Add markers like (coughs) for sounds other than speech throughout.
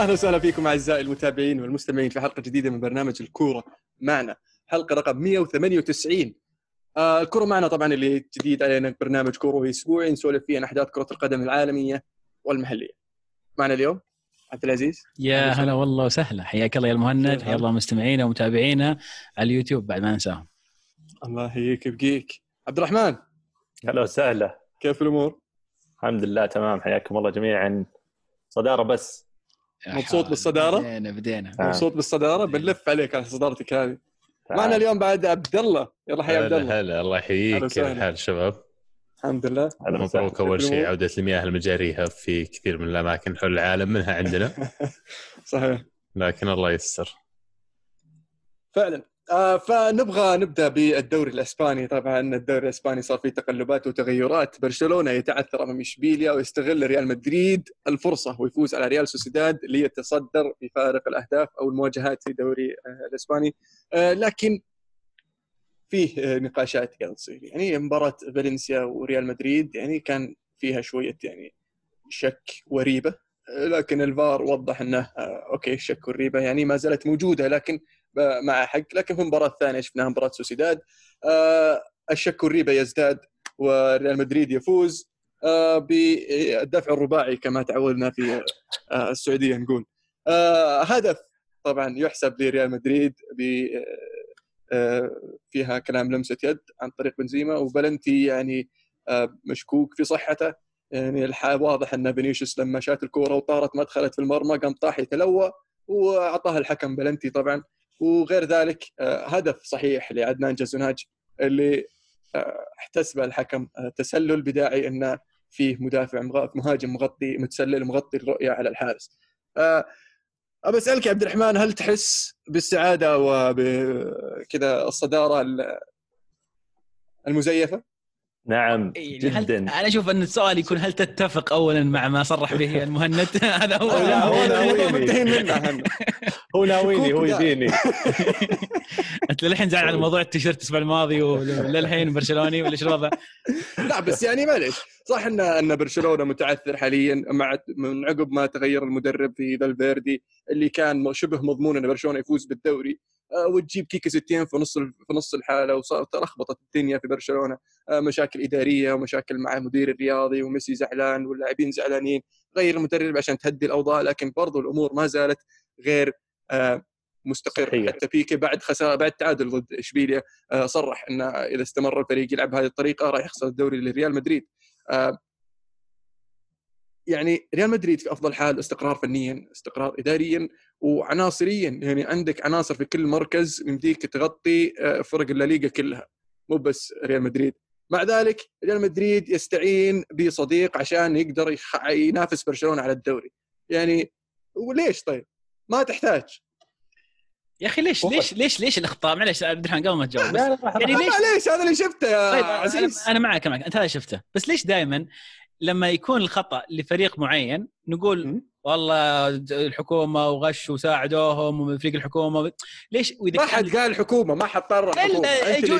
أهلا وسهلا فيكم أعزائي المتابعين والمستمعين في حلقة جديدة من برنامج الكورة معنا. حلقة رقم 198 آه الكورة معنا طبعا اللي جديد علينا برنامج كورة اسبوعي نسولف فيه عن أحداث كرة القدم العالمية والمحلية. معنا اليوم عبد العزيز. يا هلا والله وسهلا. حياك الله يا المهند حيا الله مستمعينا ومتابعينا على اليوتيوب. بعد ما ننساهم. الله يحييك يبقيك عبد الرحمن. هلا وسهلا. كيف الأمور؟ الحمد لله تمام. حياكم الله جميعا. صدارة بس. مبسوط بالصدارة؟ بدينا بدينا آه. مبسوط بالصدارة بنلف عليك على صدارتك هذه. معنا اليوم بعد عبد الله يلا حيا عبد الله هلا هلا الله يحييك كيف. الحال شباب؟ الحمد لله. مبروك أول شيء؟ عودة المياه المجاريه في كثير من الأماكن حول العالم منها عندنا (laughs) صحيح لكن الله يستر فعلا آه فنبغى نبدأ بالدوري الإسباني. طبعا الدوري الإسباني صار فيه تقلبات وتغيرات. برشلونة يتعثر أمام إشبيليا ويستغل ريال مدريد الفرصة ويفوز على ريال سوسيداد ليتصدر بفارق الأهداف أو المواجهات في الدوري آه الإسباني. آه لكن فيه نقاشات قاعدة تصير. يعني مباراة فالنسيا وريال مدريد يعني كان فيها شوية يعني شك وريبة. لكن الفار وضح إنه أوكي الشك والريبه يعني ما زالت موجودة. لكن مع حق. لكن في المباراة الثانية شفناها مباراة سوسيداد. آه، الشك والريبه يزداد وريال مدريد يفوز. آه، بالدفع الرباعي كما تعودنا في آه، السعودية نقول. هدف طبعا يحسب لريال مدريد ب فيها كلام لمسة يد عن طريق بنزيما. وبلنتي يعني مشكوك في صحته. يعني واضح أن فينيسيوس لما شات الكورة وطارت ما دخلت في المرمى قام طاح يتلوى واعطاها الحكم بلنتي طبعا. وغير ذلك آه، هدف صحيح لعدنان جازوناج اللي آه، احتسب الحكم آه، تسلل بداعي انه فيه مدافع مهاجم مغطي متسلل مغطي الرؤية على الحارس. ابى أسألك يا عبد الرحمن هل تحس بالسعادة وبكذا الصدارة ال- المزيفة؟ نعم هل- جدا. أنا أشوف أن السؤال يكون هل تتفق اولا مع ما صرح به المهند؟ (laughs) هذا هو. لا، هو ناويني. هو ناويني (laughs) هو. يبيني (laughs) أنت للحين زعل على موضوع التيشيرت الأسبوع الماضي وللحين برشلوني ولا إيش الوضع؟ لا بس يعني معليش. صح ان إن برشلونة متعثر حاليا مع من عقب ما تغير المدرب في فالفيردي اللي كان شبه مضمون إن برشلونة يفوز بالدوري. وتجيب كيكي ستين في نص في نص الحالة وصارت لخبطت الدنيا في برشلونة. آه، مشاكل إدارية ومشاكل مع المدير الرياضي وميسي زعلان واللاعبين زعلانين. غير المدرب عشان تهدي الأوضاع لكن برضو الأمور ما زالت غير آه، مستقر صحيح. حتى بيكي بعد خساره بعد تعادل ضد إشبيليا آه، صرح انه إذا استمر الفريق يلعب بهذه الطريقة راح يخسر الدوري لريال مدريد. آه، يعني ريال مدريد في أفضل حال استقرار فنيا استقرار اداريا وعناصريا. يعني عندك عناصر في كل مركز يمديك تغطي آه، فرق الليغا كلها. مو بس ريال مدريد. مع ذلك ريال مدريد يستعين بصديق عشان يقدر ينافس برشلونة على الدوري. يعني وليش طيب؟ ما تحتاج. يا أخي ليش ليش ليش ليش الأخطاء؟ معلش عبد الرحمن قبل ما تجاوب يعني ليش؟ معليش هذا اللي شفته يا طيب عزيز. أنا, أنا معك. معك أنت هذا شفته. بس ليش دائما لما يكون الخطأ لفريق معين نقول? والله الحكومة وغش وساعدوهم وفريق الحكومة. ليش؟ وإذا ما حد قال حكومه ما حد طرح.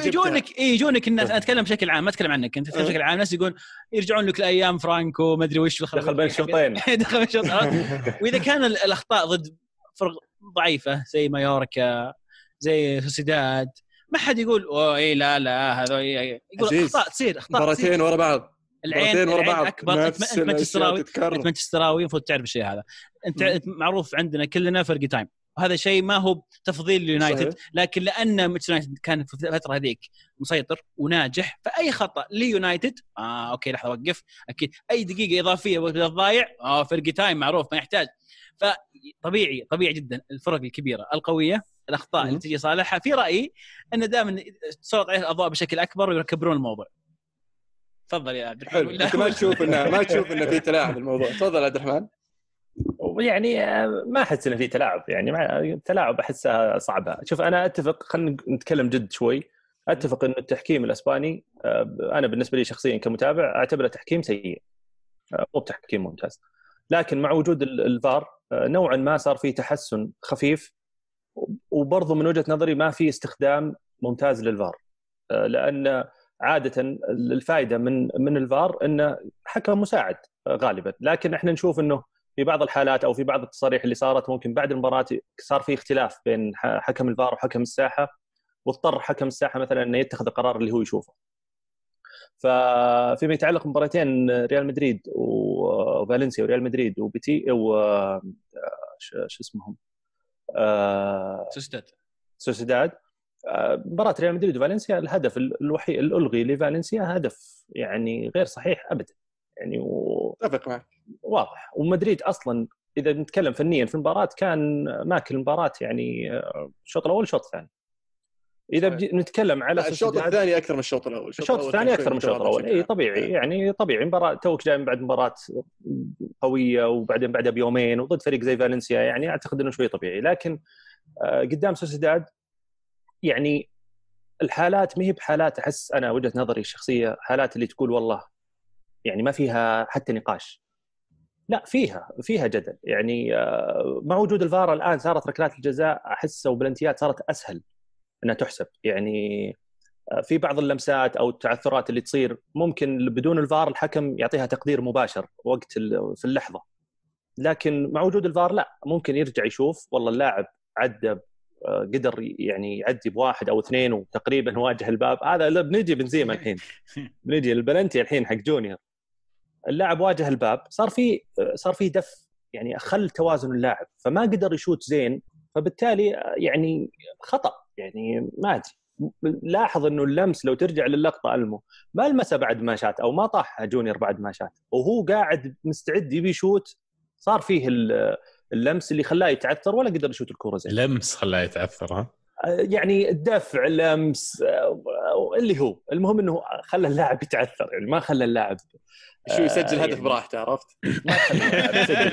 يجونك إيه، يجونك الناس. أنا أتكلم بشكل عام ما أتكلم عنك أنت تتكلم أه. بشكل عام. ناس يقول يرجعون لك لأيام فرانكو ما أدري وش دخل بين الشوطين. (laughs) دخل بين الشوطين. (laughs) وإذا كان ال- الأخطاء ضد فرق ضعيفة زي مايوركا زي سوسيداد ما حد يقول أوه اي لا لا هذا يقول أخطاء تصير أخطاء مباراتين ورا بعض. العين ورا بعض. أكبر. أنت مانشستراوي أنت مانشستراوي المفروض تعرف الشيء هذا. أنت معروف عندنا كلنا Fergie time. وهذا شيء ما هو تفضيل ليونايتد. لكن لأن مانشستر يونايتد كان في الفترة هذيك مسيطر وناجح فأي خطأ ليونايتد آه okay لحظة وقف أكيد أي دقيقة إضافية ضايع آه فرق تايم معروف ما يحتاج. فطبيعي طبيعي جدا الفرق الكبيرة القوية الأخطاء. اللي تجي صالحها. في رأيي إن دائما تسلط عليه الأضواء بشكل أكبر ويكبرون الموضوع. تفضل يا عبد الرحمن. حلو. أنت ما تشوف انه ما (laughs) تشوف إنه في تلاعب الموضوع. تفضل عبد الرحمن. يعني آه، ما أحس إنه في تلاعب. يعني مع التلاعب أحسها صعبة. شوف أنا أتفق خلينا نتكلم جد شوي. أتفق انه التحكيم الأسباني آه، أنا بالنسبة لي شخصيا كمتابع أعتبره تحكيم سيء. آه، مو بتحكيم ممتاز. لكن مع وجود ال- الفار نوعا ما صار في تحسن خفيف. وبرضه من وجهة نظري ما في استخدام ممتاز للفار. لأن عادة الفائدة من من الفار إنه حكم مساعد غالبا. لكن إحنا نشوف إنه في بعض الحالات أو في بعض التصاريح اللي صارت ممكن بعد المباراة صار في اختلاف بين حكم الفار وحكم الساحة واضطر حكم الساحة مثلا إنه يتخذ القرار اللي هو يشوفه. ففيما يتعلق بمباراتين ريال مدريد وفالنسيا وريال مدريد وبيتي و شو اسمهم؟ آه، سوستات آه، مباراة ريال مدريد وفالنسيا الهدف الوحيد الألغي لفالنسيا هدف يعني غير صحيح ابدا. يعني و... أتفق معك. واضح. ومدريد أصلا إذا نتكلم فنيا في المباراة كان ماكل المباراه يعني آه، الشوط الأول والشوط الثاني. إذا. بجي نتكلم على الشوط الثاني أكثر من الشوط الأول. الشوط الثاني أكثر من الشوط الأول. إي طبيعي. يعني طبيعي. مباراة توك جاي من بعد مباراة قوية وبعدين بعدها بيومين وضد فريق زي فالنسيا يعني أعتقد إنه شوي طبيعي. لكن آه، قدام سوسيداد يعني الحالات ما هي بحالات أحس أنا وجهة نظري الشخصية حالات اللي تقول والله يعني ما فيها حتى نقاش. لا فيها فيها جدل. يعني آه، مع وجود الفار الآن صارت ركلات الجزاء احس وبلنتيات صارت أسهل إنها تحسب. يعني آه، في بعض اللمسات أو التعثرات اللي تصير ممكن بدون الفار الحكم يعطيها تقدير مباشر وقت في اللحظة. لكن مع وجود الفار لا ممكن يرجع يشوف والله اللاعب عدى قدر يعني يعدي بواحد أو اثنين وتقريبا (laughs) واجه الباب. هذا لا بنجي بنزيما (laughs) الحين. بنجي البلنتي الحين حق جونيور. اللاعب واجه الباب. صار في صار في دف يعني خل توازن اللاعب فما قدر يشوت زين فبالتالي يعني خطأ. يعني ما أدري. لاحظ إنه اللمس لو ترجع للقطة ألمو ما لمسه بعد ما شات أو ما طاح جونيور بعد ما شات وهو قاعد مستعد يبي يشوت. صار فيه ال- اللمس اللي خلاه يتعثر ولا قدر يشوت الكورة زين لمس خلاه يتعثر ها يعني الدفع لمس آه، اللي هو المهم إنه خلى اللاعب يتعثر يعني ما خلى اللاعب شو يسجل آه، هدف يعني- براحته عرفت؟ (laughs) ما يسجل.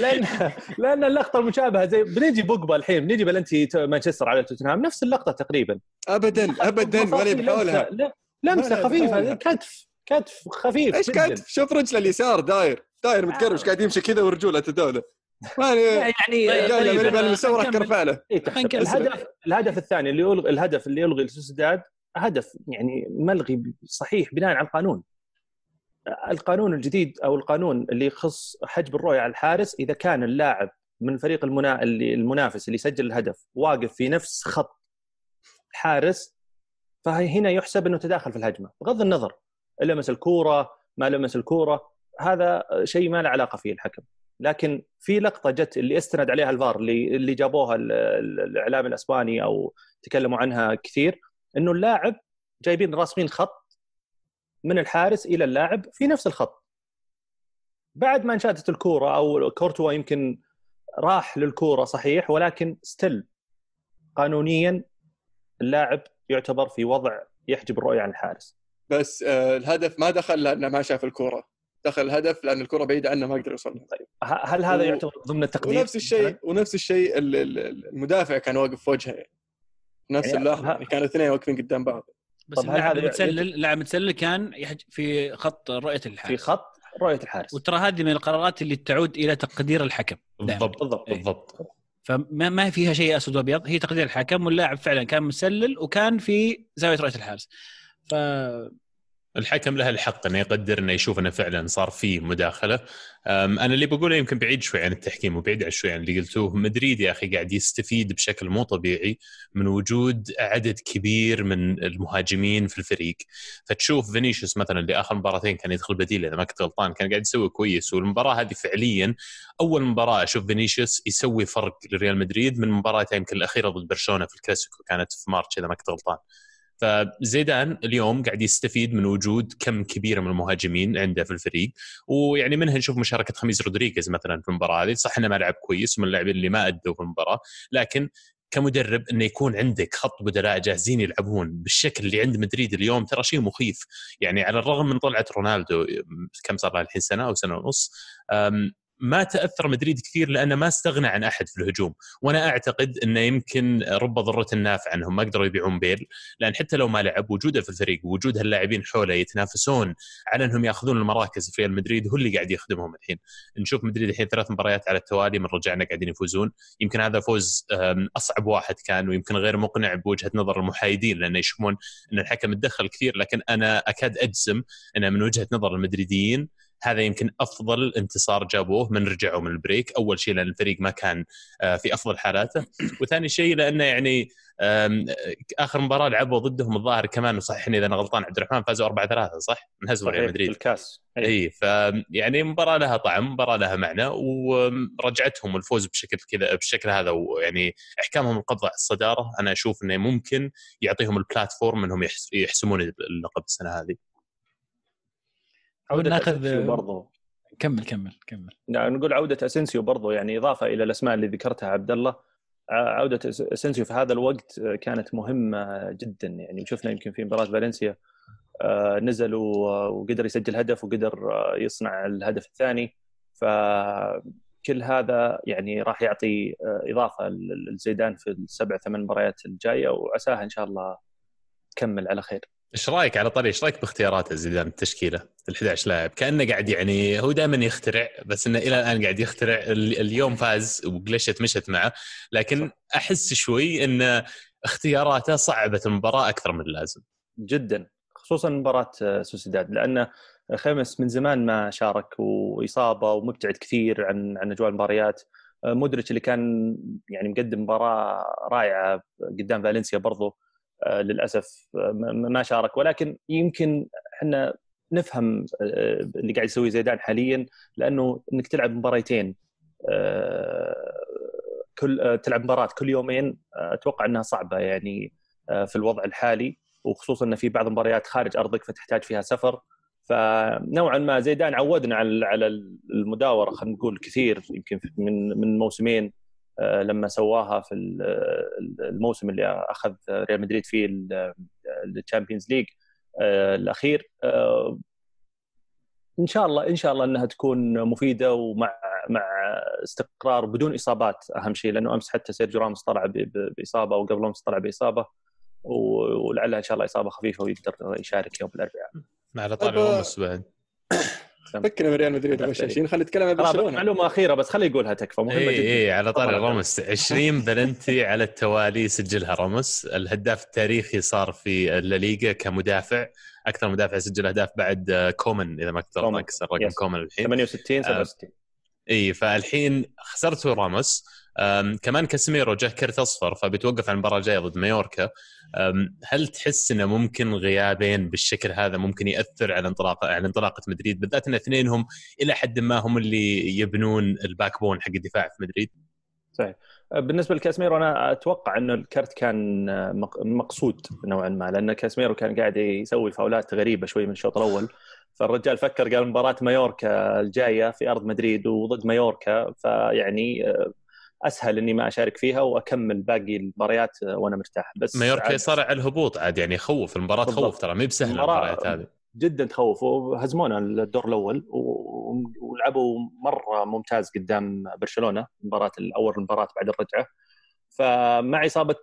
لأن (laughs) لأن اللقطة المشابهة زي بنيجي بوجبا الحين بنيجي بلنتي مانشستر على توتنهام نفس اللقطة تقريبا ابدا ابدا ولا في بحولها لمسة- لا، ولا لمسه خفيفة. كتف كتف خفيف إيش. كتف شوف رجله اليسار داير داير متكرمش قاعد يمشي كذا ورجوله تدوله ماني يعني طيب، طيب، راح. كرفع له إيه. الهدف الهدف الثاني اللي يلغي الهدف اللي يلغي لسوسيداد هدف يعني ملغي صحيح بناء على القانون. القانون الجديد أو القانون اللي يخص حجب الرؤية على الحارس إذا كان اللاعب من فريق المنا... اللي المنافس اللي سجل الهدف واقف في نفس خط الحارس فهنا يحسب إنه تداخل في الهجمة بغض النظر لمس الكورة ما لمس الكورة. هذا شيء ما له علاقة فيه الحكم. لكن في لقطة جت اللي استند عليها الفار اللي اللي جابوها ال- ال- الإعلام الأسباني أو تكلموا عنها كثير إنه اللاعب جايبين راسمين خط من الحارس إلى اللاعب في نفس الخط. بعد ما انشاتت الكورة أو كورتوا يمكن راح للكورة صحيح ولكن ستيل قانونيا اللاعب يعتبر في وضع يحجب الرؤية عن الحارس. بس آه الهدف ما دخل لأنه ما شاف الكورة. دخل الهدف لأن الكوره بعيدة عنه ما قدر يوصل ه- هل هذا و- يعتبر ضمن التقدير؟ ونفس الشيء ونفس الشيء ال- ال- المدافع كان واقف في وجهه. يعني. نفس يعني اللحظة ه- يعني كانوا اثنين واقفين قدام بعض. بس طب هل اللاعب هذا المتسلل يعتبر- اللاعب المتسلل كان يحج في خط رؤية الحارس. في خط رؤية الحارس. وترى هذه من القرارات اللي تعود إلى تقدير الحكم. بالضبط بالضبط إيه. بالضبط. فما ما فيها شيء أسود وأبيض. هي تقدير الحكم واللاعب فعلا كان مسلل وكان في زاوية رؤية الحارس. ف الحكم له الحق إنه يقدر إنه يشوف إنه فعلا صار فيه مداخلة. أنا اللي بقوله يمكن بعيد شوي عن التحكيم وبعيد شوي عن اللي قلتوه. مدريد يا أخي قاعد يستفيد بشكل مو طبيعي من وجود عدد كبير من المهاجمين في الفريق. فتشوف فينيسيوس مثلا اللي آخر مباراتين كان يدخل بديل اذا ما كنت غلطان كان قاعد يسوي كويس. والمباراة هذه فعليا أول مباراة أشوف فينيسيوس يسوي فرق لريال مدريد من مباراه يمكن الأخيرة ضد برشلونة في الكلاسيكو كانت في March إذا ما كنت غلطان. فزيدان اليوم قاعد يستفيد من وجود كم كبير من المهاجمين عنده في الفريق. ويعني منها نشوف مشاركة خميس رودريغيز مثلا في المباراة هذه. صح إنه ما لعب كويس ومن اللاعبين اللي ما أدوا في المباراة لكن كمدرب إنه يكون عندك خط بدلاء جاهزين يلعبون بالشكل اللي عند مدريد اليوم ترى شيء مخيف. يعني على الرغم من طلعة رونالدو كم صار له الحين؟ سنة أو سنة ونص. ما تأثر مدريد كثير لأنه ما استغنى عن أحد في الهجوم. وأنا أعتقد إنه يمكن رب ضرة النافع عنهم ما قدروا يبيعون بيل. لأن حتى لو ما لعب وجوده في الفريق ووجود هاللاعبين حوله يتنافسون على إنهم يأخذون المراكز في ريال مدريد هو اللي قاعد يخدمهم الحين. نشوف مدريد الحين ثلاث مباريات على التوالي من رجعنا قاعدين يفوزون. يمكن هذا فوز أصعب واحد كان ويمكن غير مقنع بوجهة نظر المحايدين لأنه يشوفون إن الحكم تدخل كثير. لكن أنا أكاد أجزم إنه من وجهة نظر المدريديين هذا يمكن أفضل انتصار جابوه من رجعوا من البريك. أول شيء لأن الفريق ما كان آه، في أفضل حالاته. (coughs) وثاني شيء لأنه يعني آخر مباراة لعبوا ضدهم الظاهر كمان. صححني إذا أنا غلطان عبد الرحمن فازوا 4 3 صح؟ انهزموا ريال مدريد. الكاس. اي ف يعني مباراة لها طعم مباراة لها معنى. ورجعتهم الفوز بشكل كذا بالشكل هذا. ويعني إحكامهم القبض على الصدارة. أنا أشوف إنه ممكن يعطيهم البلاتفورم إنهم يحس- يحسمون اللقب السنة هذه. عودة ناخذ برضو. كمل كمل كمل. يعني نقول عودة اسنسيو برضو يعني إضافة إلى الأسماء اللي ذكرتها عبد الله. ع- عودة أس- اسنسيو في هذا الوقت آه، كانت مهمة جدا يعني شفنا يمكن في مباراة فالنسيا آه، نزل و- وقدر يسجل هدف وقدر آه، يصنع الهدف الثاني. فكل هذا يعني راح يعطي آه، إضافة لزيدان في السبع ثمان مباريات الجاية وعساها إن شاء الله تكمل على خير. إيش رأيك على طريق إيش رأيك باختياراته زيدان التشكيلة ال 11 لاعب؟ كأنه قاعد يعني هو دائما يخترع بس إنه إلى الآن قاعد يخترع ال- اليوم فاز وقلشت مشت معه لكن أحس شوي إن اختياراته صعبت المباراة أكثر من اللازم. جدا خصوصا مباراة سوسيداد لأن خمس من زمان ما شارك وإصابة ومبتعد كثير عن عن أجواء المباريات. مودريتش اللي كان يعني مقدم مباراة رائعة قدام فالنسيا برضو آه، للأسف آه، ما- شارك. ولكن يمكن إحنا نفهم آه، اللي قاعد يسويه زيدان حاليا لأنه إنك تلعب مباريتين آه، كل آه، تلعب مباراة كل يومين آه، أتوقع إنها صعبة يعني آه، في الوضع الحالي. وخصوصا إن في بعض المباريات خارج أرضك فتحتاج فيها سفر. فنوعا ما زيدان عودنا على على المداورة خلينا نقول كثير يمكن من من موسمين. آه، لما سواها في ال- الموسم اللي أخذ ريال مدريد فيه ال Champions League الأخير آه، إن شاء الله إن شاء الله إنها تكون مفيدة ومع مع استقرار بدون إصابات أهم شيء لأنه أمس حتى سيرجيو راموس طلع ب- ب- بإصابة وقبل امس طلع بإصابة ولعلها إن شاء الله إصابة خفيفة ويقدر يشارك يوم الأربعاء. على طاري راموس بعد فكنا من ريال مدريد (laughs) غشاشين خلينا نتكلم عن برشلونة. معلومة أخيرة بس خليه يقولها تكفى مهمة اي جدا. اي على طاري طبعاً. راموس 20 بلنتي على التوالي سجلها راموس الهداف التاريخي صار في الليغا كمدافع. أكثر مدافع سجل أهداف بعد آه، كومان إذا ما. غلطان كسر رقم yes. كومان الحين. 68 67 اي فالحين خسرتوا راموس كمان كاسيميرو جاه كرت أصفر فبيتوقف عن المباراة الجاية ضد مايوركا. هل تحس إنه ممكن غيابين بالشكل هذا ممكن يأثر على انطلاقه على انطلاقة مدريد؟ بالذات إن اثنينهم إلى حد ما هم اللي يبنون ال backbone حق الدفاع في مدريد. بالنسبة لكاسميرو أنا أتوقع إنه الكرت كان مق- مقصود نوعا ما لأن كاسميرو كان قاعد يسوي فاولات غريبة شوي من الشوط الأول. فالرجال فكر قال مباراة مايوركا الجاية في أرض مدريد وضد مايوركا فيعني آه، أسهل إني ما أشارك فيها وأكمل باقي المباريات آه، وأنا مرتاح. بس مايوركا على الهبوط عاد يعني يخوف المباراة. تخوف ترى ما هي بسهله المباريات هذه. جدا تخوف. وهزمونا الدور الأول ولعبوا مرة ممتاز قدام برشلونة مباراه الأول مباراة بعد الرجعة. فمع إصابة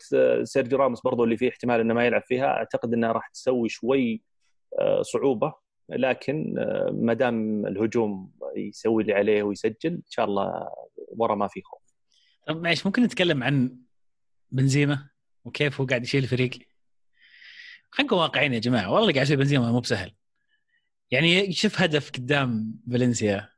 سيرجيو راموس برضو اللي فيه احتمال إنه ما يلعب فيها. أعتقد انها راح تسوي شوي آه، صعوبة. لكن آه، ما دام الهجوم يسوي اللي عليه ويسجل إن شاء الله ورا ما في خوف. طب معلش ممكن نتكلم عن بنزيما وكيف هو قاعد يشيل الفريق خلينا نكون واقعيين يا جماعة والله قاعد يشيل بنزيما مو بسهل. يعني شوف هدف قدام فالنسيا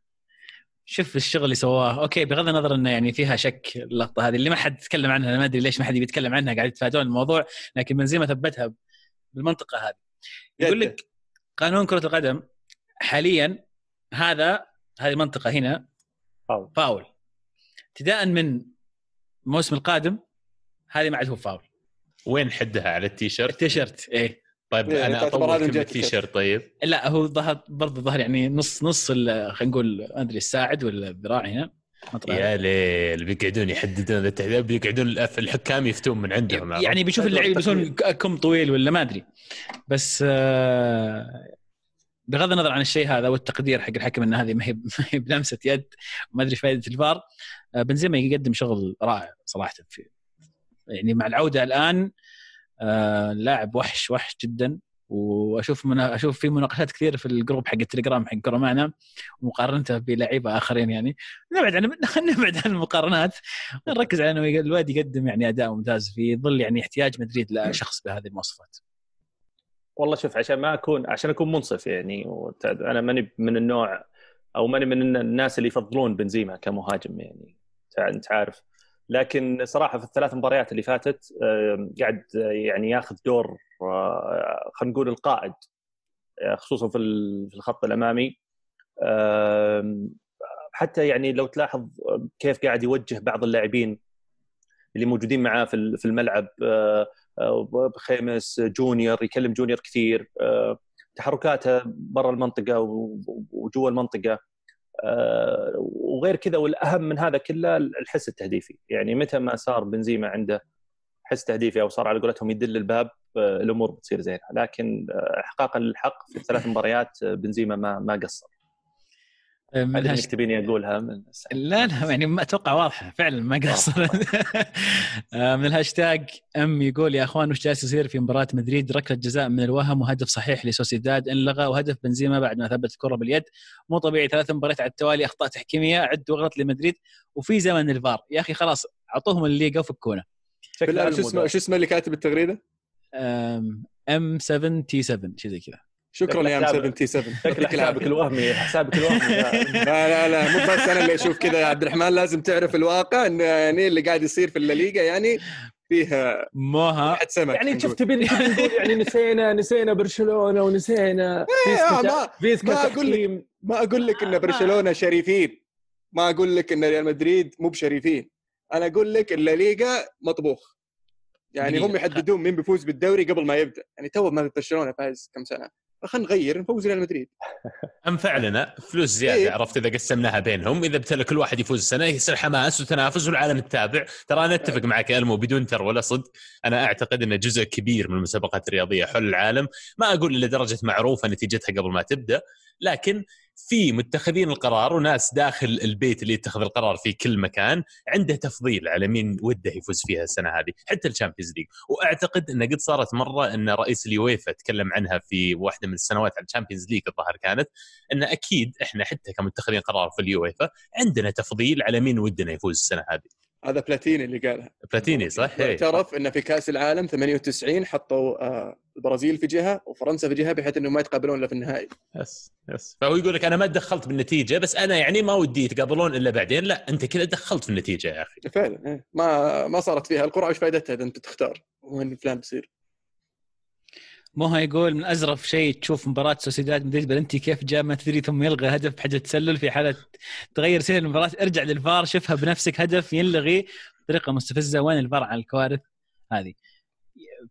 شوف الشغل اللي سواه. okay بغض النظر إنه يعني فيها شك اللقطة هذه اللي ما حد تكلم عنها ما أدري ليش ما حد بيتكلم عنها قاعد يتفادون الموضوع لكن بنزيما ثبتها بالمنطقة هذه. يقول. لك قانون كرة القدم حاليا هذا هذه المنطقة هنا فاول. فاول. ابتداء من الموسم القادم هذه ما عاد هو فاول. وين حدها؟ على التيشيرت؟ التيشيرت إيه. طيب إيه، أنا أطول كم جهة التيشيرت. طيب؟ لا هو ظهر برضه ظهر يعني نص نص ال- خلينا نقول ما أدري الساعد ولا الذراع هنا؟ مطلع. يا ليل بيقعدون يحددون التحديد بيقعدون الحكام يفتون من عندهم؟ يعني بيشوف اللعيبه بيسوون كم طويل ولا ما أدري. بس آه، بغض النظر عن الشيء هذا والتقدير حق الحكم إن هذه ما هي (laughs) بلمسة يد وما أدري فائده الفار آه، بنزيما يقدم شغل رائع صراحة في يعني مع العودة الآن آه، لاعب وحش وحش جدا وأشوف منا... أشوف في مناقشات كثيرة في الجروب حق التليجرام حق كره معنا ومقارنته بلعيبه آخرين يعني نبعد عن (laughs) نبعد عن المقارنات نركز على إنه الواد يقدم يعني أداء ممتاز في ظل يعني احتياج مدريد لشخص بهذه المواصفات. والله شوف عشان ما أكون عشان أكون منصف يعني أنا ماني من النوع أو ماني من الناس اللي يفضلون بنزيما كمهاجم يعني أنت عارف. لكن صراحة في الثلاث مباريات اللي فاتت قاعد آه، يعني ياخذ دور آه، خلينا نقول القائد آه، خصوصا في ال- في الخط الأمامي. حتى يعني لو تلاحظ كيف قاعد يوجه بعض اللاعبين اللي موجودين معاه في الملعب بخيمس جونيور يكلم جونيور كثير. آه، تحركاته برا المنطقة وجوا المنطقة. آه، وغير كذا والأهم من هذا كله الحس التهديفي. يعني متى ما صار بنزيما عنده حس تهديفي أو صار على قولتهم يدل الباب آه، الأمور بتصير زينة. لكن احقاقا للحق في الثلاث مباريات بنزيما ما ما قصر. من هذه هاش... انك تبيني أقولها من لا لا يعني ما أتوقع واضحة فعلا ما قصر (laughs) آه، من الهاشتاج أم يقول يا أخوان وش جالس يصير في مباراة مدريد؟ ركلة جزاء من الوهم وهدف صحيح لسوسيداد. انلغى وهدف بنزيما بعد ما ثبت الكرة باليد. مو طبيعي ثلاث مباريات على التوالي أخطاء تحكيمية عد وغلط لمدريد. وفي زمن الفار. يا أخي خلاص أعطوهم الليغا وفكونا شو اسمه شو اسمه اللي كاتب التغريدة؟ آم 7 تي 7 شيء زي كذا. شكرا يا أم حساب- 77 شكل حسابك الوهمي حسابك الوهمي. (laughs) لا لا لا مو بس أنا اللي أشوف كذا يا عبد الرحمن لازم تعرف الواقع انه يعني اللي قاعد يصير في الليغا يعني فيها موها سمك يعني. شوف تبي نقول يعني نسينا نسينا برشلونة ونسينا (laughs) إيه، فيسكا ما- أقول لك. ما أقول لك إن برشلونة شريفين. ما أقول لك إن ريال مدريد مو بشريفين. أنا أقول لك الليغا مطبوخ. يعني. هم يحددون مين بيفوز بالدوري قبل ما يبدأ. يعني تو ما برشلونة فاز كم سنة. فخلينا نغير نفوز ريال مدريد. (laughs) انفع لنا فلوس زيادة إيه. عرفت إذا قسمناها بينهم. إذا ابتلى كل واحد يفوز السنة يصير حماس وتنافس والعالم تتابع ترى أنا أتفق معك يا ألمو بدون تر ولا صدق. أنا أعتقد ان جزء كبير من المسابقات الرياضية حول العالم. ما أقول لدرجه معروفة نتيجتها قبل ما تبدأ. لكن في متخذين القرار وناس داخل البيت اللي يتخذ القرار في كل مكان عنده تفضيل على مين وده يفوز فيها السنة هذه حتى ال Champions League. وأعتقد إن قد صارت مرة إن رئيس اليويفا تكلم عنها في واحدة من السنوات على ال Champions League الظاهر كانت إن أكيد إحنا حتى كمتخذين قرار في اليويفا عندنا تفضيل على مين ودنا يفوز السنة هذه. هذا بلاتيني اللي قالها. بلاتيني صح؟ إيه. اعترف ان في كأس العالم 98 حطوا آه، البرازيل في جهة وفرنسا في جهة بحيث إنهم ما يتقابلون إلا في النهائي. yes yes. فهو يقول لك أنا ما تدخلت بالنتيجة بس أنا يعني ما ودي يتقابلون إلا بعدين. لا أنت كذا دخلت في النتيجة يا أخي. فعلا إيه. ما ما صارت فيها. القرعة وش فائدتها إذا أنت تختار؟ وين فلان بيصير؟ موها يقول من ازرف شيء تشوف مباراة سوسيداد مدريد بلنتي كيف جاء ما تدري ثم يلغي هدف بحجة تسلل في حالة تغير سير المباراة. ارجع للفار شوفها بنفسك هدف ينلغي بطريقه مستفزة. وين الفار على الكوارث؟ هذه.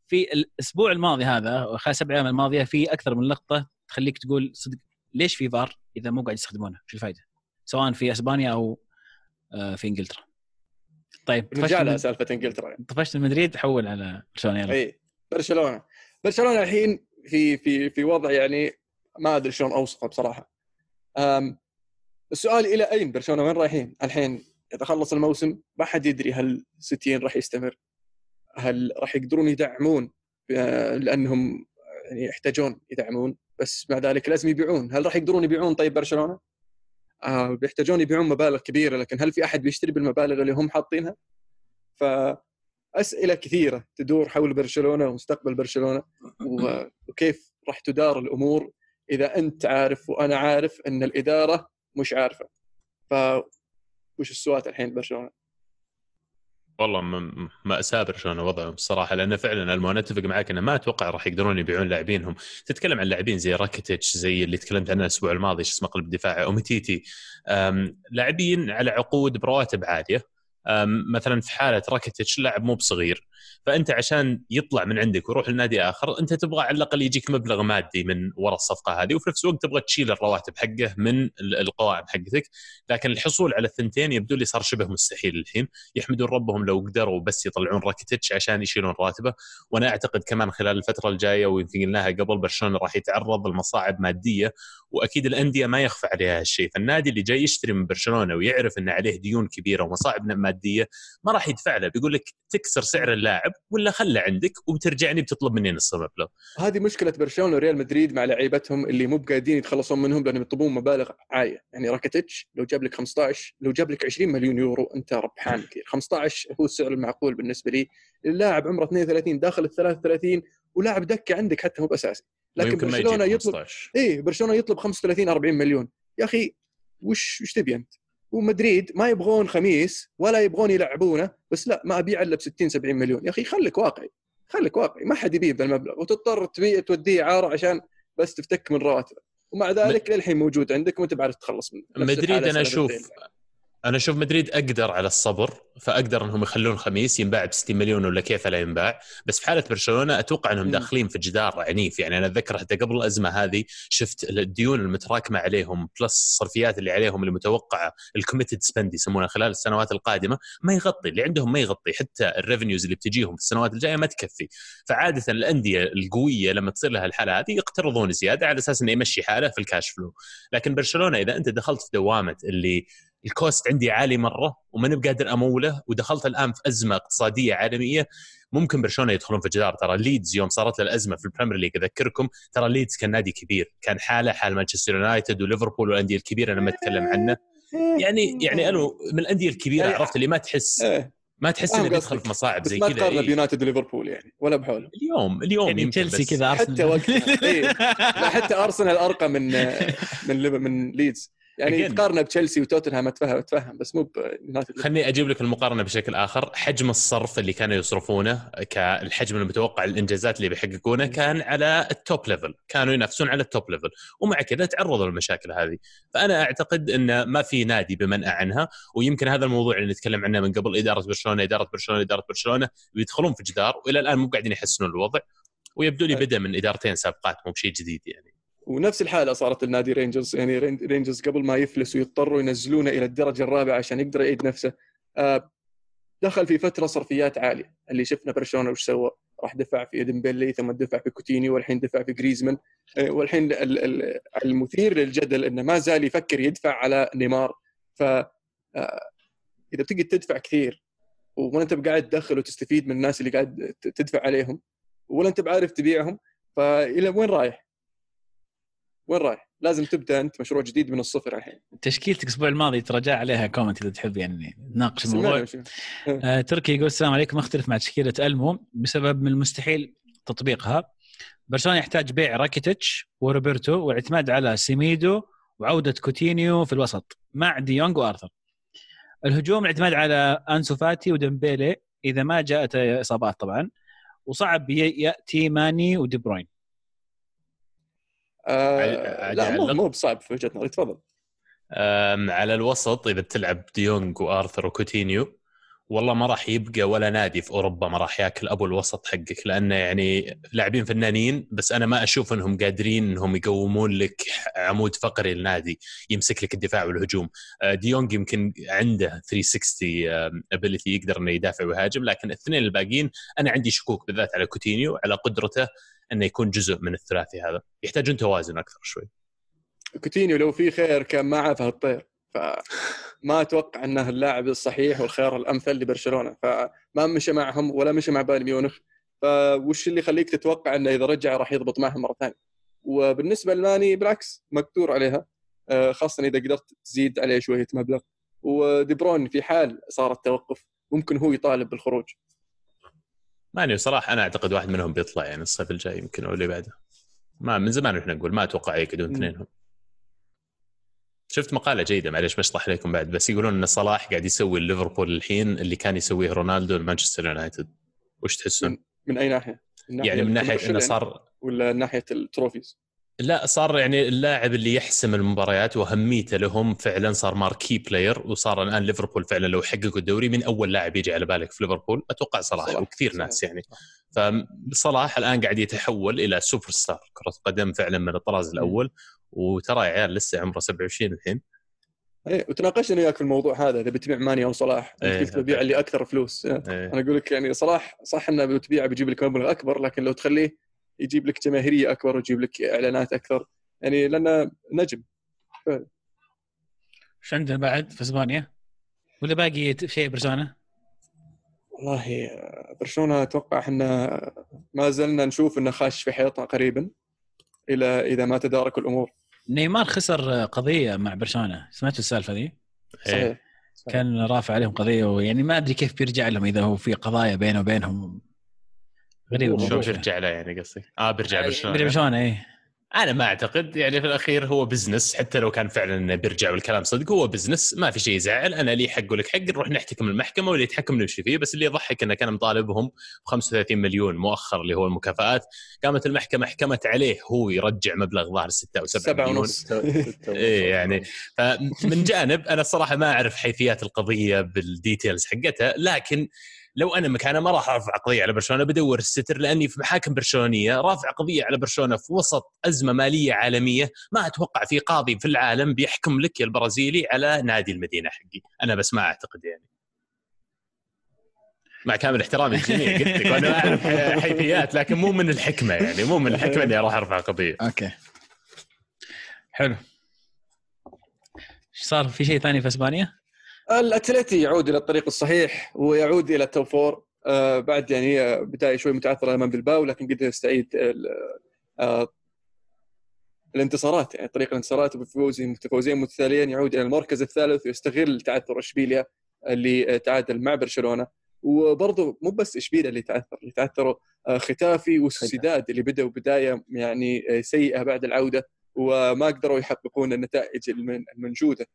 في الأسبوع الماضي هذا وخلال سبع أيام الماضية في أكثر من لقطة تخليك تقول صدق ليش في فار إذا مو قاعد يستخدمونه؟ شو الفائده سواء في إسبانيا أو آه، في إنجلترا. طيب من- سالفة إنجلترا يعني. طفشت من مدريد حول على برشلونة اي برشلونة. برشلونة الحين في في في وضع يعني ما أدري شلون أوصفه بصراحة. السؤال إلى أين برشلونة؟ وين رايحين؟ الحين اذا خلص الموسم ما حد يدري هل ستين راح يستمر هل راح يقدرون يدعمون آه، لأنهم يعني يحتاجون يدعمون بس مع ذلك لازم يبيعون. هل راح يقدرون يبيعون طيب برشلونة؟ آه بيحتاجون يبيعون مبالغ كبيرة لكن هل في أحد بيشتري بالمبالغ اللي هم حاطينها؟ فاسئله كثيرة تدور حول برشلونة ومستقبل برشلونة وكيف راح تدار الأمور إذا أنت عارف وأنا عارف أن الإدارة مش عارفة. ف وش السوات الحين برشلونة؟ والله م- مأساة برشلونة وضعهم الصراحة لأنه فعلا المو أنا أتفق معك أنه ما أتوقع راح يقدرون يبيعون لاعبينهم. تتكلم عن لاعبين زي راكيتيتش زي اللي تكلمت عنه الأسبوع الماضي شو اسمه قلب دفاع أومتيتي. لاعبين على عقود برواتب عالية. أم، مثلا في حالة راكيتيتش لاعب مو بصغير فأنت عشان يطلع من عندك ويروح لنادي آخر أنت تبغى على الأقل يجيك مبلغ مادي من وراء الصفقة هذه وفي نفس الوقت تبغى تشيل الرواتب حقه من ال- القوائم حقتك. لكن الحصول على الثنتين يبدو لي صار شبه مستحيل الحين. يحمدون ربهم لو قدروا بس يطلعون راكيتيتش عشان يشيلون راتبه. وأنا أعتقد كمان خلال الفترة الجاية ويمكن قلناها قبل برشلونة راح يتعرض لمصاعب مادية وأكيد الأندية ما يخفى عليها هالشيء. فالنادي اللي جاي يشتري من برشلونة ويعرف إن عليه ديون كبيرة ومصاعب مادية ما راح يدفع له بيقول لك تكسر سعر اللاعب ولا خله عندك وبترجعني بتطلب مني نص المبلغ هذه مشكلة برشلونة وريال مدريد مع لعيبتهم اللي مو بقادرين يتخلصون منهم لأنهم يطلبون مبالغ عالية. يعني راكيتيتش لو جاب لك 15 لو جاب لك 20 مليون يورو أنت ربحان كثير. 15 هو السعر المعقول بالنسبة لي. اللاعب عمره 32 داخل ال 33 ولاعب دكة عندك حتى مو باساسي لكن برشلونة يطلب 15 إيه برشلونة يطلب 35 40 مليون. يا أخي وش وش تبي أنت؟ ومدريد ما يبغون خميس ولا يبغون يلعبونه بس لا ما أبيع إلا ب 60 70 مليون. يا أخي خليك واقعي خليك واقعي. ما حد يبيع بالمبلغ. وتضطر تبيع توديه اعاره عشان بس تفتك من رواتبه ومع ذلك للحين موجود عندك وأنت بعرف تخلص منه مدريد أنا أشوف. أنا أشوف مدريد أقدر على الصبر فأقدر إنهم يخلون خميس ينباع ب 60 مليون ولا كيف لا ينباع. بس في حالة برشلونة أتوقع إنهم. داخلين في جدار عنيف. يعني أنا أتذكر حتى قبل الأزمة هذه شفت الديون المتراكمة عليهم plus الصرفيات اللي عليهم المتوقعه ال committed spend يسمونها خلال السنوات القادمة ما يغطي اللي عندهم ما يغطي حتى ال revenues اللي بتجيهم في السنوات الجاية ما تكفي. فعادة الأندية القوية لما تصير لها الحالة هذه يقترضون زيادة على أساس إنه يمشي حاله في ال cash flow لكن برشلونة إذا أنت دخلت في دوامة اللي ال cost عندي عالي مرة وماني بقادر أموله ودخلت الآن في أزمة اقتصادية عالمية. ممكن برشلونة يدخلون في جدار ترى ليدز يوم صارت له الأزمة في البريمير ليج أذكركم. ترى ليدز كان نادي كبير. كان حاله حال مانشستر يونايتد وليفربول والأندية الكبيرة أنا ما أتكلم عنه. يعني يعني أنا من الأندية الكبيرة يعني- عرفت اللي ما تحس إيه. ما تحس إنه بيدخل. في مصاعب زي ما كذا. تقارن إيه. بيونايتد وليفربول يعني ولا بحوله. اليوم اليوم يعني تشيلسي كذا أرسنال. حتى وقتها (laughs) إيه. لا حتى أرسنال أرقى من من من ليدز. يعني again. تقارنه بتشيلسي وتوتنهام اتفهم أتفهم بس مو بيونايتد خليني أجيب لك المقارنة بشكل آخر. حجم الصرف اللي كانوا يصرفونه كالحجم المتوقع الإنجازات اللي بيحققونه كان على ال top level كانوا ينافسون على ال top level ومع كذا تعرضوا للمشاكل هذه. فأنا أعتقد إن ما في نادي بمنأى عنها. ويمكن هذا الموضوع اللي نتكلم عنه من قبل إدارة برشلونة إدارة برشلونة إدارة برشلونة بيدخلون في جدار. وإلى الآن مو قاعدين يحسنون الوضع. ويبدو لي أي. بدا من إدارتين سابقات مو بشيء جديد يعني. ونفس الحالة صارت النادي رينجرز يعني رين- رينجرز قبل ما يفلسوا يضطروا ينزلونه إلى الدرجة الرابعة عشان يقدر يعيد نفسه. آه، دخل في فترة صرفيات عالية. اللي شفنا برشلونة وش سوى؟ راح دفع في ديمبلي ثم دفع في كوتينيو والحين دفع في جريزمان. آه، والحين ال- ال- المثير للجدل إنه ما زال يفكر يدفع على نيمار. ف آه، إذا بتقعد تدفع كثير وما أنت قاعد تدخل وتستفيد من الناس اللي قاعد تدفع عليهم ولا أنت بعارف تبيعهم فإلى وين رايح؟ وين رايح؟ لازم تبدأ أنت مشروع جديد من الصفر الحين. تشكيلتك الأسبوع الماضي ترى جاء عليها comment إذا تحب يعني نناقش الموضوع. آه، تركي يقول السلام عليكم. أختلف مع تشكيلة ألمو بسبب من المستحيل تطبيقها. برشلونة يحتاج بيع راكيتيتش وروبرتو والاعتماد على سيميدو وعودة كوتينيو في الوسط. مع ديونج وآرثر. الهجوم الاعتماد على أنسو فاتي وديمبيلي إذا ما جاءت إصابات طبعا. وصعب يأتي ماني ودي بروين. آه لا مو. مو بصعب في وجهة نظري تفضل على الوسط إذا بتلعب ديونج وآرثر وكوتينيو والله ما راح يبقى ولا نادي في أوروبا ما راح ياكل أبو الوسط حقك لأنه يعني لاعبين فنانين بس أنا ما أشوف إنهم قادرين إنهم يقومون لك عمود فقري للنادي يمسك لك الدفاع والهجوم آه، ديونج يمكن عنده 360 ability يقدر إنه يدافع ويهاجم لكن الاثنين الباقيين أنا عندي شكوك بالذات على كوتينيو على قدرته إنه يكون جزء من الثلاثي هذا. يحتاجون توازن أكثر شوي. كوتينيو لو في خير كان معه هالطير فما أتوقع انه اللاعب الصحيح والخيار الأمثل لبرشلونة فما مشى معهم ولا مشى مع بايرن ميونخ. فوش اللي يخليك تتوقع إنه إذا رجع راح يضبط معهم مرة ثانية؟ وبالنسبة لماني بالعكس مقدور عليها. آه، خاصة إذا قدرت تزيد عليه شوية مبلغ. ودي برون في حال صار التوقف ممكن هو يطالب بالخروج. ماني صراحة أنا أعتقد واحد منهم بيطلع يعني الصيف الجاي يمكن أو اللي بعده ما من زمان إحنا نقول ما أتوقع يقعدون. اثنينهم شفت مقالة جيدة معليش بشرح لكم بعد بس يقولون إن صلاح قاعد يسوي ليفربول الحين اللي كان يسويه رونالدو لمانشستر يونايتد وش تحسون؟ من أي ناحية؟ من يعني من ناحية إنه يعني؟ صار ولا ناحية ال trophies؟ لا صار يعني اللاعب اللي يحسم المباريات وأهميته لهم فعلا صار marquee player وصار الآن ليفربول فعلا لو حققوا الدوري من أول لاعب يجي على بالك في ليفربول أتوقع صلاح, صلاح. وكثير صلاح. ناس يعني فصلاح الآن قاعد يتحول إلى سوبر ستار كرة قدم فعلا من الطراز الأول وترى يا عيال لسه عمره 27 الحين إيه وتناقشنا وياك في الموضوع هذا إذا بتبيع ماني أو صلاح إيه، قلت ببيع اللي أكثر فلوس. إيه. أنا أقول لك يعني صلاح صح إنه بتبيعه بيجيب لك مبلغ اكبر لكن لو تخليه يجيب لك جماهيرية أكبر ويجيب لك إعلانات أكثر يعني لأنه نجم إيش عندنا بعد في إسبانيا؟ ولا باقي شيء برشلونة؟ والله برشلونة أتوقع إحنا ما زلنا نشوف إنه خاش في حيطة قريبا إلى إذا ما تداركوا الأمور نيمار خسر قضية مع برشلونة سمعتوا السالفة ذي؟ إيه. صحيح كان رافع عليهم قضية ويعني ما أدري كيف بيرجع لهم إذا هو في قضايا بينه وبينهم غريب شو بيرجع له يعني قصدي؟ آه بيرجع بيرجع برشلونه برشلونه إيه أنا ما أعتقد يعني في الأخير هو business حتى لو كان فعلا إنه بيرجع والكلام صدق هو business ما في شيء يزعل. أنا لي حق ولك حق نروح نحتكم المحكمة واللي يتحكم نمشي فيه. بس اللي يضحك إنه كان مطالبهم ب 35 مليون مؤخر اللي هو المكافآت. قامت المحكمة حكمت عليه هو يرجع مبلغ ظاهر 6 أو 7 سبعة مليون. ونص (laughs) إيه يعني. فمن جانب أنا الصراحة ما أعرف حيثيات القضية بال details حقتها لكن لو أنا مكانه ما راح أرفع قضية على برشلونة بدور الستر لأني في محاكم برشلونية رافع قضية على برشلونة في وسط أزمة مالية عالمية ما أتوقع في قاضي في العالم بيحكم لك يا البرازيلي على نادي المدينة حقي. أنا بس ما أعتقد يعني. مع كامل احترامي للجميع قلت لك وأنا أعرف حيثيات لكن مو من الحكمة يعني مو من الحكمة إني أروح أرفع قضية. أوكي. حلو. إيش صار؟ في شيء ثاني في إسبانيا؟ الاتلتي يعود إلى الطريق الصحيح ويعود إلى ال top four. آه بعد يعني آه، بداية شوي متعثرة أمام بلباو لكن قدر يستعيد آه الانتصارات يعني طريق الانتصارات وبفوزين متفوزين متتاليين يعود إلى المركز الثالث ويستغل تعثر إشبيليا اللي تعادل مع برشلونة. وبرضه مو بس إشبيليا اللي تعثر اللي تعثروا ختافي وسوسيداد اللي بدأوا بداية يعني سيئة بعد العودة وما قدروا يحققون النتائج المن- المنشودة.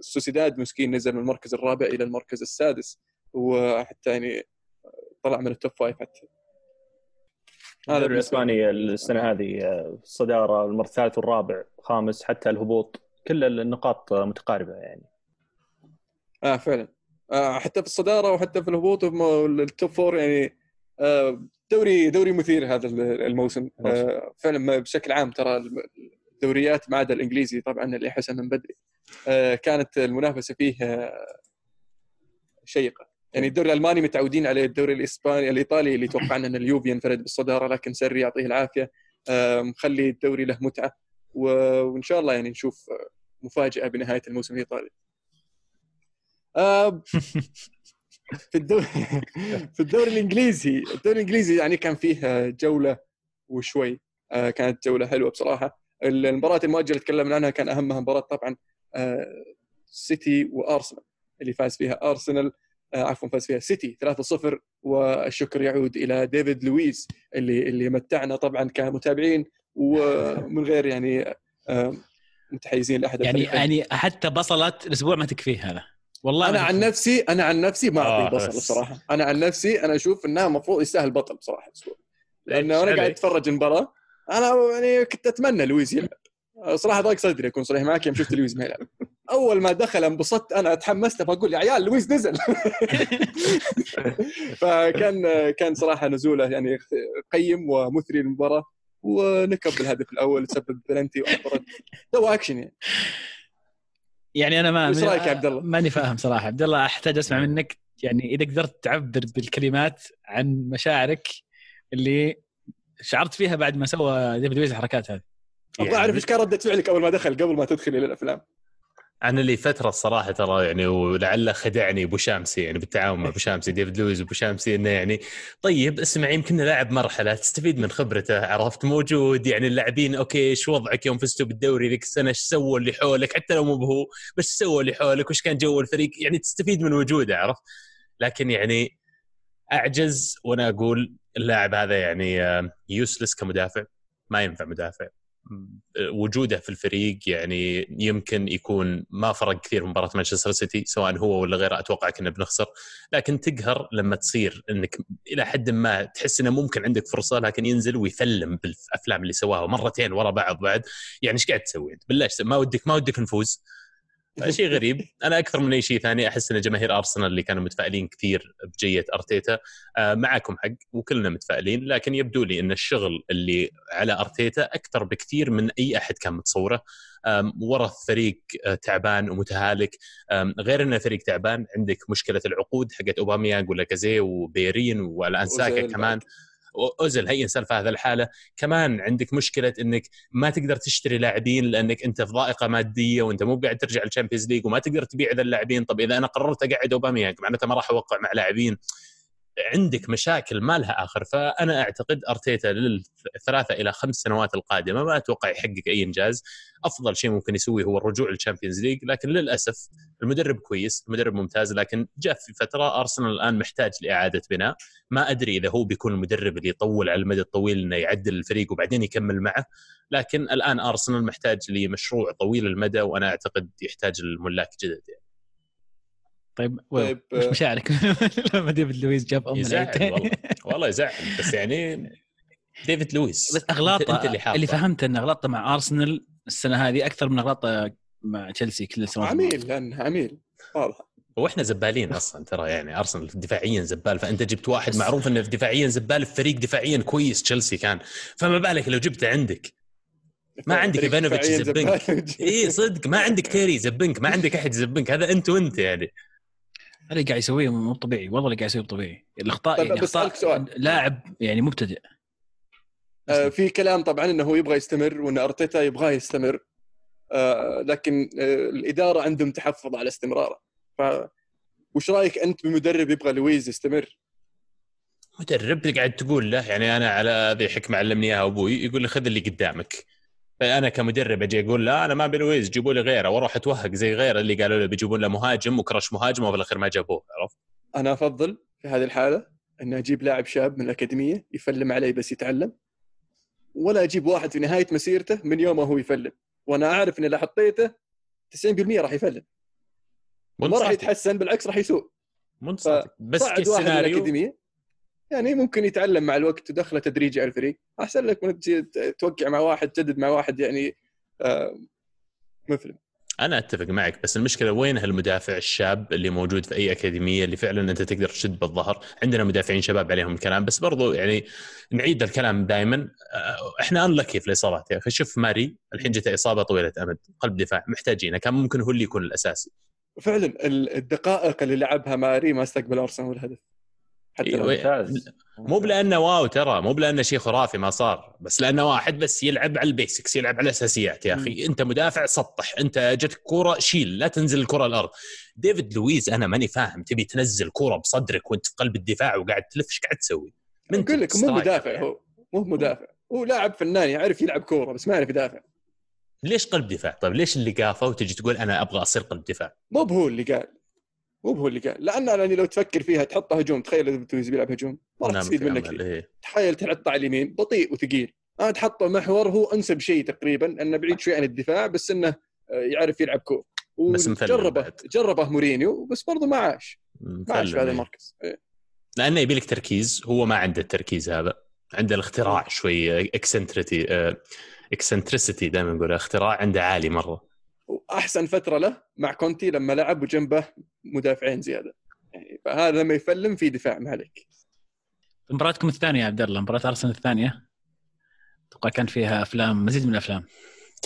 سوسيداد مسكين نزل من المركز الرابع إلى المركز السادس. وحتى يعني طلع من ال top five حتى. هذا الإسباني السنة هذه آه، الصداره المره الثالث والرابع خامس حتى الهبوط. كل النقاط آه، متقاربة يعني. آه فعلا. آه حتى في الصدارة وحتى في الهبوط ال top four يعني آه دوري دوري مثير هذا الموسم. آه فعلا بشكل عام ترى الدوريات ما عدا الإنجليزي طبعا اللي حسن من بدري. آه كانت المنافسة فيه آه شيقة. يعني الدوري الألماني متعودين عليه الدوري الإسباني الإيطالي اللي توقعنا ان اليوفي ينفرد بالصدارة لكن سري يعطيه العافية. آه مخلي الدوري له متعة. وإن شاء الله يعني نشوف آه، مفاجأة بنهاية الموسم الإيطالي. آه، في الدوري (laughs) في الدوري الإنجليزي الدوري الإنجليزي يعني كان فيه جولة وشوي. آه، كانت جولة حلوة بصراحة. المباراة المؤجلة تكلمنا عنها كان أهمها مباراة طبعا آه، سيتي وأرسنال اللي فاز فيها أرسنال آه، عفوا فاز فيها سيتي 3-0 والشكر يعود إلى ديفيد لويس اللي اللي متعنا طبعا كمتابعين ومن غير يعني آه، متحيزين لأحد يعني. يعني حتى بصلت الأسبوع ما تكفيه هذا والله أنا عن. نفسي أنا عن نفسي ما آه، اعطيه بصل. بصراحه أنا عن نفسي أنا أشوف انها المفروض يستاهل بطل بصراحة الأسبوع لأنه أنا قاعد؟ أتفرج المباراة أنا يعني كنت أتمنى لويس يلعب صراحة ضاق صدري أكون صريح معك يوم شفت لويس ما يلعب أول ما دخل انبسطت أنا تحمست بقول يا عيال لويس نزل. (laughs) فكان كان صراحة نزوله يعني قيم ومثري للمباراة ونكب بالهدف الأول تسبب بلنتي وانفرد to action يعني. يعني أنا ما إيش رأيك يا عبد الله؟ ماني فاهم صراحة. عبد الله أحتاج أسمع منك. يعني إذا قدرت تعبر بالكلمات عن مشاعرك اللي شعرت فيها بعد ما سوى ديفيد ويز الحركات هذه. أبغى أعرف إيش كان ردة فعلك أول ما دخل قبل ما تدخل إلى الأفلام. أنا لي فترة الصراحة ترى يعني ولعله خدعني أبو شامسي يعني بالتعاون مع أبو شامسي ديفيد لويز ابو شامسي إنه يعني طيب اسمع يمكن لاعب مرحلة تستفيد من خبرته عرفت موجود يعني اللاعبين أوكي إيش وضعك يوم فزتوا بالدوري ذيك السنة؟ إيش سووا اللي حولك؟ حتى لو مو بهو بس سووا اللي حولك؟ وش كان جو الفريق؟ يعني تستفيد من وجوده عرفت؟ لكن يعني أعجز وأنا أقول اللاعب هذا يعني يوسلس كمدافع ما ينفع مدافع. وجوده في الفريق يعني يمكن يكون ما فرق كثير في مباراة مانشستر سيتي سواء هو ولا غيره أتوقع كنا بنخسر. لكن تقهر لما تصير إنك إلى حد ما تحس إنه ممكن عندك فرصة لكن ينزل ويثلم بالأفلام اللي سواها مرتين ورا بعض بعد. يعني إيش قاعد تسوي أنت؟ بالله ما ودك ما ودك نفوز. شيء غريب. أنا أكثر من أي شيء ثاني أحس إن جماهير أرسنال اللي كانوا متفائلين كثير بجية أرتيتا معكم حق وكلنا متفائلين لكن يبدو لي إن الشغل اللي على أرتيتا أكثر بكثير من أي أحد كان متصوره. ورث فريق تعبان ومتهالك. غير انه فريق تعبان عندك مشكلة العقود حقت اوباميانج ولا كازي وبيرين والانساكا كمان. اوزل هي إنسان في هذا الحالة. كمان عندك مشكلة إنك ما تقدر تشتري لاعبين لأنك أنت في ضائقة مادية وأنت مو قاعد ترجع ال Champions League وما تقدر تبيع ذا اللاعبين. طب إذا أنا قررت أقعد أوباميانج معناته ما راح أوقع مع لاعبين. عندك مشاكل ما لها آخر فأنا أعتقد أرتيتا للثلاثة إلى خمس سنوات القادمة ما أتوقع يحقق أي إنجاز أفضل شيء ممكن يسويه هو الرجوع لل Champions League لكن للأسف المدرب كويس المدرب ممتاز لكن جاء في فترة أرسنال الآن محتاج لإعادة بناء ما أدري إذا هو بيكون المدرب اللي يطول على المدى الطويل إنه يعدل الفريق وبعدين يكمل معه لكن الآن أرسنال محتاج لمشروع طويل المدى وأنا أعتقد يحتاج الملاك جدد يعني. طيب, طيب، وش آه. مشاعرك؟ لما ديفيد لويس جاب ام يزعل والله والله يزعل بس يعني ديفيد لويس بس أغلاطه انت اللي اللي فهمت إن أغلاطه مع أرسنال السنة هذه أكثر من أغلاطه مع تشيلسي كل السنوات عميل لأنه عميل واضح. وإحنا زبالين أصلا ترى يعني أرسنال دفاعيا زبال. فأنت جبت واحد معروف إنه دفاعيا زبال في فريق دفاعيا كويس تشيلسي كان. فما بالك لو جبته عندك. ما عندك إيفانوفيتش يزبنك. اي صدق. ما عندك تيري يزبنك. ما عندك أحد يزبنك. هذا أنت وأنت يعني. اللي قاعد يسويه مو طبيعي والله اللي قاعد يسويه مو طبيعي. الأخطاء طيب، يعني بسألك أخطاء سؤال. لاعب يعني مبتدئ. آه، في كلام طبعا إنه هو يبغى يستمر وإن أرتيتا يبغاه يستمر. آه، لكن آه، الإدارة عندهم تحفظ على استمراره. ف وش رأيك أنت بمدرب يبغى لويز يستمر؟ مدرب قاعد تقول له يعني أنا على ذي حكمة علمني إياها أبوي يقول لي خذ اللي قدامك. أنا كمدرب أجي أقول لا أنا ما أبي لويز جيبوا لي غيره وأروح أتوهق زي غيره اللي قالوا له بيجيبون له مهاجم وكرش مهاجم وفي الأخير ما جابوه عرفت؟ أنا أفضل في هذه الحالة ان أجيب لاعب شاب من الأكاديمية يفلم علي بس يتعلم ولا أجيب واحد في نهاية مسيرته من يومه هو يفلم وأنا أعرف إن اذا حطيته 90% راح يفلم ما راح. يتحسن بالعكس راح يسوء صادق. بس كسيناريو يعني ممكن يتعلم مع الوقت ودخله تدريجي على الفريق أحسن لك من توقع مع واحد تجدد مع واحد يعني آه مفلم أنا أتفق معك بس المشكلة وين هالمدافع الشاب اللي موجود في أي أكاديمية اللي فعلا أنت تقدر تشد بالظهر؟ عندنا مدافعين شباب عليهم الكلام بس برضو يعني نعيد الكلام دائما إحنا unlucky في الإصابات يا أخي. شوف ماري الحين جته إصابة طويلة أمد قلب دفاع محتاجينه. كان ممكن هو اللي يكون الأساسي. فعلا ال- الدقائق اللي لعبها ماري ما استقبل أرسنال الهدف حتى إيه، ممتاز. مو بلأنه wow ترى مو بلأنه شيء خرافي ما صار بس لأنه واحد بس يلعب على ال basics يلعب على الأساسيات. يا أخي أنت مدافع سطح أنت جتك كوره شيل لا تنزل الكرة الأرض. ديفيد لويز أنا ماني فاهم تبي تنزل كوره بصدرك وأنت في قلب الدفاع وقاعد تلف إيش قاعد تسوي؟ من أقول لك مو مدافع يعني. هو مو. مدافع. هو لاعب فنان يعرف يلعب كورة بس ما يعرف يدافع. ليش قلب دفاع؟ طيب ليش اللقافة وتجي تقول أنا أبغى أصير قلب دفاع؟ مو بهو اللي قال. مو بهو اللي قال لأن يعني لو تفكر فيها تحطه هجوم تخيل إذا لويز بيلعب هجوم. ما راح تستفيد في منك إيه. تخيل تحطه على اليمين بطيء وثقيل. أنا تحطه محور هو أنسب شيء تقريبا انه بعيد شوي عن الدفاع بس إنه آه، يعرف يلعب مفلم وجربه. جربه مورينيو بس برضه ما عاش. ما عاش في هذا إيه. المركز. إيه. لأنه يبي لك تركيز هو ما عنده التركيز هذا. عنده الاختراع شوي eccentricity eccentricity دائما نقول اختراع عنده عالي مرة. واحسن فترة له مع كونتي لما لعب وجنبه مدافعين زيادة. يعني فهذا لما يفلم في دفاع ما عليك مباراتكم الثانية يا عبد الله مباراة أرسنال الثانية. أتوقع كان فيها أفلام مزيد من الأفلام.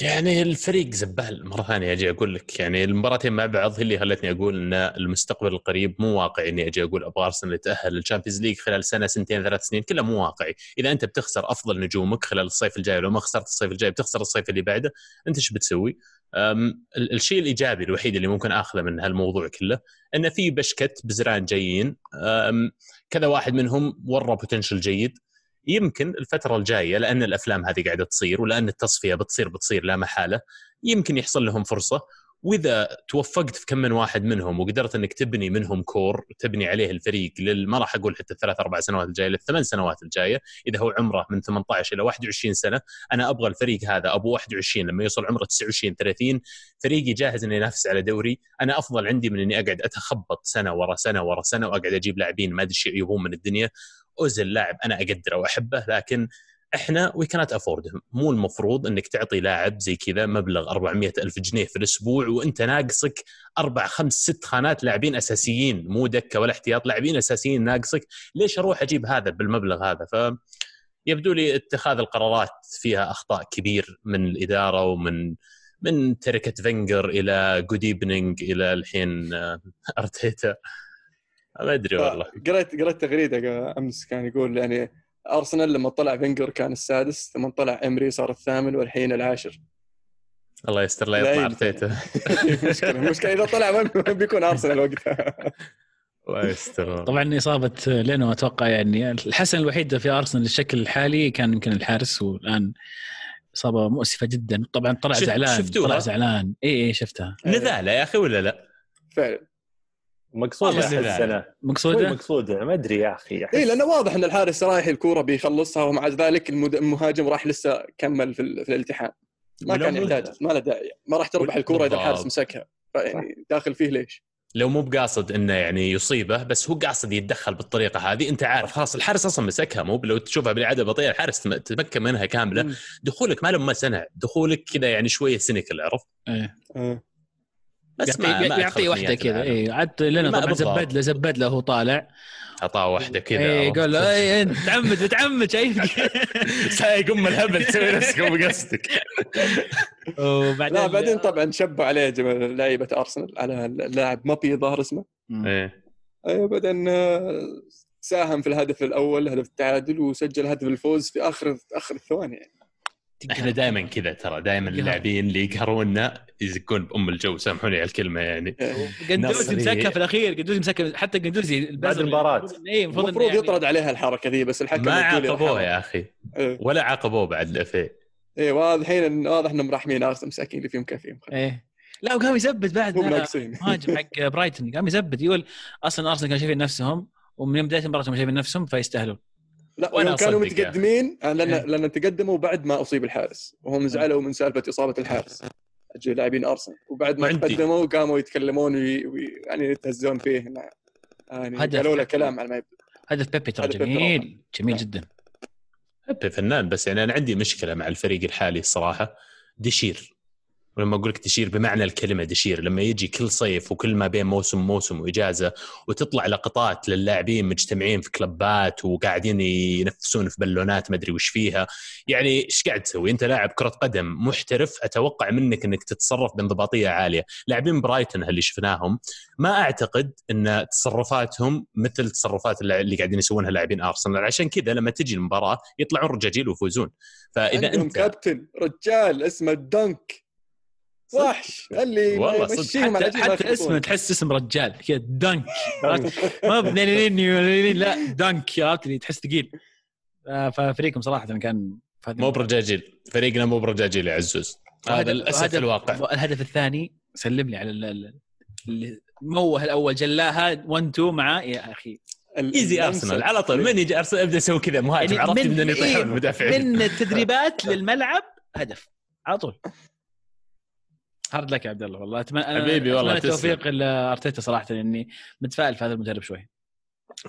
يعني الفريق زبال مرة ثانية أجي أقول لك. يعني المباراتين مع بعض هي اللي خلتني أقول إن المستقبل القريب مو واقعي إني أجي أقول أبغى أرسنال يتأهل لل Champions League خلال سنة سنتين ثلاث سنين كله مو واقعي. إذا أنت بتخسر أفضل نجومك خلال الصيف الجاي ولو ما خسرت الصيف الجاي بتخسر الصيف اللي بعده أنت إيش بتسوي؟ الشيء الإيجابي الوحيد اللي ممكن آخذه من هالموضوع كله انه في بشكه بزران جايين كذا واحد منهم ورى بوتنشل جيد. يمكن الفترة الجاية لأن الأفلام هذه قاعدة تصير ولأن التصفية بتصير بتصير لا محالة يمكن يحصل لهم فرصة. وإذا توفقت في كم من واحد منهم وقدرت إنك تبني منهم كور تبني عليه الفريق لل ما راح أقول حتى الثلاث أربع سنوات الجاية للثمان سنوات الجاية إذا هو عمره من 18 إلى 21 سنة أنا أبغى الفريق هذا أبو 21 لما يوصل عمره 29 30 فريقي جاهز إنه ينافس على دوري أنا أفضل عندي من إني أقعد أتخبط سنة ورا سنة ورا سنة وأقعد أجيب لاعبين ما أدري إيش يبون من الدنيا اوزل لاعب أنا أقدره وأحبه لكن إحنا وي كانت افورد مو المفروض إنك تعطي لاعب زي كذا مبلغ 400 ألف جنيه في الأسبوع وإنت ناقصك أربع خمس ست خانات لاعبين أساسيين مو دكة ولا احتياط لاعبين أساسيين ناقصك. ليش أروح أجيب هذا بالمبلغ هذا؟ ف يبدو لي اتخاذ القرارات فيها أخطاء كبير من الإدارة ومن من تركة فينجر إلى Good Evening إلى الحين آه، أرتيتا. ما أدري والله. قريت قريت تغريدة أمس كان يقول يعني أرسنال لما طلع فينجر كان السادس لما طلع إمري صار الثامن والحين العاشر. الله يستر لا يطلع. أرتيتا. (laughs) المشكلة المشكلة إذا طلع وين وين بيكون أرسنال وقتها. (laughs) الله يستر. طبعا إصابة لينو أتوقع يعني الحسن الوحيد في أرسنال الشكل الحالي كان يمكن الحارس والآن إصابة مؤسفة جدا. طبعا طلع شف- زعلان شفتوها؟ طلع زعلان. اي اي شفتها. نذاله يا أخي ولا لا؟ فعلا. مقصود والله احس زعلان. أنا شوي مقصوده مقصود ما أدري يا أخي أحس اي لأنه واضح إن الحارس رايح الكورة بيخلصها ومع ذلك المد- المهاجم راح لسه كمل في, ال- في الالتحام ما كان يحتاج ما له داعي ما راح تربح الكورة إذا الحارس. مسكها يعني داخل فيه ليش؟ لو مو بقاصد إنه يعني يصيبه بس هو قاصد يتدخل بالطريقة هذه أنت عارف خلاص الحارس أصلا مسكها مو لو تشوفها بالعاده بطيئه الحارس تم- تمكن منها كاملة. دخولك ما له ما سنع دخولك كذا يعني شوية cynical عرفت إيه. بس ما, يعطي- ما يعطي أدخل واحدة كذا. اي عاد لنا طبعا. زبد له زبد له وهو طالع عطاه واحدة كذا اي؟ قال له اي إنت تعمد تعمد شايفك (laughs) سايق ام الهبل تسوي نفسك مو بقصدك (laughs) وبعدين لا بعدين طبعا شبوا عليه لعيبة أرسنال على اللاعب مابي ظهر اسمه. إيه أيوه بعدين آه، ساهم في الهدف الأول هدف التعادل وسجل هدف الفوز في اخر آخر الثواني يعني إحنا دائما كذا ترى دائما. اللاعبين اللي يقهرونا يزقون بأم الجو سامحوني على الكلمة يعني. قندوزي نصري. مسكها في الأخير قندوزي مسكها حتى قندوزي بعد المباراة. اي المفروض المفروض إنه يطرد عليها الحركة ذي بس الحكم ما عاقبوه. يا أخي. إيه. ولا عاقبوه بعد الافيه إيه واضح الحين واضح إنهم راحمين أرسنال مساكين اللي فيهم كافيين. إيه. لا وقام يزبد بعد مهاجم حق (laughs) برايتون. قام يزبد يقول أصلا أرسنال كانوا شايفين نفسهم ومن يوم بدايه المباراة كانوا شايفين نفسهم فيستاهلون. لا وأنا يوم كانوا. متقدمين آه، لأن إيه. لأن تقدموا بعد ما أصيب الحارس. وهم زعلوا من سالفة إصابة الحارس. لاعبين أرسنال. وبعد ما تقدموا قاموا يتكلمون وي... وي... يعني يتهزون فيه. يعني هدف. قالوا له كلام على ما يبدا هدف بيبي ترى جميل. جميل نعم. جدا. بيبي فنان بس يعني أنا عندي مشكلة مع الفريق الحالي الصراحه دشير ولما أقول لك دشير بمعنى الكلمة دشير لما يجي كل صيف وكل ما بين موسم موسم وإجازة وتطلع لقطات للاعبين مجتمعين في كلبات وقاعدين ينفسون في بالونات ما أدري وش فيها يعني إيش قاعد تسوي؟ أنت لاعب كرة قدم محترف أتوقع منك إنك تتصرف بانضباطية عالية. لاعبين برايتون اللي شفناهم ما أعتقد إن تصرفاتهم مثل تصرفات اللي قاعدين يسوونها لاعبين أرسنال. عشان كذا لما تجي المباراة يطلعون رجاجيل ويفوزون. فإذا أنت كابتن رجال اسمه دنك وحش. اللي والله صدق. حتى, حتى. اسمه تحس اسم رجال. كذا دنك. ما لا دنك. عرفت اللي تحس ثقيل. آه، ففريقكم صراحة كان مو برجاجيل فريقنا مو برجاجيل يا عزوز. هذا للأسف الواقع. الهدف الثاني سلم لي على ال- ال- اللي موه الأول جلاها 1 2 مع يا أخي. easy. ارسنال على طول. من يجي ارسنال أبدأ أسوي كذا. مهاجم. يعني عرفت من- بدنا يطيحون إيه، المدافعين. من التدريبات للملعب هدف. على طول. hard luck يا عبد الله والله اتمنى أنا حبيبي والله أتمنى. التوفيق لارتيتا صراحة لاني متفائل في هذا المدرب شوي.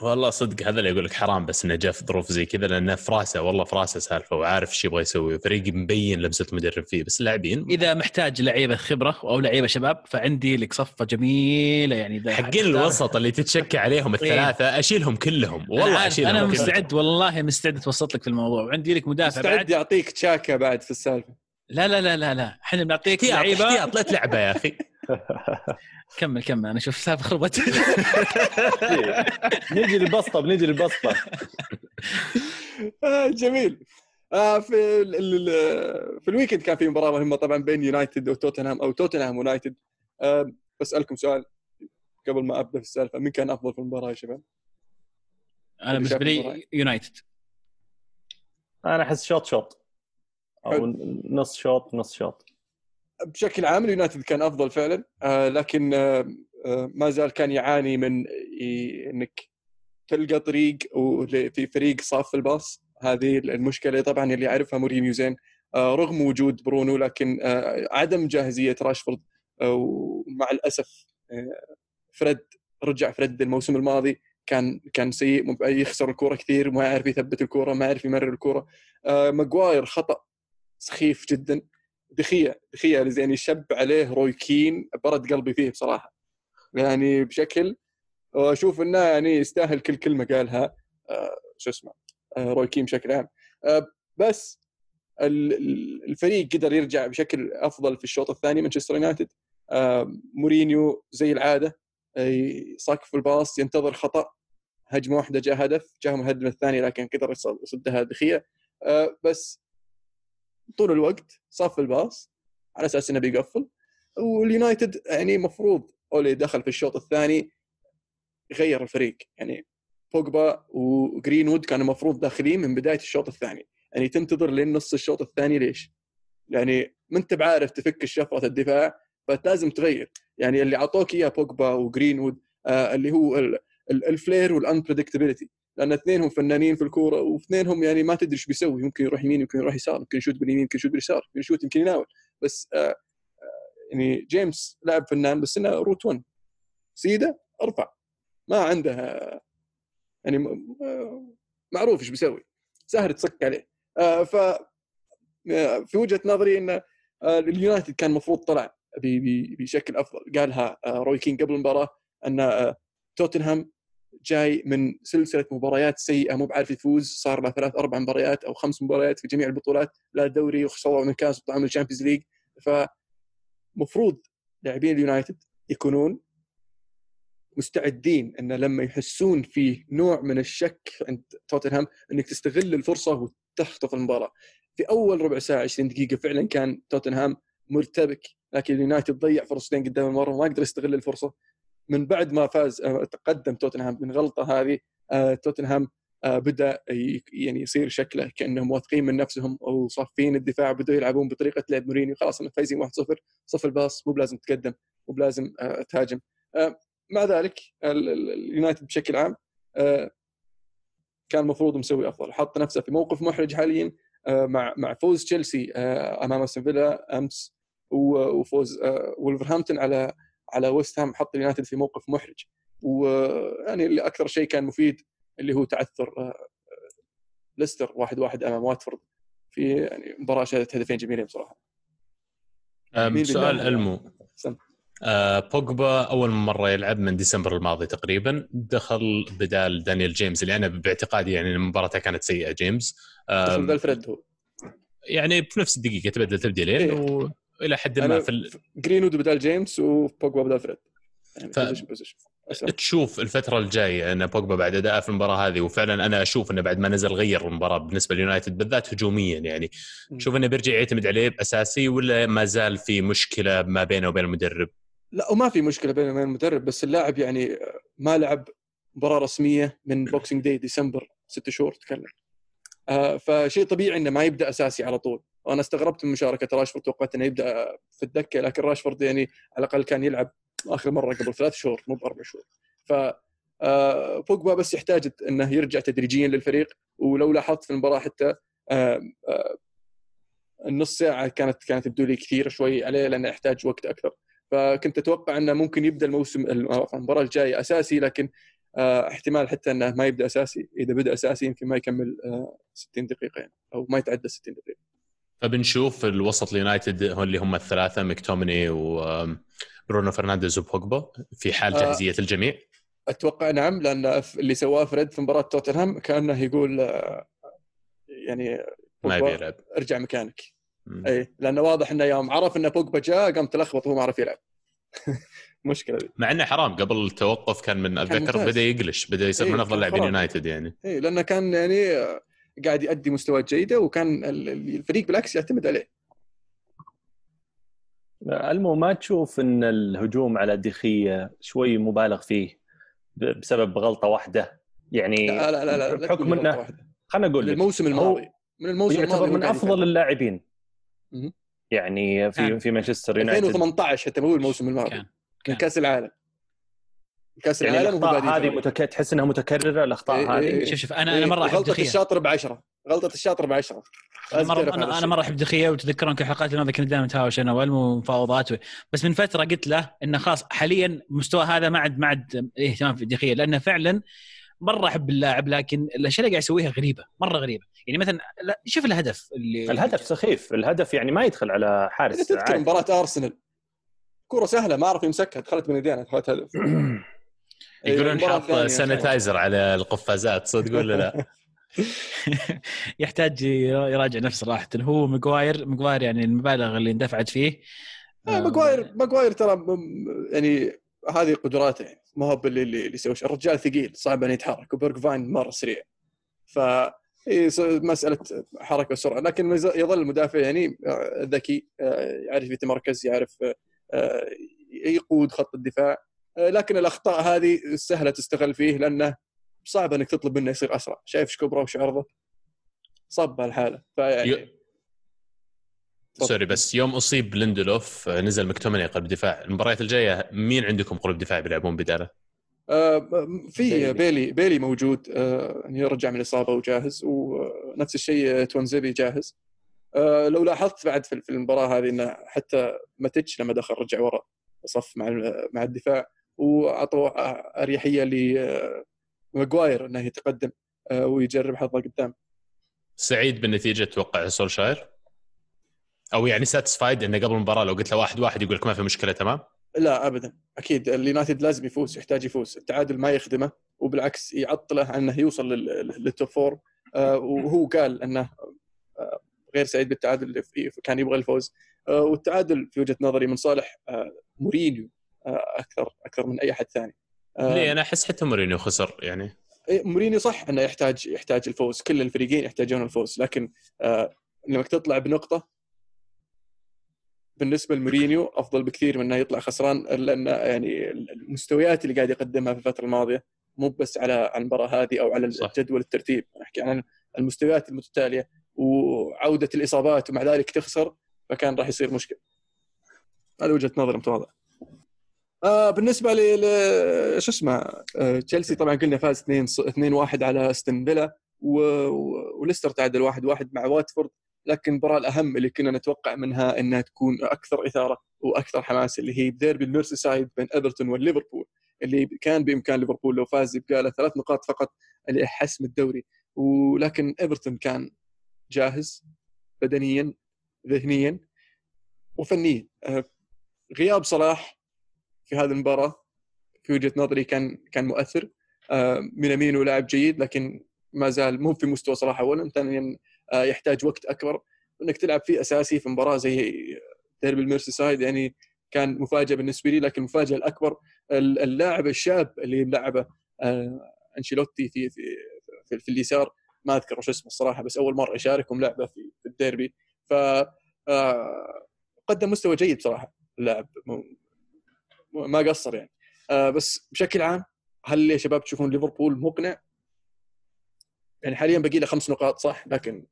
والله صدق هذا اللي يقول لك حرام بس إنه جاء في ظروف زي كذا لأنه في راسه والله في راسه سالفة وعارف إيش يبغى يسوي فريق مبين لمسة المدرب فيه بس اللاعبين إذا محتاج لعيبة خبرة أو لعيبة شباب فعندي لك صفة جميلة يعني حقين الوسط اللي تتشكى عليهم الثلاثة أشيلهم كلهم والله أشيلهم أنا كلهم. مستعد والله مستعد أتوسط لك في الموضوع وعندي لك مدافع مستعد بعد. يعطيك تشاكا بعد في السالفة. لا لا لا لا لا. إحنا بنعطيك لعيبة. احتياط لا تلعبه يا أخي. (laughs) كمل كمل. أنا أشوف سالفه خربت (laughs) نجي للبسطة بنجي للبسطة. آه جميل. آه في ال ال في ال weekend كان في مباراة مهمة طبعا بين يونايتد وتوتنهام أو توتنهام يونايتد. آه بسالكم سؤال قبل ما أبدأ في السالفة. مين كان أفضل في المباراة يا شباب؟ أنا بالنسبة. لي يونايتد. أنا أحس شوط شوط أو نص شوط نص شوط. بشكل عام اليونايتد كان أفضل فعلا آه لكن آه آه ما زال كان يعاني من إنك تلقى طريق في فريق صاف الباص. هذه المشكلة طبعا اللي يعرفها مورينيو زين. آه رغم وجود برونو لكن آه عدم جاهزية راشفورد آه ومع الأسف آه فريد رجع فريد الموسم الماضي. كان كان سيء يخسر الكورة كثير ما يعرف يثبت الكورة ما يعرف يمرر الكورة. آه ماجواير خطأ. سخيف جدا. دي خيا دي خيا يعني شب عليه روي كين برد قلبي فيه بصراحة. يعني بشكل واشوف إنه يعني يستاهل كل كلمة قالها. آه شو اسمه؟ آه روي كين بشكل عام. آه بس ال- ال- الفريق قدر يرجع بشكل أفضل في الشوط الثاني مانشستر يونايتد. مورينيو زي العادة يصك الباص ينتظر خطأ. هجمة واحدة جاء هدف جاء الهدف الثاني لكن قدر يصد- يصدها دخية. بس طول الوقت صف الباص على أساس إنه بيقفل. واليونايتد يعني مفروض أولي دخل في الشوط الثاني يغير الفريق. يعني بوجبا وجرينوود كانوا المفروض داخلين من بداية الشوط الثاني. يعني تنتظر لين نص الشوط الثاني ليش؟ يعني ما انت بعارف تفك الشفره الدفاع فلازم تغير. يعني اللي أعطوك إياه بوجبا وجرينوود آه اللي هو ال- ال- ال flair وال unpredictability لأن اثنينهم فنانين في الكورة واثنينهم يعني ما تدري إيش بيسوي. يمكن يروح يمين يمكن يروح يسار يمكن يشوت باليمين يمكن يشوت باليسار يمكن يشوت يمكن يناول. بس آه آه يعني جيمس لاعب فنان بس إنه route 1 سيدة أرفع. ما عنده آه، يعني آه، معروف إيش بيسوي. سهل تصك عليه. ف في وجهة نظري ان اليونايتد كان المفروض طلع بشكل أفضل. قالها روي كين قبل المباراة إن توتنهام جاي من سلسلة مباريات سيئة مو بعارف يفوز صار له ثلاث أربع مباريات أو خمس مباريات في جميع البطولات لا دوري وخسروا من كاس وطلعوا من ال Champions League فمفروض لاعبين اليونايتد يكونون مستعدين إن لما يحسون في نوع من الشك عند توتنهام إنك تستغل الفرصة وتخطف المباراة. في أول ربع ساعة 20 دقيقة فعلا كان توتنهام مرتبك لكن اليونايتد ضيع فرصتين قدام المباراة وما قدر يستغل الفرصة. من بعد ما فاز آه، تقدم توتنهام من غلطة هذه آه، توتنهام آه، بدأ يعني يصير شكله كأنهم واثقين من نفسهم أو صافين الدفاع بدأوا يلعبون بطريقة لعب مورينيو. خلاص أنا فايزين 1-0 صف الباص مو بلازم تقدم مو بلازم تهاجم. مع ذلك ال- ال- اليونايتد بشكل عام كان المفروض مسوي أفضل حط نفسه في موقف محرج حاليا مع مع فوز تشيلسي أمام أستون فيلا أمس وفوز ولفرهامبتون على على ويست هام حط اليونايتد في موقف محرج ويعني اللي أكثر شيء كان مفيد اللي هو تعثر آه، ليستر واحد واحد أمام واتفورد في يعني مباراة شهدت هدفين جميلين بصراحة سؤال؟ ألمو. آه بوجبا أول مرة يلعب من ديسمبر الماضي تقريبا دخل بدال دانيال جيمس اللي أنا باعتقادي يعني مباراته كانت سيئة جيمس دخل هو يعني في نفس الدقيقة تبدل تبديلين إيه. والى حد ما في ال... جرينوود بدل جيمس وبوجبا بدل فريد. يعني ف-. تشوف الفترة الجاية أن بوجبا بعد أداءه في المباراة هذه وفعلا أنا أشوف أنه بعد ما نزل غير المباراة بالنسبة لليونايتد بالذات هجوميا يعني. مم. شوف أنه بيرجع يعتمد عليه بأساسي ولا ما زال في مشكلة ما بينه وبين المدرب؟ لا وما في مشكلة بينه وبين المدرب بس اللاعب يعني ما لعب مباراة رسمية من Boxing Day ديسمبر ست شهور تكلم. آه فشيء طبيعي إنه ما يبدأ أساسي على طول. وأنا استغربت من مشاركة راشفورد توقعت إنه يبدأ في الدكة لكن راشفورد يعني على الأقل كان يلعب آخر مرة قبل ثلاث شهور مو بأربع شهور. ف آه، بوجبا بس يحتاج إنه يرجع تدريجيا للفريق ولو لاحظت في المباراة حتى آه، آه، النص ساعة كانت كانت تبدو لي كثير شوي عليه لأنه يحتاج وقت أكثر. فكنت أتوقع إنه ممكن يبدأ الموسم المباراة الجاية أساسي لكن آه، احتمال حتى إنه ما يبدأ أساسي. إذا بدأ أساسي يمكن ما يكمل آه، 60 دقيقة يعني أو ما يتعدى 60 دقيقة. فبنشوف الوسط اليونايتد اللي هم الثلاثة مكتوميني وبرونو فرنانديز وبوجبا في حال آه. جاهزيه الجميع أتوقع نعم لأن اللي سواه فريد في مباراة توتنهام كأنه يقول آه، يعني ما يبي يلعب ارجع مكانك مم. اي لأنه واضح إنه يوم عرف إن بوجبا جاء قام تلخبط وهو ما عرف يلعب (laughs) مشكلة ذي مع إنه حرام قبل التوقف كان من أتذكر. بدأ يقلش بدأ يصير إيه، من افضل لاعبين. يونايتد يعني اي لأنه كان يعني آه، قاعد يؤدي مستويات جيدة وكان ال- ال- الفريق بالعكس يعتمد عليه المو ما تشوف إن الهجوم على دخية شوي مبالغ فيه بسبب غلطة واحدة يعني لا لا لا لا, لا بحكم إنه. خلينا أقول من لك الموسم الماضي من الموسم يعتبر الماضي هو من أفضل. اللاعبين. يعني في كان. في مانشستر يونايتد 2018 حتى مو الموسم الماضي كان من كان كأس العالم كأس يعني العالم الأخطاء هذه. متك... تحس إنها متكررة الأخطاء إيه، هذه إيه. شوف شوف أنا أنا إيه، مره احب غلطه الشاطر بعشرة غلطة الشاطر بعشرة أنا مره أنا, أنا. مره احب دخيه وتذكرون في الحلقات الماضيه كنا دائما نتهاوش أنا والم ومفاوضات و- بس من فترة قلت له إنه خلاص حاليا مستوى هذا ما عاد ما عاد اهتمام في دخيه لأنه فعلا مرة أحب اللاعب لكن الأشياء اللي قاعد يسويها غريبة مرة غريبة يعني مثلا لا شوف الهدف اللي الهدف سخيف الهدف يعني ما يدخل على حارس تذكر. مباراة أرسنال كرة سهلة ما أعرف يمسكها دخلت من يدينا دخلت هدف (clears throat) يقولون حاط الثانية. sanitizer على القفازات صدق ولا لا؟ (laughs) يحتاج يراجع نفسه صراحة هو ماجواير ماجواير يعني المبالغ اللي اندفعت فيه. آه، ماجواير ماجواير ترى م- يعني هذه قدراته يعني. ما هو باللي اللي اللي يسوي شيء. الرجال ثقيل صعب أن يتحرك. وبيرجفاين مرة سريع. ف هي س- مسألة حركة وسرعة. لكن يظل المدافع يعني آه، ذكي آه، يعرف يتمركز يعرف يقود خط الدفاع. لكن الأخطاء هذه سهلة تستغل فيه لأنه صعب إنك تطلب منه يصير أسرع. شايف إيش كبره وش عرضه؟ صب هالحاله فيعني يو- sorry بس يوم أصيب ليندلوف آه، نزل مكتوميناي قلب دفاع. المباريات الجاية مين عندكم قلب دفاع بيلعبون بداله؟ آه، في بيلي. بيلي. بيلي موجود آه، يعني رجع من الاصابه وجاهز ونفس الشيء آه، توانزيبي جاهز. آه، لو لاحظت بعد في المباراة هذه إنه حتى ماتيتش لما دخل رجع ورا صف مع ال- مع الدفاع واعطوا أريحية لماجواير إنه يتقدم آه، ويجرب حظه قدام. سعيد بالنتيجة توقع سولشاير؟ أو يعني satisfied إنه قبل المباراة لو قلت له واحد واحد يقول لك ما في مشكلة تمام؟ لا ابدا. أكيد اليونايتد لازم يفوز يحتاج يفوز. التعادل ما يخدمه وبالعكس يعطله إنه يوصل لل- لل top four آه، وهو قال إنه آه، غير سعيد بالتعادل كان يبغى الفوز. آه، والتعادل في وجهة نظري من صالح آه، مورينيو. آه، أكثر أكثر من أي حد ثاني. ليه؟ أنا أحس حتى مورينيو خسر يعني. إيه، مورينيو صح إنه يحتاج يحتاج الفوز. كل الفريقين يحتاجون الفوز. لكن آه انك تطلع بنقطة بالنسبة لمورينيو أفضل بكثير من إنه يطلع خسران لأن يعني المستويات اللي قاعد يقدمها في الفترة الماضية مو بس على على المباراة هذه أو على صح. جدول الترتيب. نحكي عن المستويات المتتالية وعودة الإصابات ومع ذلك تخسر فكان راح يصير مشكل هذه وجهة نظري متواضعه آه بالنسبة ل شو اسمه آه تشيلسي طبعا قلنا فاز 2 2 1 على أستون فيلا. وليستر تعادل 1 1 مع واتفورد لكن المباراة الأهم اللي كنا نتوقع منها إنها تكون أكثر إثارة وأكثر حماس اللي هي ديربي الميرسيسايد بين إيفرتون والليفربول اللي كان بإمكان ليفربول لو فاز يبقى له ثلاث نقاط فقط لحسم الدوري ولكن إيفرتون كان جاهز بدنيا ذهنيا وفنيا آه، غياب صلاح في هذه المباراة في وجهة نظري كان كان مؤثر. آه، مينامينو لاعب جيد لكن ما زال مو في مستوى صلاح اولا ثانيا آه، يحتاج وقت أكبر. انك تلعب فيه أساسي في مباراة زي ديربي الميرسيسايد يعني كان مفاجأة بالنسبة لي لكن المفاجأة الأكبر ال- اللاعب الشاب اللي ملعبه آه، أنشيلوتي في في في, في اليسار. ما أذكر وش اسمه الصراحة بس أول مرة يشارك وملعبه في في الديربي. ف قدم مستوى جيد بصراحه اللاعب. ما قصر يعني. آه، بس بشكل عام هل يا شباب تشوفون ليفربول مقنع؟ يعني حاليا باقي له خمس نقاط صح؟ لكن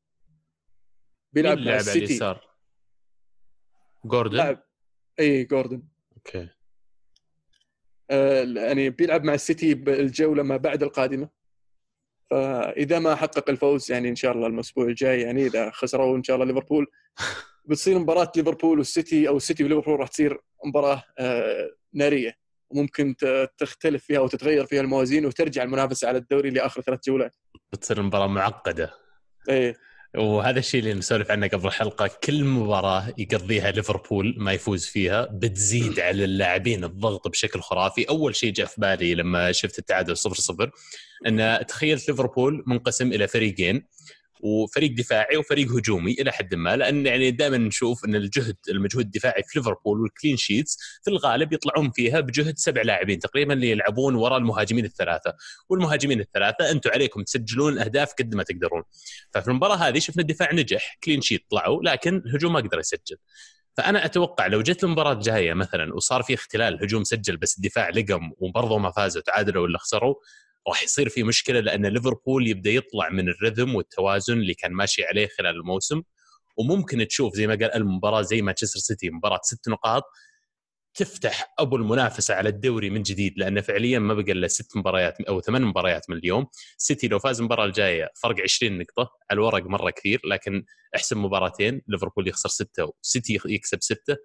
بيلعب مع السيتي. اليسار؟ جوردن؟ لاعب إي جوردن. أوكي. آه، يعني بيلعب مع السيتي بالجولة ما بعد القادمة. فإذا ما حقق الفوز يعني إن شاء الله الأسبوع الجاي يعني إذا خسروا إن شاء الله ليفربول. بتصير مباراة ليفربول والسيتي أو السيتي وليفربول راح تصير مباراة آه، نارية وممكن تختلف فيها وتتغير فيها الموازين وترجع المنافسة على الدوري لآخر ثلاث جولات. بتصير مباراه معقدة. إيه. وهذا الشيء اللي نسولف عنه قبل الحلقة كل مباراة يقضيها ليفربول ما يفوز فيها بتزيد على اللاعبين الضغط بشكل خرافي. أول شيء جاء في بالي لما شفت التعادل 0 0 إن تخيل ليفربول منقسم إلى فريقين. وفريق دفاعي وفريق هجومي إلى حد ما لأن يعني دائما نشوف إن الجهد المجهود الدفاعي في ليفربول وال clean sheets في الغالب يطلعون فيها بجهد سبع لاعبين تقريبا اللي يلعبون وراء المهاجمين الثلاثة. والمهاجمين الثلاثة أنتم عليكم تسجلون أهداف قد ما تقدرون. ففي المباراة هذه شفنا الدفاع نجح clean sheet طلعوا لكن الهجوم ما قدر يسجل. فأنا أتوقع لو جت المباراة الجاية مثلا وصار في اختلال هجوم سجل بس الدفاع لخم وبرضه ما فازوا تعادلوا ولا خسروا راح يصير في مشكلة لأن ليفربول يبدأ يطلع من الرذم والتوازن اللي كان ماشي عليه خلال الموسم. وممكن تشوف زي ما قال المباراة زي مانشستر سيتي مباراة ست نقاط تفتح أبو المنافسة على الدوري من جديد لأن فعليا ما بقى إلا ست مباريات أو ثمان مباريات من اليوم. سيتي لو فاز المباراة الجاية فرق 20 نقطة على الورق مرة كثير لكن أحسن مباراتين ليفربول يخسر ستة وسيتي يكسب ستة.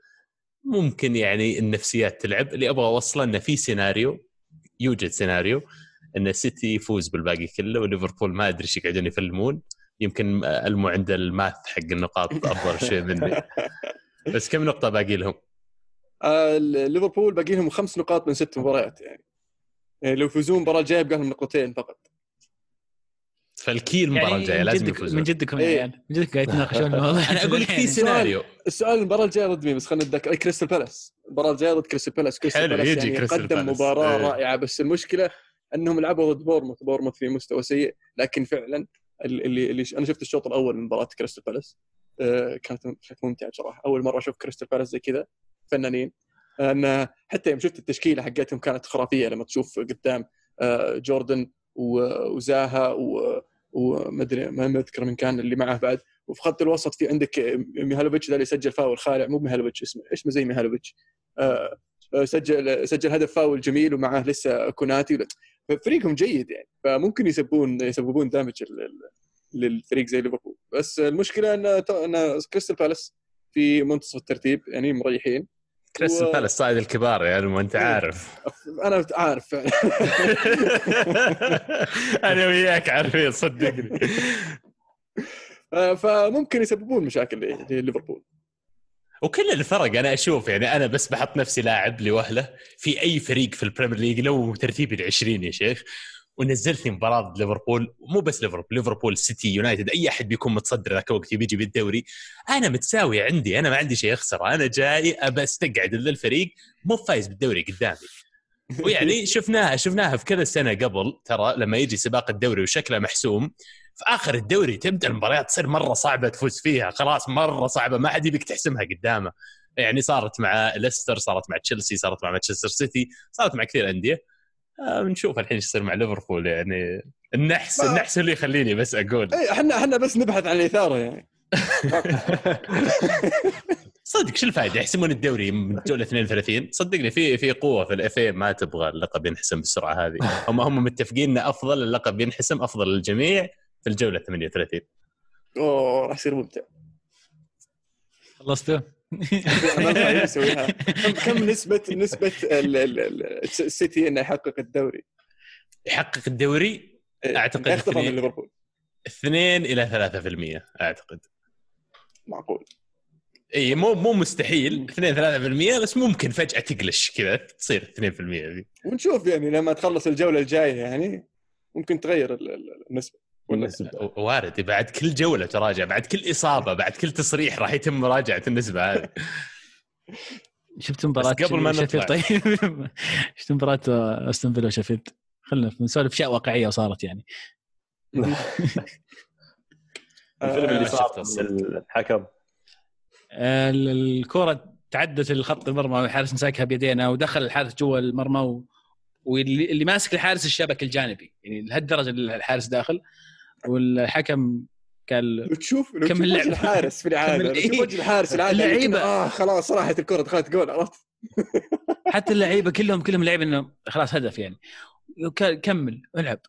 ممكن يعني النفسيات تلعب. اللي أبغى أوصله إنه في سيناريو يوجد سيناريو. إن السيتي يفوز بالباقي كله وليفربول ما أدري إيش يقعدون يفلمون. يمكن ألمو عند الماث حق النقاط أفضل شيء مني. (laughs) بس كم نقطة باقي لهم؟ آه، ليفربول باقي لهم خمس نقاط من ست مباريات يعني. يعني لو يفوزون المباراة الجاية يبقى لهم نقطتين فقط. فالكي المباراة يعني الجاية من لازم يفوزون. من جدكم يا إيه. عيال من جدك قاعد تناقشون (laughs) الموضوع. أنا أقول لك في يعني. (laughs) سيناريو السؤال المباراة الجاية ضد مين؟ بس خلينا نتذكر. أي كريستال بالاس. المباراة الجاية ضد كريستال بالاس. كريستال حلو، بالاس يجي يعني قدم. مباراة إيه. رائعة. بس المشكلة انهم لعبوا ضد بورنموث. بورنموث في مستوى سيء لكن فعلا اللي اللي أنا شفت الشوط الأول من مباراة كريستال بالاس. آه، كانت كانت ممتعة بصراحة. أول مرة أشوف كريستال بالاس زي كذا فنانين. أن حتى يوم شفت التشكيلة حقتهم كانت خرافية لما تشوف قدام آه، جوردن وزاها ومدري ما أذكر من كان اللي معه بعد. وفي خط الوسط في عندك ميهالوفيتش ذا اللي سجل فاول خالع. مو ميهالوفيتش اسمه اسمه زي ميهالوفيتش؟ آه، سجل سجل هدف فاول جميل ومعه لسه كوناتي. فريقهم جيد يعني. فممكن يسبون يسببون damage لل- للفريق زي ليفربول. بس المشكلة إن إن كريستال بالاس في منتصف الترتيب يعني مريحين. كريستال و- بالاس صايد الكبار يعني ما أنت عارف. أنا عارف. (laughs) أنا وياك عارفين صدقني. (laughs) آه، فممكن يسببون مشاكل لليفربول. وكل الفرق أنا أشوف يعني أنا بس بحط نفسي لاعب لوهلة في أي فريق في البريمير ليج لو ترتيبي العشرين يا شيخ ونزلتني مباراة ضد ليفربول مو بس ليفربول ليفربول سيتي يونايتد أي أحد بيكون متصدر ذاك الوقت بيجي بالدوري أنا متساوي عندي أنا ما عندي شيء اخسر أنا جاي أبى أستقعد للفريق مو فايز بالدوري قدامي. ويعني (laughs) شفناها شفناها في كذا سنة قبل ترى لما يجي سباق الدوري وشكله محسوم في آخر الدوري تبدأ المباريات تصير مرة صعبة تفوز فيها خلاص مرة صعبة ما حد يبيك تحسمها قدامه. يعني صارت مع ليستر صارت مع تشيلسي صارت مع مانشستر سيتي صارت مع كثير أندية. آه بنشوف الحين إيش يصير مع ليفربول. يعني النحس ما- النحس اللي يخليني بس أقول. اي إحنا إحنا بس نبحث عن الإثارة يعني. (laughs) صدق شو الفائدة؟ يحسمون الدوري من الجوله 32 صدقني في في قوة في الاف ما تبغى اللقب ينحسم بالسرعه هذه. هم هم متفقين ان أفضل اللقب ينحسم أفضل للجميع. في الجولة 38 أوه راح يصير ممتع. (laughs) يسويها. كم (laughs) كم نسبه نسبة ال- ال- ال- السيتي إنه يحقق الدوري؟ يحقق الدوري؟ إيه، أعتقد يخطف من اثنين. ليفربول 2 إلى 3% أعتقد. معقول. إي مو مو مستحيل. 2 3% بس ممكن فجأة تقلش كذا تصير 2% ذي ونشوف يعني لما تخلص الجولة الجاية يعني ممكن تغير ال- ال- النسبة. ولا بالنسبة وارد بعد كل جولة تراجع بعد كل إصابة بعد كل تصريح راح يتم مراجعة النسبة هذه. (laughs) شفت مباراة بس قبل ما نطلع. طيب؟ (laughs) شفت مباراة أستون فيلا وشيفيلد؟ خلينا نسولف أشياء واقعية وصارت يعني. (laughs) الفيلم اللي آه، صار. الحكم. ال- الكرة تعدت الخط المرمى والحارس مساكها بيدينا ودخل الحارس جوا المرمى و... واللي اللي ماسك الحارس الشبك الجانبي يعني لهالدرجة الحارس داخل. والحكم قال تشوف كم اللعب. الحارس في العادة تشوف وجه الحارس العادة. اللعيبة آه خلاص راحت الكرة دخلت جول عرفت حتى اللعيبة كلهم كلهم لعيبة انه خلاص هدف يعني كمل العب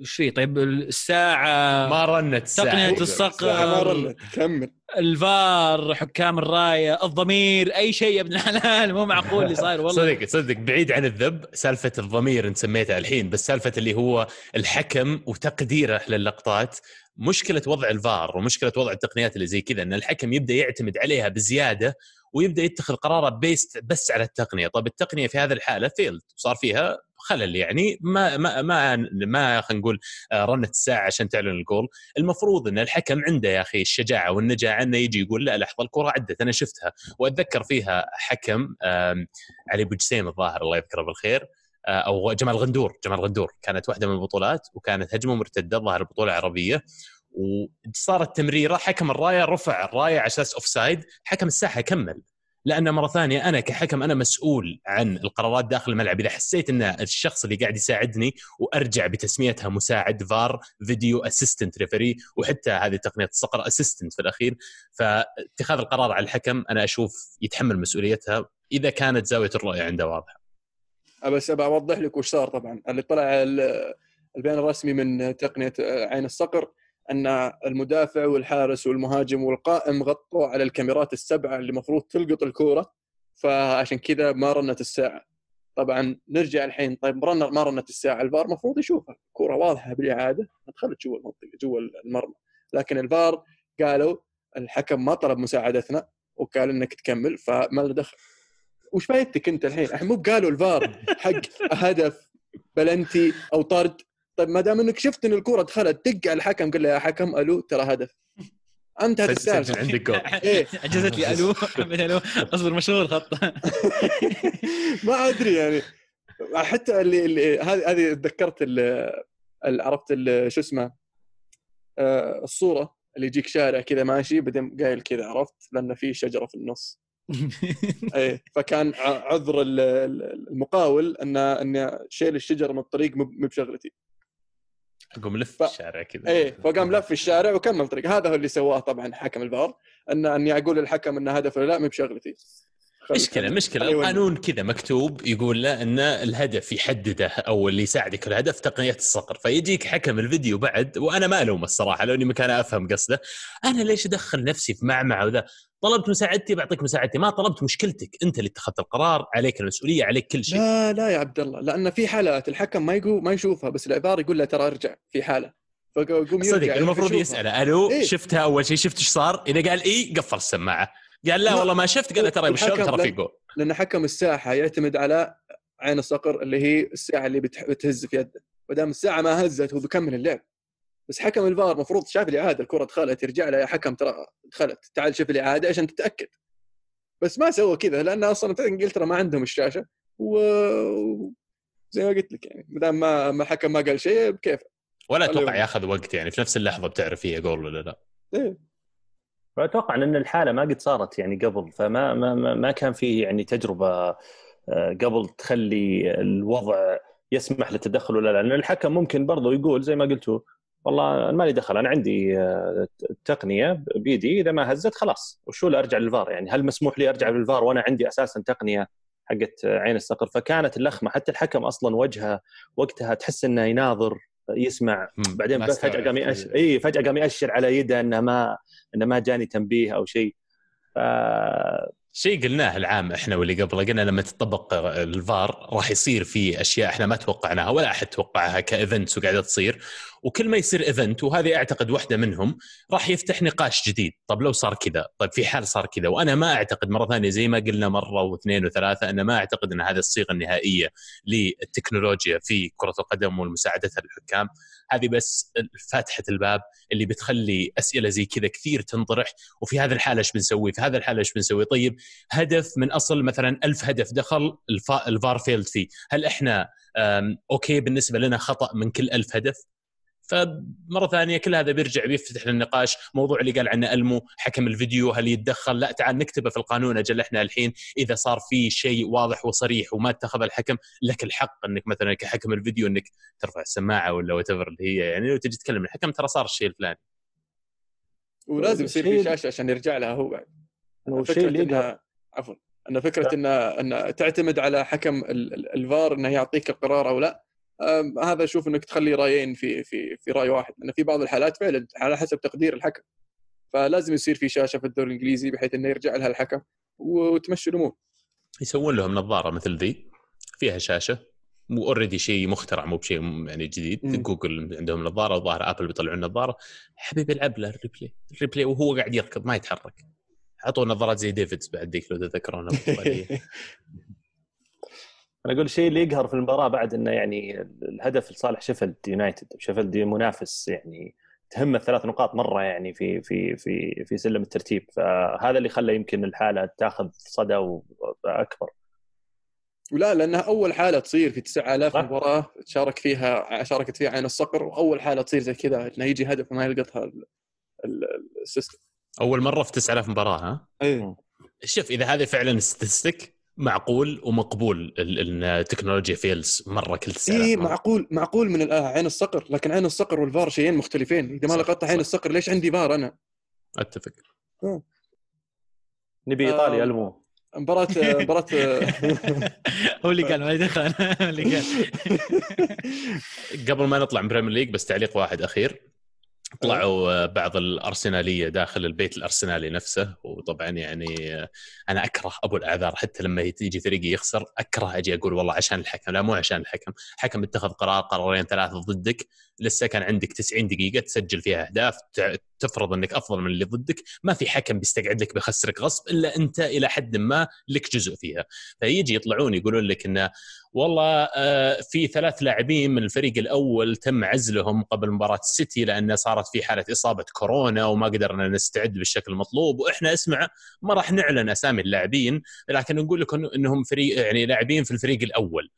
إيش في طيب الساعة ما رنت الساعة. تقنية يقول. الصقر. ما رنت كمل الفار حكام الراية الضمير أي شيء يا ابن الحلال مو معقول اللي صاير والله صدق صدق بعيد عن الذب سالفة الضمير انت سميتها الحين بس سالفة اللي هو الحكم وتقديره للقطات مشكلة وضع الفار ومشكلة وضع التقنيات اللي زي كذا إن الحكم يبدأ يعتمد عليها بزيادة ويبدأ يتخذ قراره based بس على التقنية، طب التقنية في هذه الحالة failed صار فيها خلل يعني ما ما ما ما خلينا نقول آه، رنت الساعة عشان تعلن الجول، المفروض إن الحكم عنده يا أخي الشجاعة والنجاعه إنه يجي يقول لا لحظة الكرة عدت أنا شفتها. وأتذكر فيها حكم علي ابو جسيم الظاهر الله يذكره بالخير آه، أو جمال غندور. جمال غندور كانت واحدة من البطولات وكانت هجمة مرتدة ظاهر بطولة عربية. وصارت تمريرة حكم الراية رفع الراية على أساس offside حكم الساحة كمل. لأن مرة ثانية أنا كحكم أنا مسؤول عن القرارات داخل الملعب. إذا حسيت إن الشخص اللي قاعد يساعدني وأرجع بتسميتها مساعد VAR video assistant referee وحتى هذه تقنية الصقر assistant في الأخير فاتخاذ القرار على الحكم أنا أشوف يتحمل مسؤوليتها إذا كانت زاوية الرؤية عنده واضحة. بس ابى أوضح لك وش صار طبعا. اللي طلع ال- البيان الرسمي من تقنية عين الصقر أن المدافع والحارس والمهاجم والقائم غطوا على الكاميرات السبعة اللي المفروض تلقط الكورة فعشان كذا ما رنت الساعة. طبعا نرجع الحين طيب رن ما رنت الساعة الفار المفروض يشوفها. كوره واضحة بالإعادة دخلت جوا المنطقة جوا المرمى. لكن الفار قالوا الحكم ما طلب مساعدتنا وقال إنك تكمل فما له دخل. وش فايدتك أنت الحين؟ الحين مو بقالوا الفار حق هدف بلنتي أو طرد. طيب ما دام انك شفت إن الكره دخلت دق على الحكم قال له يا حكم ألو ترى هدف. انتهت سجل السالفه عندك جول إيه. (laughs) عجزت لي ألو حمد ألو. أصبر مشهور خط (laughs) ما أدري يعني. حتى اللي, اللي هذه هذه تذكرت عرفت ال- شو اسمه آه، الصورة اللي يجيك شارع كذا ماشي بعدين قايل كذا عرفت؟ لأن في شجرة في النص. (laughs) إيه. فكان عذر ال- ال- المقاول إن إن شيل الشجر من الطريق مو مو بشغلتي. اقوم لف ف- الشارع كذا. إيه فقام لف الشارع وكمل طريق. هذا هو اللي سواه طبعا حكم الفار ان اني أقول للحكم انه هدف ولا لا مو بشغلتي مشكلة مشكلة. يولي. القانون كذا مكتوب يقول له إن الهدف يحدده أو اللي يساعدك في الهدف تقنية الصقر. فيجيك حكم الفيديو بعد وأنا ما ألومه الصراحة لو اني مكان أفهم قصده. أنا ليش أدخل نفسي في معمعة وذا؟ طلبت مساعدتي بعطيك مساعدتي. ما طلبت مشكلتك. انت اللي اتخذت القرار عليك المسؤولية عليك كل شيء. لا لا يا عبد الله. لأن في حالات الحكم ما يقول ما يشوفها بس العبار يقول له ترى ارجع. في حالة. فيقوم يرجع صدق المفروض. يسأله ألو إيه. شفتها أول شيء؟ شفت إيش صار؟ إذا قال إي قفل السماعة. قال لا لا. والله ما شفت. قال ترى بالشوط الحكم ترى في جول لأن حكم الساحة يعتمد على عين الصقر اللي هي الساعة اللي بتهز في يده. ودام الساعة ما هزت هو بيكمل اللعب. بس حكم الفار المفروض شاف الإعادة الكرة دخلت يرجع له يا حكم ترى دخلت تعال شوف الإعادة عشان تتأكد بس ما سوى كذا لأن أصلا إنجلترا ما عندهم الشاشة و زي ما قلت لك يعني ما دام ما ما الحكم ما قال شيء بكيف ولا أتوقع. ياخذ وقت يعني في نفس اللحظة بتعرف فيها جول ولا لا إيه. فاتوقع إن الحالة ما قد صارت يعني قبل فما ما ما, كان فيه يعني تجربة آه، قبل تخلي الوضع يسمح للتدخل ولا لا لأن الحكم ممكن برضه يقول زي ما قلتوا والله أنا مالي دخل. أنا عندي آه، تقنية بيدي. إذا ما هزت خلاص. وشو اللي أرجع للفار؟ يعني هل مسموح لي أرجع للفار وأنا عندي أساسا تقنية حقت عين الصقر؟ فكانت اللخمة. حتى الحكم أصلا وجهه وقتها تحس إنه يناظر يسمع. بعدين ما بس فجاه. قام يأشر اي فجأة قام يأشر على يده إنه ما إنه ما جاني تنبيه أو شيء. ف... شيء قلناه العام إحنا واللي قبله. قلنا لما تطبق الفار راح يصير في أشياء إحنا ما توقعناها ولا أحد توقعها ك events وقاعدة تصير. وكل ما يصير event وهذه أعتقد واحدة منهم راح يفتح نقاش جديد طب لو صار كذا طيب في حال صار كذا وأنا ما أعتقد مرة ثانية زي ما قلنا مرة واثنين وثلاثة أنا ما أعتقد إن هذه الصيغة النهائية للتكنولوجيا في كرة القدم والمساعدتها للحكام هذه بس فاتحة الباب اللي بتخلي أسئلة زي كذا كثير تنطرح وفي هذه الحالة إيش بنسوي؟ في هذه الحالة إيش بنسوي؟ طيب هدف من أصل مثلا ألف هدف دخل الفا- الفار failed فيه، هل إحنا أوكي بالنسبة لنا خطأ من كل ألف هدف؟ فمرة ثانية كل هذا بيرجع بيفتح للنقاش موضوع اللي قال عنه ألمو حكم الفيديو هل يتدخل؟ لا تعال نكتبه في القانون أجل إحنا الحين. إذا صار في شيء واضح وصريح وما اتخذ الحكم لك الحق إنك مثلا كحكم الفيديو إنك ترفع السماعة ولا وات اللي هي. يعني لو تجي تتكلم الحكم ترى صار الشيء الفلاني. ولازم يصير في الشيء- شاشة عشان يرجع لها هو بعد. والشيء فكرة اللي انها عفوا. ان فكرة ان ان تعتمد على حكم ال- ال- الفار انه يعطيك القرار أو لا. هذا أشوف إنك تخلي رأيين في في في رأي واحد لأن في بعض الحالات فعلا على حسب تقدير الحكم. فلازم يصير في شاشة في الدوري الإنجليزي بحيث إنه يرجع لها الحكم وتمشي الأمور. يسوون لهم نظارة مثل ذي فيها شاشة و already شيء مخترع مو بشيء يعني جديد. مم. جوجل عندهم نظارة وظاهر أبل بيطلعون نظارة. حبيبي العب له ال replay ال replay وهو قاعد يركض ما يتحرك. اعطوه نظارات زي ديفيدز بعد ذيك لو تذكرونها. (laughs) أنا أقول الشيء اللي يقهر في المباراة بعد إنه يعني الهدف لصالح شيفيلد يونايتد. شيفيلد منافس يعني تهم الثلاث نقاط مرة يعني في في في في سلم الترتيب. فهذا اللي خلى يمكن الحالة تاخذ صدى اكبر ولا لأنها أول حالة تصير في 9000 صح. مباراة تشارك فيها شاركت فيها عين الصقر وأول حالة تصير زي كذا إنه يجي هدف وما يلقطها ال- ال- ال system. أول مرة في 9000 مباراة ها؟ اي شوف إذا هذه فعلا statistic معقول ومقبول ال- إن تكنولوجيا fails مرة كل 9000 اي. معقول معقول من الآه عين الصقر. لكن عين الصقر والفار شيئين مختلفين. إذا ما لقطت عين. الصقر ليش عندي فار أنا؟ أتفق. نبي إيطاليا آه. المو مباراة مباراة (laughs) هو اللي قال ما دخل. (laughs) هو اللي قال. قبل ما نطلع من Premier League بس تعليق واحد أخير. طلعوا آه، بعض الأرسنالية داخل البيت الأرسنالي نفسه وطبعا يعني آه، أنا أكره أبو الأعذار حتى لما يجي فريقي يخسر أكره أجي أقول والله عشان الحكم لا مو عشان الحكم حكم اتخذ قرار قرارين ثلاثة ضدك لسه كان عندك 90 دقيقة تسجل فيها أهداف تفرض إنك أفضل من اللي ضدك ما في حكم بيستقعد لك بيخسرك غصب إلا أنت إلى حد ما لك جزء فيها. فيجي يطلعون يقولون لك انه والله آه، في ثلاث لاعبين من الفريق الأول تم عزلهم قبل مباراة السيتي لأن صارت في حالة إصابة كورونا وما قدرنا نستعد بالشكل المطلوب. وإحنا اسمع ما راح نعلن أسامي اللاعبين لكن نقول لكم إنهم فريق يعني لاعبين في الفريق الأول.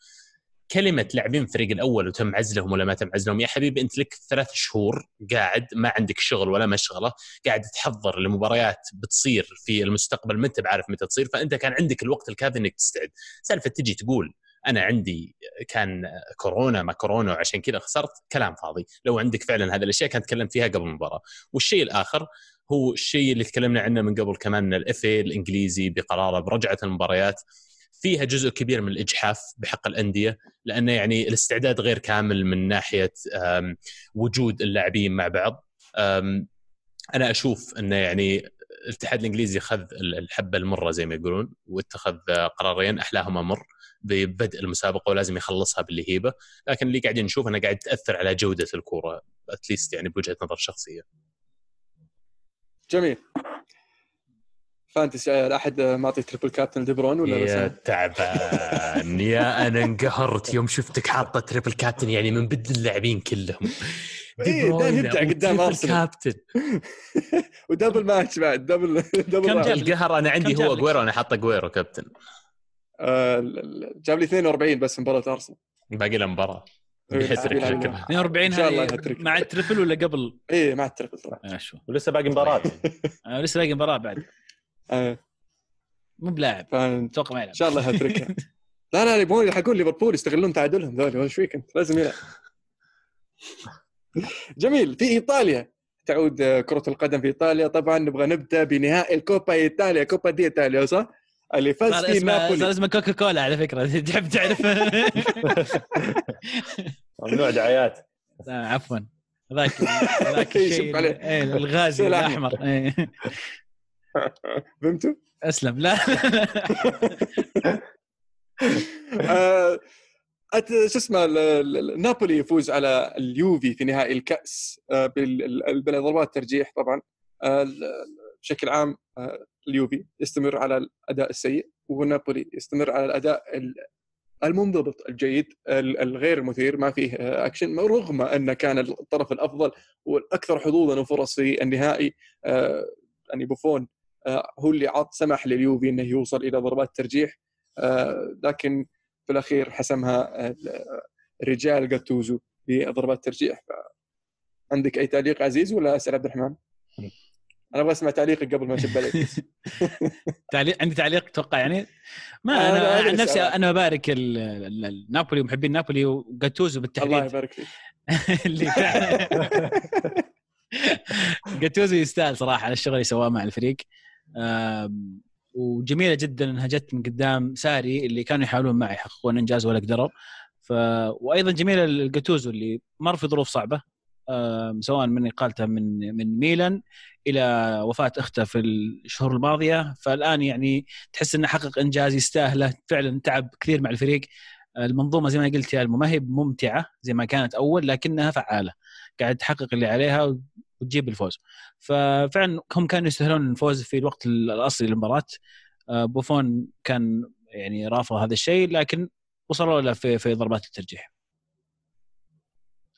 كلمة لاعبين الفريق الأول وتم عزلهم ولا ما تم عزلهم يا حبيبي أنت لك ثلاث شهور قاعد ما عندك شغل ولا مشغلة قاعد تحضر لمباريات بتصير في المستقبل ما أنت بعارف متى تصير فأنت كان عندك الوقت الكافي إنك تستعد. سالفة تجي تقول أنا عندي كان كورونا ما كورونا وعشان كذا خسرت كلام فاضي. لو عندك فعلا هذه الأشياء كان تكلم فيها قبل المباراة. والشيء الآخر هو الشيء اللي تكلمنا عنه من قبل كمان الاف الإنجليزي بقرارة برجعة المباريات فيها جزء كبير من الإجحاف بحق الأندية لأنه يعني الاستعداد غير كامل من ناحية وجود اللاعبين مع بعض. أنا أشوف انه يعني الاتحاد الإنجليزي اخذ الحبة المرة زي ما يقولون واتخذ قرارين أحلاهما مر. ببدء المسابقة ولازم يخلصها باللهيبة. لكن اللي قاعدين نشوف إنه قاعد تاثر على جودة الكورة اتليست يعني بوجهة نظر شخصية. جميل. Fantasy احد معطي triple captain دي بروين ولا يا تعبان. (laughs) يا أنا انقهرت يوم شفتك حاطة triple captain يعني من بدل اللاعبين كلهم. إيه دائما يبدع قدام أرسنال. captain. (laughs) و double match بعد double double كم. جاب؟ القهر أنا عندي هو؟ اجويرو أنا حاطة اجويرو كابتن. آه، جاب لي 42 بس مباراة أرسنال. باقي له مباراة. إيه، معه. 42 إن شاء الله هذه هاتريك. مع ال triple ولا قبل؟ إيه مع ال triple طبعا. آه، ولسه باقي مباراة. (laughs) آه، لسه باقي مباراة بعد. آه، مو بلاعب. أتوقع ما يلعب. شاء الله هاتريك (laughs) لا لا يبغون يلحقون ليفربول يستغلون تعادلهم ذولي وش فيك أنت؟ لازم يلعب. (laughs) جميل. في إيطاليا. تعود آه، كرة القدم في إيطاليا. طبعا نبغى نبدأ بنهائي الكوبا إيطاليا. كوبا دي إيطاليا صح؟ اللي فاز صار فيه اسمه صار نابولي اسمه كوكا كولا على فكرة (laughs) تحب تعرف (laughs) ممنوع دعايات آه، عفوا ذاك ذاك (laughs) الشيء. إيه، الغازي. الأحمر إيه. فهمتوا؟ أسلم لا آه، أت- شو اسمه ال- ال- ال- نابولي يفوز على اليوفي في نهائي الكأس آه، بال- ال- بضربات ترجيح طبعا آه، بشكل عام آه، اليوفي يستمر على الأداء السيء ونابولي يستمر على الأداء ال- المنضبط الجيد ال- الغير المثير ما فيه آه، اكشن رغم أن كان الطرف الأفضل والأكثر حظوظا وفرص في النهائي آه، يعني بوفون آه، هو اللي عط سمح لليوفي إنه يوصل إلى ضربات ترجيح آه، لكن في الأخير حسمها ال- رجال جاتوزو بضربات ترجيح عندك أي تعليق عزيز ولا أسأل عبد الرحمن؟ أنا أبغى أسمع تعليقك قبل ما أشب عليك. (laughs) تعليق عندي تعليق أتوقع يعني؟ ما أنا أنا عن نفسي. أنا ال- نابولي ومحبين نابولي وجاتوزو الله بالتحديد يبارك فيك. (laughs) جاتوزو (laughs) يستاهل صراحة على الشغل اللي سواه مع الفريق. وجميلة جدا إنها جت من قدام ساري اللي كانوا يحاولون معه يحققون إنجاز ولا قدروا. ف وأيضا جميلة الجاتوزو اللي مر في ظروف صعبة. سواء من اقالته من من ميلان إلى وفاة أخته في الشهور الماضية. فالآن يعني تحس إنه حقق إنجاز يستاهله فعلا تعب كثير مع الفريق. المنظومة زي ما قلت يا ما هي ممتعة زي ما كانت أول لكنها فعالة. قاعد تحقق اللي عليها وتجيب الفوز. ففعلا هم كانوا يستاهلون الفوز في الوقت الأصلي للمباراة. آه، بوفون كان يعني رافض هذا الشيء لكن وصلوا له في في ضربات الترجيح.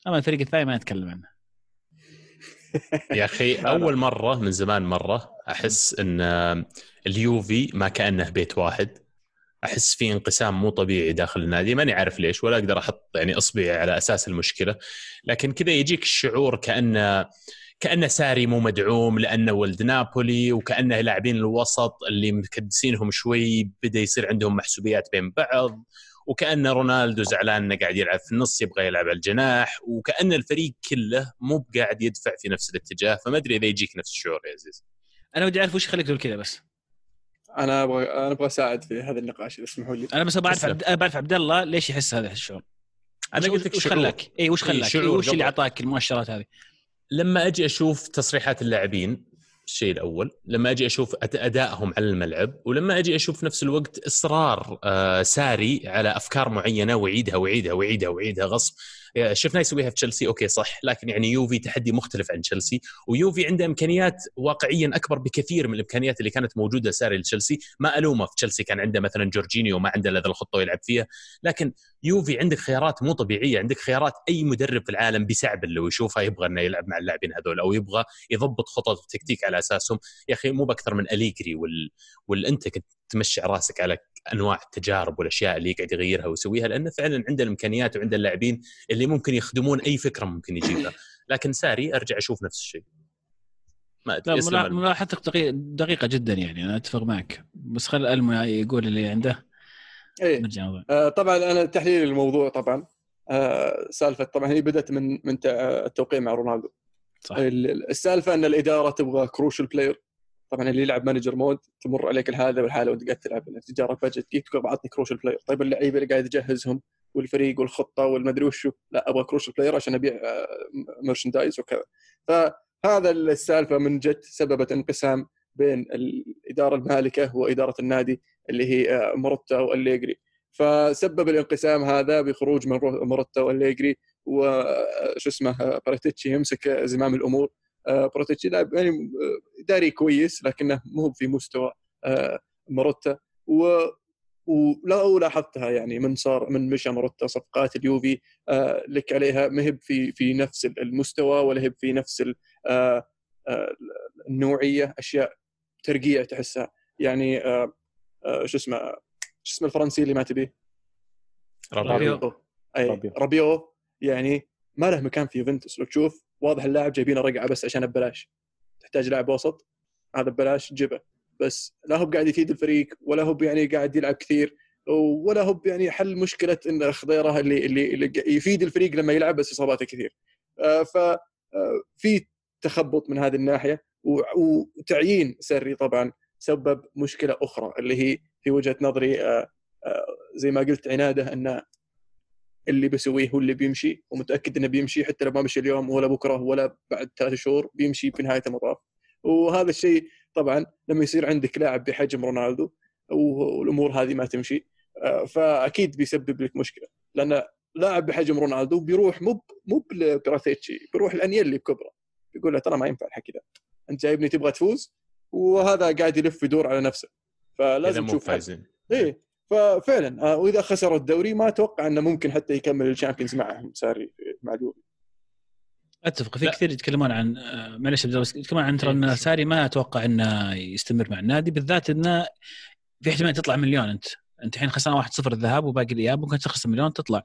أما الفريق الثاني ما نتكلم عنه. يا أخي. أول مرة من زمان مرة أحس إن اليوفي ما كأنه بيت واحد. أحس في انقسام مو طبيعي داخل النادي. ماني عارف ليش ولا أقدر أحط يعني أصبعي على أساس المشكلة. لكن كذا يجيك الشعور كأنه كأنه ساري مو مدعوم لأنه ولد نابولي وكأنه لاعبين الوسط اللي مكدسينهم شوي بدأ يصير عندهم محسوبيات بين بعض. وكأن رونالدو زعلان إنه قاعد يلعب في النص يبغى يلعب على الجناح وكأن الفريق كله مو قاعد يدفع في نفس الاتجاه فما أدري إذا يجيك نفس الشعور يا عزيز. أنا ودي أعرف وش يخليك تقول كذا بس. أنا أبغى أنا أبغى أساعد في هذا النقاش إذا تسمحوا لي. أنا بس بعرف. عبد... أنا بعرف عبد الله ليش يحس هذا الشعور؟ أنا وش- قلت لك وش. خلاك؟ اي وش خلاك؟ شعور إي وش اللي قبل. اعطاك المؤشرات هذه؟ لما أجي أشوف تصريحات اللاعبين الشيء الأول. لما أجي أشوف أدائهم على الملعب ولما أجي أشوف في نفس الوقت إصرار آه ساري على أفكار معينة ويعيدها ويعيدها ويعيدها ويعيدها غصب. آه، شفناه يسويها في تشيلسي أوكي صح. لكن يعني يوفي تحدي مختلف عن تشيلسي. ويوفي عنده إمكانيات واقعيا أكبر بكثير من الإمكانيات اللي كانت موجودة ساري لتشيلسي. ما ألومه في تشيلسي كان عنده مثلا جورجينيو ما عنده الا الخطة يلعب فيها. لكن يوفي عندك خيارات مو طبيعية. عندك خيارات أي مدرب في العالم بيسعبل لو يشوفها يبغى إنه يلعب مع اللاعبين هذول أو يبغى يضبط خطط وتكتيك على أساسهم. يا أخي مو بأكثر من أليجري وال... وال... وأنت كنت تمشي راسك على أنواع التجارب والأشياء اللي يقعد يغيرها ويسويها لأنه فعلا عنده الإمكانيات وعنده اللاعبين اللي ممكن يخدمون أي فكرة ممكن يجيبها. (laughs) لكن ساري أرجع أشوف نفس الشيء. ما أدري لا ملاحظتك دقيقة جدا يعني أنا أتفق معك. بس خل ألمو يقول اللي عنده. إيه. نرجع آه طبعا أنا تحليل الموضوع طبعا. آه سالفة طبعا هي بدأت من من التوقيع مع رونالدو. صح. السالفة أن الإدارة تبغى كروشل بلاير طبعا اللي يلعب manager mode تمر عليك الهذا والحالة وأنت قاعد تلعب. تجاره budget جيت تقول بعطني crucial player طيب اللعيبة اللي قاعد تجهزهم والفريق والخطة والمدري وشو؟ لا أبغى crucial player عشان أبيع merchandise آه، وكذا. فهذا السالفة من جد سببت انقسام بين الإدارة المالكة وإدارة النادي اللي هي آه، مروتا وأليجري فسبب الانقسام هذا بخروج من مروتا وأليجري وش اسمه باراتيتشي يمسك زمام الأمور. باراتيتشي لاعب يعني إداري كويس لكنه مو في مستوى مروتا و ولو لاحظتها يعني من صار من مشى مروتا صفقات اليوفي لك عليها. ما هي في في نفس المستوى ولا هي في نفس النوعية أشياء ترقيع تحسها. يعني شو اسمه شو اسمه الفرنسي اللي ما تبيه؟ رابيو. أي رابيو. يعني ما له مكان في يوفنتوس. لو تشوف واضح اللاعب جايبينه رقعة بس عشان ببلاش. تحتاج لاعب وسط. هذا ببلاش جيبه. بس لا هو قاعد يفيد الفريق ولا هو يعني قاعد يلعب كثير ولا هو يعني حل مشكلة إن خضيره اللي, اللي اللي يفيد الفريق لما يلعب بس إصاباته كثير. آه، ف آه، في تخبط من هذه الناحية وتعيين سري طبعا. سبب مشكلة أخرى اللي هي في وجهة نظري آه، زي ما قلت عنادة أن اللي بيسويه هو اللي بيمشي ومتأكد أنه بيمشي حتى لو ما مشي اليوم ولا بكرة ولا بعد ثلاث شهور بيمشي في نهاية المطاف. وهذا الشيء طبعا لما يصير عندك لاعب بحجم رونالدو والأمور هذه ما تمشي آه، فأكيد بيسبب لك مشكلة. لأن لاعب بحجم رونالدو بيروح مو مو براتيتشي بيروح الانيلي بكبرة. يقول له ترى ما ينفع الحكي ذا أنت جايبني تبغى تفوز؟ وهذا قاعد يلف يدور على نفسه. فلازم تشوف إيه ففعلا آه، وإذا خسروا الدوري ما أتوقع إنه ممكن حتى يكمل ال Champions معهم ساري مع اليوفي أتفق في كثير يتكلمون عن آه، معلش يتكلمون عن ترى إن ساري ما أتوقع إنه يستمر مع النادي بالذات إنه في احتمال تطلع مليون أنت. أنت الحين خسران 1-0 الذهاب وباقي الإياب ممكن تخسر مليون تطلع.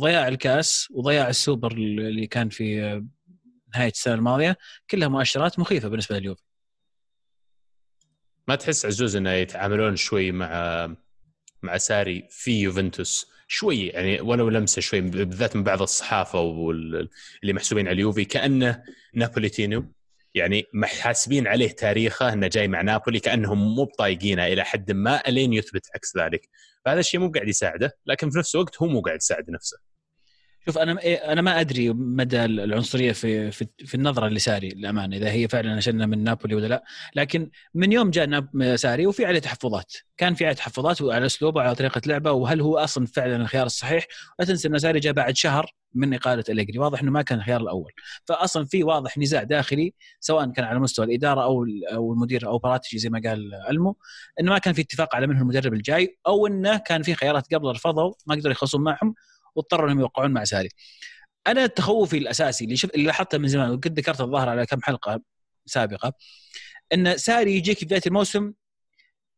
ضياع الكأس وضياع السوبر اللي كان في آه، نهاية السنة الماضية كلها مؤشرات مخيفة بالنسبة لليوفي. ما تحس عزوز إنه يتعاملون شوي مع مع ساري في يوفنتوس؟ شوي يعني ولو لمسة شوي بالذات من بعض الصحافة واللي محسوبين على اليوفي كأنه نابوليتينو يعني حاسبين عليه تاريخه إنه جاي مع نابولي كأنهم مو بطايقينه إلى حد ما إلين يثبت عكس ذلك. فهذا الشيء مو قاعد يساعده لكن في نفس الوقت هو مو قاعد يساعد نفسه. شوف أنا إيه، أنا ما أدري مدى العنصرية في في, في النظرة اللي ساري للأمانة إذا هي فعلا عشان من نابولي ولا لا. لكن من يوم جاء ساري وفي عليه تحفظات كان في عليه تحفظات على أسلوبه وعلى طريقة لعبه وهل هو أصلا فعلا الخيار الصحيح؟ لا تنسى إن ساري جاء بعد شهر من إقالة أليجري واضح إنه ما كان الخيار الأول. فاصلا في واضح نزاع داخلي سواء كان على مستوى الإدارة أو أو المدير أو براتجي زي ما قال ألمو إنه ما كان في اتفاق على من هو المدرب الجاي أو إنه كان في خيارات قبل رفضوا ما قدروا يخلصون معهم واضطروا انهم يوقعون مع ساري. أنا تخوفي الأساسي اللي شفت اللي لاحظته من زمان وقد ذكرت الظاهر على كم حلقة سابقة إن ساري يجيك في بداية الموسم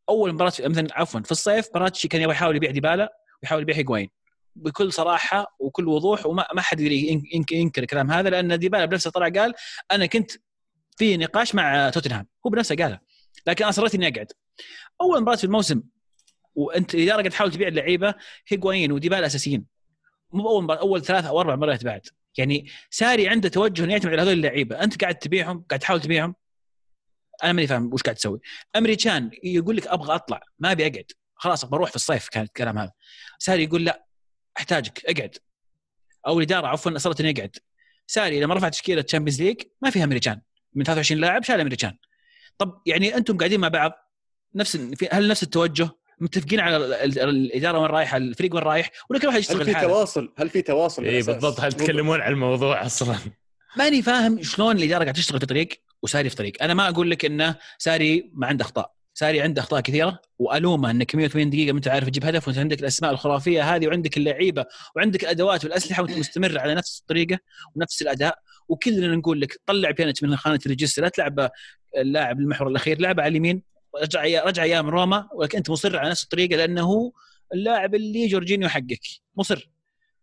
أول مباراة مثلا عفوا في الصيف براتشي كان يبغى يحاول يبيع ديبالا ويحاول يبيع هيجوين. بكل صراحة وكل وضوح وما ما حد ينكر الكلام هذا لأن ديبالا بنفسه طلع قال أنا كنت في نقاش مع توتنهام هو بنفسه قالها. لكن أنا اصريت إني أقعد. أول مباراة في الموسم وأنت الاداره قاعد تحاول تبيع اللعيبة هيجوين وديبالا أساسيين. مو اول مباراه أول ثلاث أو أربع مرات بعد. يعني ساري عنده توجه إنه يعتمد على هذول اللعيبة. أنت قاعد تبيعهم قاعد تحاول تبيعهم؟ أنا ماني فاهم وش قاعد تسوي. إيمري كان يقول لك أبغى أطلع ما أبي أقعد. خلاص بروح في الصيف كان الكلام هذا. ساري يقول لا أحتاجك أقعد. أو الإدارة عفوا أصرت إني أقعد. ساري لما رفع تشكيلة Champions League ما فيها إيمري كان. من 23 لاعب شال إيمري كان. طب يعني أنتم قاعدين مع بعض نفس هل نفس التوجه؟ متفقين على الإدارة وين رايحه الفريق وين رايح ولا كل واحد يشتغل هل في. تواصل؟ هل في تواصل اي بالضبط هل تتكلمون عن الموضوع أصلا؟ ماني فاهم شلون الإدارة قاعدة تشتغل في طريق وساري في طريق أنا ما أقول لك انه ساري ما عنده أخطاء. ساري عنده أخطاء كثيرة وألومه إنك 180 دقيقة ما أنت عارف تجيب هدف وأنت عندك الأسماء الخرافية هذه وعندك اللعيبة وعندك الأدوات والأسلحة وأنت مستمر على نفس الطريقة ونفس الأداء. وكلنا نقول لك طلع بيانيتش من خانة ال regista لا تلعب اللاعب المحور الأخير لعبه على اليمين. رجع رجع أيام روما ولكن أنت مصر على نفس الطريقة لأنه اللاعب اللي جورجينيو حقك. مصر.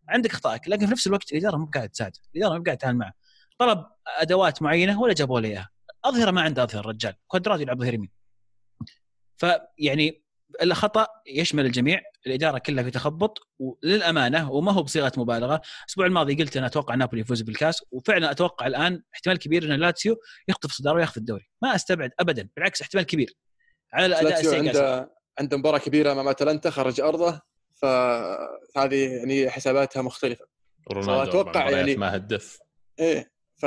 عندك اخطائك لكن في نفس الوقت الإدارة مو قاعدة تساعد الإدارة مو قاعدة تتعامل معه. طلب أدوات معينة ولا جابوا له إياها. أظهرة ما عنده اظهر الرجال. كوادرات يلعب ظهير يمين. فيعني الخطأ يشمل الجميع الإدارة كلها في تخبط وللأمانة وما هو بصيغة مبالغة. الأسبوع الماضي قلت أنا أتوقع نابولي يفوز بالكاس وفعلا أتوقع الآن احتمال كبير إن لاتسيو يخطف الصداره وياخذ الدوري. ما أستبعد ابدا بالعكس احتمال كبير. على الأداء لاتسيو عنده عنده مباراة كبيرة امام أتلانتا خرج أرضه فهذه يعني حساباتها مختلفة. رونالدو أتوقع يعني ما هدف. إيه ف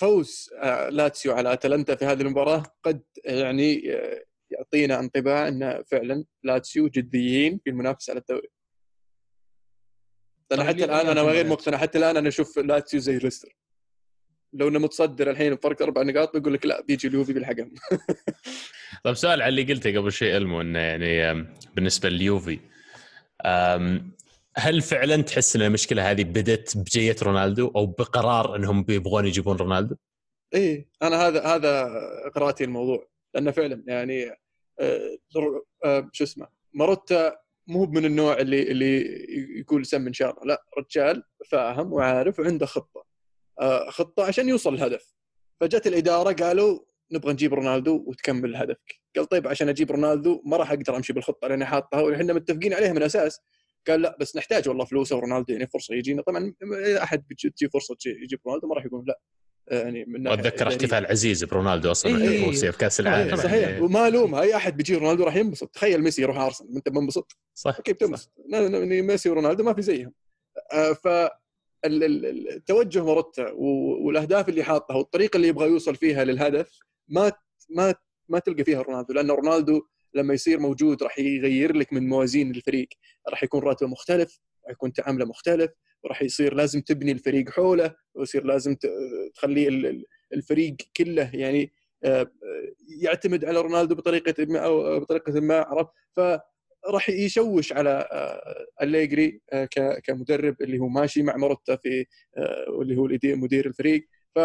فوز آه، لاتسيو على أتلانتا في هذه المباراة قد يعني آه، يعطينا انطباع إن فعلا لاتسيو جديين في المنافسة على الدوري. أنا طيب، حتى الآن أنا غير مقتنع حتى الآن أنا أشوف لاتسيو زي ليستر. لو انه متصدر الحين بفرق أربع نقاط بقول لك لا بيجي اليوفي بالحقم (laughs) طيب سؤال على اللي قلته قبل شيء إلمو إنه يعني بالنسبة لليوفي هل فعلا تحس إن المشكلة هذه بدت بجية رونالدو أو بقرار إنهم بيبغون يجيبون رونالدو؟ إيه أنا هذا هذا قراءتي الموضوع لأنه فعلا يعني آه, آه، شو اسمه ماروتا مو من النوع اللي اللي يقول سم إن شاء الله لا رجال فاهم وعارف وعنده خطة خطة عشان يوصل الهدف. فجت الإدارة قالوا نبغى نجيب رونالدو وتكمل هدفك. قال طيب عشان أجيب رونالدو ما راح أقدر أمشي بالخطة لأني حاطها وإحنا متفقين عليها من أساس. قال لا بس نحتاج والله فلوس ورونالدو يعني فرصة يجينا. طبعا أحد تجي فرصة يجيب رونالدو ما راح يقول لا. يعني من وأتذكر احتفال عزيز برونالدو أصلا إيه. في روسيا في كأس العالم. صحيح يعني. وما الوم اي أحد بيجي رونالدو راح ينبسط. تخيل ميسي يروح أرسنال أنت منبسط صح. كيف تنبسط ميسي ورونالدو ما في زيهم. آه، ف التوجه مروتا والأهداف اللي حاطها والطريقة اللي يبغى يوصل فيها للهدف ما ما ما تلقى فيها رونالدو لأن رونالدو لما يصير موجود راح يغير لك من موازين الفريق. راح يكون راتبه مختلف راح يكون تعامله مختلف وراح يصير لازم تبني الفريق حوله ويصير لازم تخلي الفريق كله يعني آه، يعتمد على رونالدو بطريقة ما أو بطريقة ما عرف فراح يشوش على آه، آه، كمدرب اللي هو ماشي مع مروتا في واللي هو مدير الفريق. ف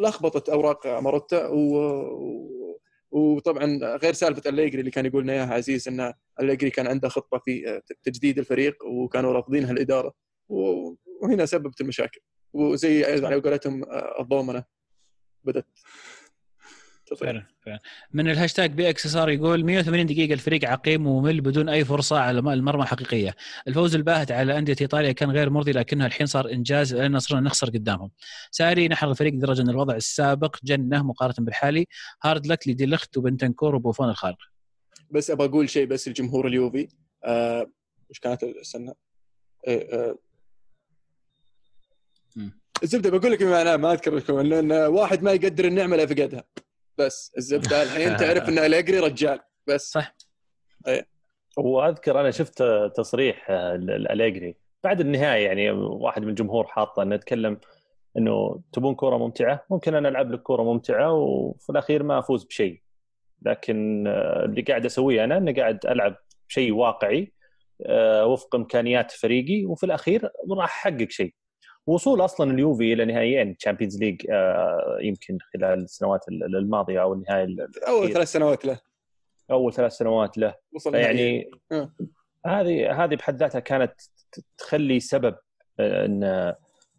لخبطت أوراق ماروتا و... وطبعا غير سالفة الليجري اللي كان يقول اياها عزيز إن الليجري كان عنده خطة في تجديد الفريق وكانوا رافضينها الاداره وهنا سببت المشاكل. وزي على قولتهم الضومنه بدت فعلا فعلا. من الهاشتاج بي إكس صار يقول 180 دقيقة الفريق عقيم وممل بدون أي فرصة على المرمى حقيقية. الفوز الباهت على أندية إيطاليا كان غير مرضي لكنها الحين صار إنجاز لأن صرنا نخسر قدامهم. ساري نحر الفريق لدرجه ان الوضع السابق جنة مقارنة بالحالي. hard luck لدي ليخت وبنتنكور وبوفون الخارق بس أبغى أقول شيء بس الجمهور اليوفي. آه وش كانت استنى. آه. الزبده بقول لك ما أذكر لكم ان واحد ما يقدر النعمة إلا فقدها بس الزبدة (laughs) الحين تعرف إن أليجري رجال. بس. صح. إيه. وأذكر أنا شفت تصريح الأليجري. بعد النهاية يعني واحد من الجمهور حاطه إنه يتكلم إنه تبون كوره ممتعة؟ ممكن أنا ألعب لك كوره ممتعة وفي الأخير ما أفوز بشيء. لكن اللي قاعد أسويه أنا إني قاعد ألعب شيء واقعي آه، وفق إمكانيات فريقي وفي الأخير راح أحقق شيء. وصول أصلا اليوفي إلى نهائيين Champions League آه، يمكن خلال السنوات الماضية أو النهائي أول ثلاث سنوات له. أول ثلاث سنوات له. وصل يعني آه. هذه هذه بحد ذاتها كانت تخلي سبب آه، ان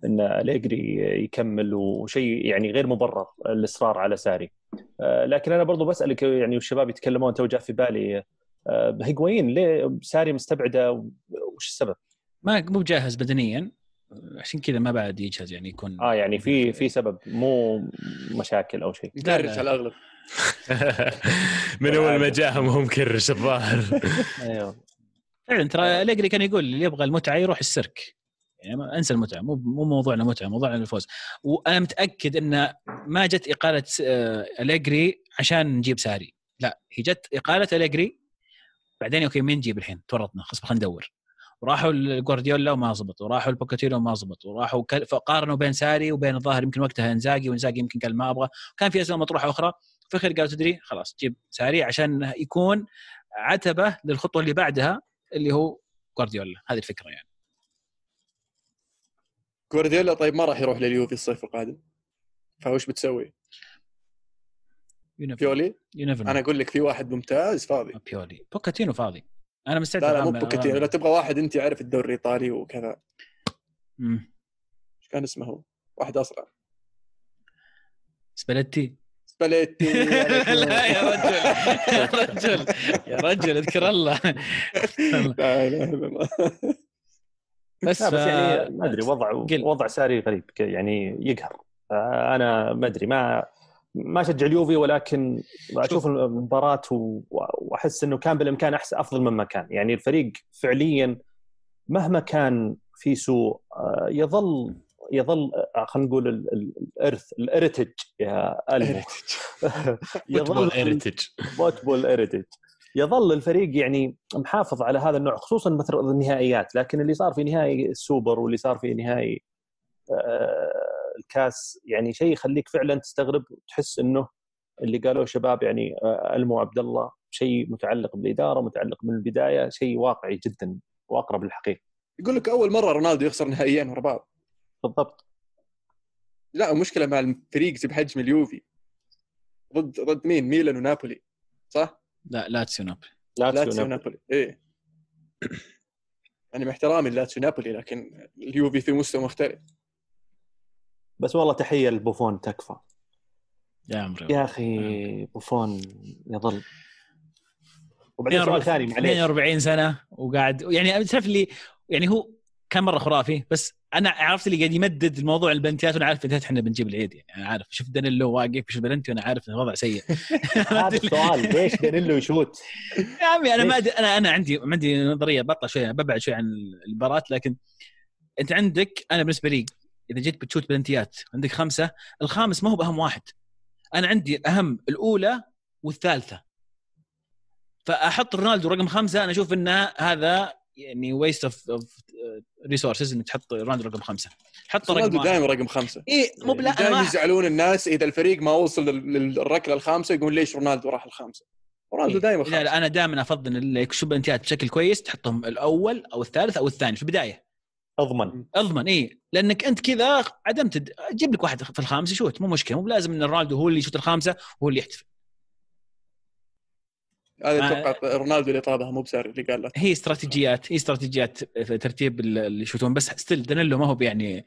إن أليجري يكمل وشيء يعني غير مبرر الإصرار على ساري. لكن أنا برضو بسألك يعني والشباب يتكلمون تو جاء في بالي هيغوين ليه ساري مستبعدة؟ وش السبب؟ ما مو جاهز بدنيا. عشان كذا ما بعد يجهز يعني يكون آه يعني في في سبب مو مشاكل أو شيء. يكرش على الأغلب. (laughs) من أول ما جاهم هو مكرش الظاهر أيوه. فعلا ترى أليجري كان يقول اللي يبغى المتعة يروح السيرك. يعني أنسى المتعة مو مو موضوعنا متعة موضوعنا الفوز. وأنا متأكد إن ما جت إقالة آه، أليجري عشان نجيب ساري. لا هي جت إقالة أليجري بعدين okay مين نجيب الحين؟ تورطنا خلاص خلينا ندور. وراحوا لجوارديولا وما زبط وراحوا لبوكاتينو وما زبط وراحوا فقارنوا بين ساري وبين الظاهر يمكن وقتها إنزاجي وإنزاجي يمكن قال ما أبغى. كان في اسماء مطروحة أخرى في الاخير قالوا تدري خلاص جيب ساري عشان يكون عتبة للخطوة اللي بعدها اللي هو جوارديولا. هذه الفكرة يعني. جوارديولا طيب ما راح يروح لليوفي الصيف القادم؟ فوش بتسوي؟ بيولي؟ أنا أقول لك في واحد ممتاز فاضي. بيولي. بوكاتينو فاضي. أنا مستعد لا لا مو بوكاتينو لا تبغى واحد انت عارف الدوري الإيطالي وكذا. إيش كان اسمه هو؟ واحد اسرع سباليتي؟ سباليتي. (laughs) لا يا رجل. يا رجل. يا رجل. اذكر الله. لا اله الا الله بس, لا بس يعني ما أدري وضع. وضع ساري غريب يعني يقهر. أنا ما أدري ما ما أشجع اليوفي ولكن أشوف المباراة وأحس إنه كان بالإمكان احسن أفضل مما كان. يعني الفريق فعليا مهما كان في سوء آه، يظل يظل آه، خلينا نقول ال- ال- الإرث ال heritage يا ألمو. football heritage football heritage يظل الفريق يعني محافظ على هذا النوع خصوصا مثل النهائيات لكن اللي صار في نهائي السوبر واللي صار في نهائي آه، الكاس يعني شيء يخليك فعلا تستغرب وتحس إنه اللي قالوه شباب يعني آه، ألمو عبد الله شيء متعلق بالإدارة متعلق من البداية شيء واقعي جدا وأقرب للحقيقة. يقول لك أول مرة رونالدو يخسر نهائيين ورا بعض. بالضبط. لا المشكلة مع الفريق بحجم اليوفي. ضد ضد مين؟ ميلان ونابولي صح؟ لا لاتسيو نابولي. لاتسيو لاتسيو نابولي. إيه. (clears throat) يعني مع احترامي لاتسيو نابولي لكن اليوفي في مستوى مختلف. بس والله تحية لبوفون تكفى. يا عمري يا أخي بوفون يظل. وبعدين سؤال ثاني معليش. 42 سنة وقاعد يعني تعرف اللي يعني هو كان مرة خرافي بس أنا عرفت اللي قاعد يمدد الموضوع البنتيات وأنا عارف بنتيات إحنا بنجيب العيد يعني أنا عارف. شوف دانيلو واقف شوف بلنتي وأنا عارف إن الوضع سيء. (laughs) هذا (laughs) السؤال ليش دانيلو يشوت؟ يا عمي أنا ما أنا أنا عندي عندي نظرية بطلع شوية ببعد شوي عن المباراة لكن أنت عندك أنا بالنسبة لي إذا جيت بتشوت بلنتيات عندك خمسة الخامس ما هو بأهم واحد. أنا عندي اهم الأولى والثالثة. فأحط رونالدو رقم خمسة أنا أشوف إنه هذا يعني waste of resources إنك تحط رونالدو رقم خمسة. رقم رونالدو دائما رقم خمسة. اي مو بلا دائما ما يزعلون الناس إذا الفريق ما وصل لل- للركلة الخامسة يقول ليش رونالدو راح الخامسة؟ رونالدو دائما لا لا أنا دائما أفضل اللي يكشف بلنتيات بشكل كويس تحطهم الأول أو الثالث أو الثاني في البداية. أضمن. أضمن اي لأنك أنت كذا عدمت جيب لك واحد في الخامس يشوت مو مشكلة مو بلازم إن رونالدو هو اللي يشوت الخامسة وهو اللي يحتفل. هذا أتوقع رونالدو اللي طلبها مو بساري اللي قال له. هي استراتيجيات هي استراتيجيات في ترتيب ال- اللي يشوتون بس still دانيلو ما هو يعني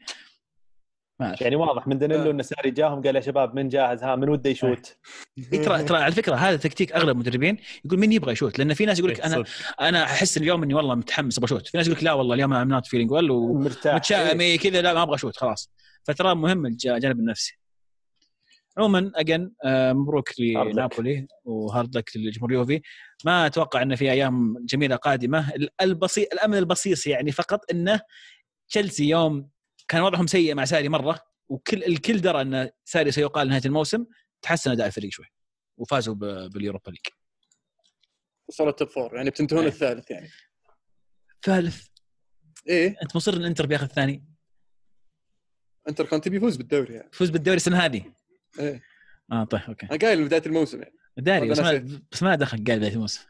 ما أعرف. يعني واضح من دانيلو إن ساري جاهم قال يا شباب من جاهز ها من وده يشوت؟ (laughs) إيه ترى ترى على فكرة هذا تكتيك أغلب المدربين يقول مين يبغى يشوت؟ لأن في ناس يقول لك إيه، أنا أنا أحس اليوم إني والله متحمس أبغى أشوت. في ناس يقول لك لا والله اليوم I'm not feeling well مرتاح. ومتشائم إيه. كذا لا ما أبغى أشوت خلاص. فترى مهم الج- الجانب النفسي. عموما again مبروك Hard luck. لنابولي و hard luck للجمهور يوفي ما أتوقع ان في أيام جميلة قادمة. البسيط الأمل البصيص يعني فقط إنه تشيلسي يوم كان وضعهم سيء مع ساري مرة وكل الكل درى إن ساري سيقال نهاية الموسم تحسن أداء الفريق شوي وفازوا باليوروبا ليج. وصلوا ال top four يعني بتنتهون إيه. الثالث يعني. ثالث. إيه. أنت مصر إن الانتر بياخذ الثاني. إنتر كونتي بيفوز بالدوري يعني. فوز بالدوري السنة هذه. إيه. آه طيب okay. أنا قايل بداية الموسم يعني. داري بس ما بس ما دخل قال بداية الموسم.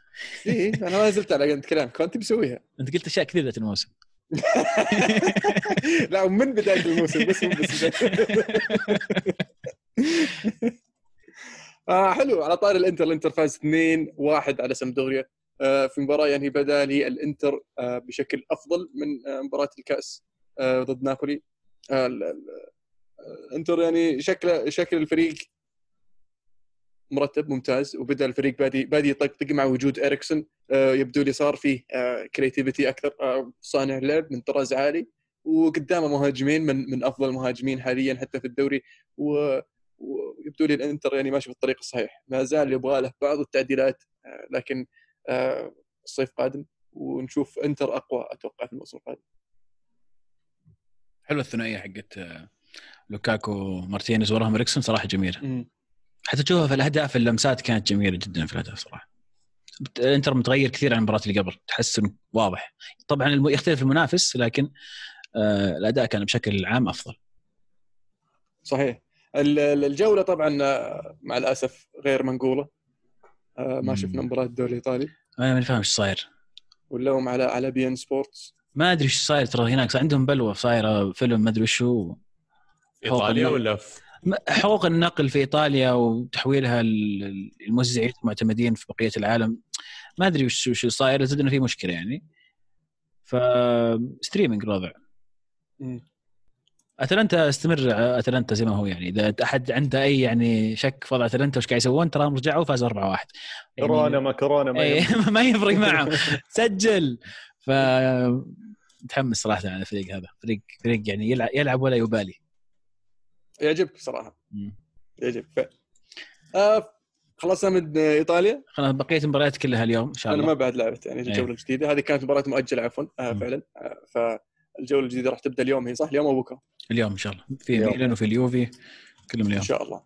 إيه أنا ما زلت على قد كلام كونتي بيسويها أنت قلت أشياء كثير بداية الموسم. لا من بداية الموسم بس بس آه حلو على طار الإنتر الإنتر فاز 2-1 على سمدوريا آه في مباراة يعني بدأ لي الإنتر آه بشكل أفضل من آه مباراة الكأس آه ضد نابولي. آه آه، الإنتر يعني شكل شكل الفريق مرتب ممتاز وبدأ الفريق بادي بادي يطقطق مع وجود إريكسون. آه يبدو لي صار فيه creativity أكثر آه صانع لعب من طراز عالي. وقدامه مهاجمين من من أفضل المهاجمين حاليا حتى في الدوري. و ويبدو لي الإنتر يعني ماشي في الطريق الصحيح. ما زال يبغى له بعض التعديلات آه، لكن آه، الصيف قادم. ونشوف إنتر أقوى أتوقع في الموسم القادم. حلوة الثنائية حقت آه، لوكاكو مارتينيز وراهم إريكسون. صراحة جميله حتى تشوفها في الأهداف اللمسات كانت جميلة جدا في الأهداف صراحة. الانتر متغير كثير عن المباراة اللي قبل تحسن واضح. طبعا يختلف المنافس لكن آه الأداء كان بشكل عام أفضل. صحيح. ال- ال- الجولة طبعا آه، مع الأسف غير منقولة. آه، ما. شفنا مباراة الدوري الإيطالي. أنا ماني فاهم إيش صاير. واللوم على على بي إن سبورتس. ما أدري إيش صاير ترى هناك عندهم بلوه صايره فيلم ما أدري وشو. في ايطاليا ولا في حقوق النقل في إيطاليا وتحويلها لل- للموزعين المعتمدين في بقية العالم ما أدري وش وش صاير زاد إنه في مشكلة يعني. ف streaming الوضع. أتلانتا استمر أتلانتا زي ما هو يعني. إذا أحد عنده أي يعني شك في وضع أتلانتا وش قاعد يسوون ترى رجعوا فازوا 4-1 يعني كورونا ما كورونا ما إيه، يهمك. (laughs) ما يفرق معهم. (laughs) سجل. ف متحمس صراحة على الفريق هذا. فريق فريق يعني يلعب, يلعب ولا يبالي. يعجبك بصراحة. يعجبك. فعلا. آه خلصنا من إيطاليا. خلاص بقيه المباريات كلها اليوم إن شاء أنا الله. ما بعد لعبت يعني إيه. الجوله الجديده هذه كانت مباراة مؤجلة عفوا. آه. فعلا. آه فالجولة الجديدة راح تبدأ اليوم هي صح؟ اليوم أو بكرة؟ اليوم إن شاء الله. في. ميلان وفي اليوفي كلهم إن اليوم شاء الله.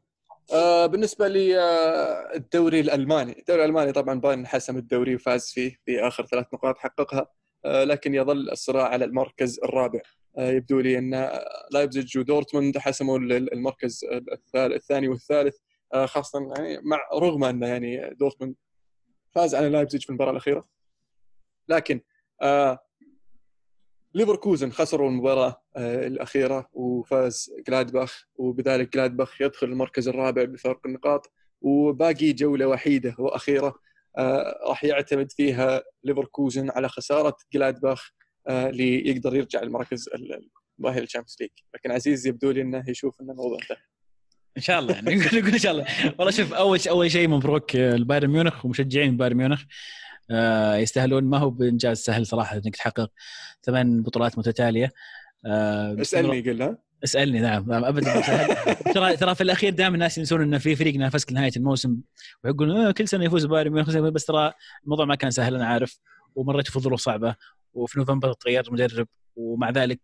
آه بالنسبة للدوري الألماني. الدوري الألماني طبعا بايرن حسم الدوري وفاز فيه في آخر ثلاث نقاط حققها. آه لكن يظل الصراع على المركز الرابع. آه يبدو لي إن لايبزيج ودورتموند حسموا ال- المركز الثاني والثالث آه خاصة يعني مع رغم أن يعني دورتموند فاز على لايبزيج في المباراة الأخيرة. لكن آه ليفركوزن خسروا المباراة آه، الأخيرة وفاز جلادباخ وبذلك جلادباخ يدخل المركز الرابع بفرق النقاط. وباقي جولة وحيدة وأخيرة آه، راح يعتمد فيها ليفركوزن على خسارة جلادباخ آه، ليقدر يرجع المركز ال- المؤهل للشامبيونز ليج. لكن عزيز يبدو لي إنه يشوف إن الموضوع انتهى. إن شاء الله يعني. (laughs) نقول نقول إن شاء الله. والله شوف أول أول شيء مبروك البايرن ميونخ ومشجعين بايرن ميونخ آه، يستاهلون. ما هو بإنجاز سهل صراحة إنك تحقق ثمان بطولات متتالية. آه، اسألني قل ها اسألني نعم. ابدا. (laughs) ترى ترى في الأخير دائما الناس ينسون إن في فريق نافسك لنهاية الموسم. ويقولون آه كل سنة يفوز بايرن ميونخ. بس ترى الموضوع ما كان سهل أنا عارف. ومريتوا في ظروف صعبه وفي نوفمبر تغير المدرب ومع ذلك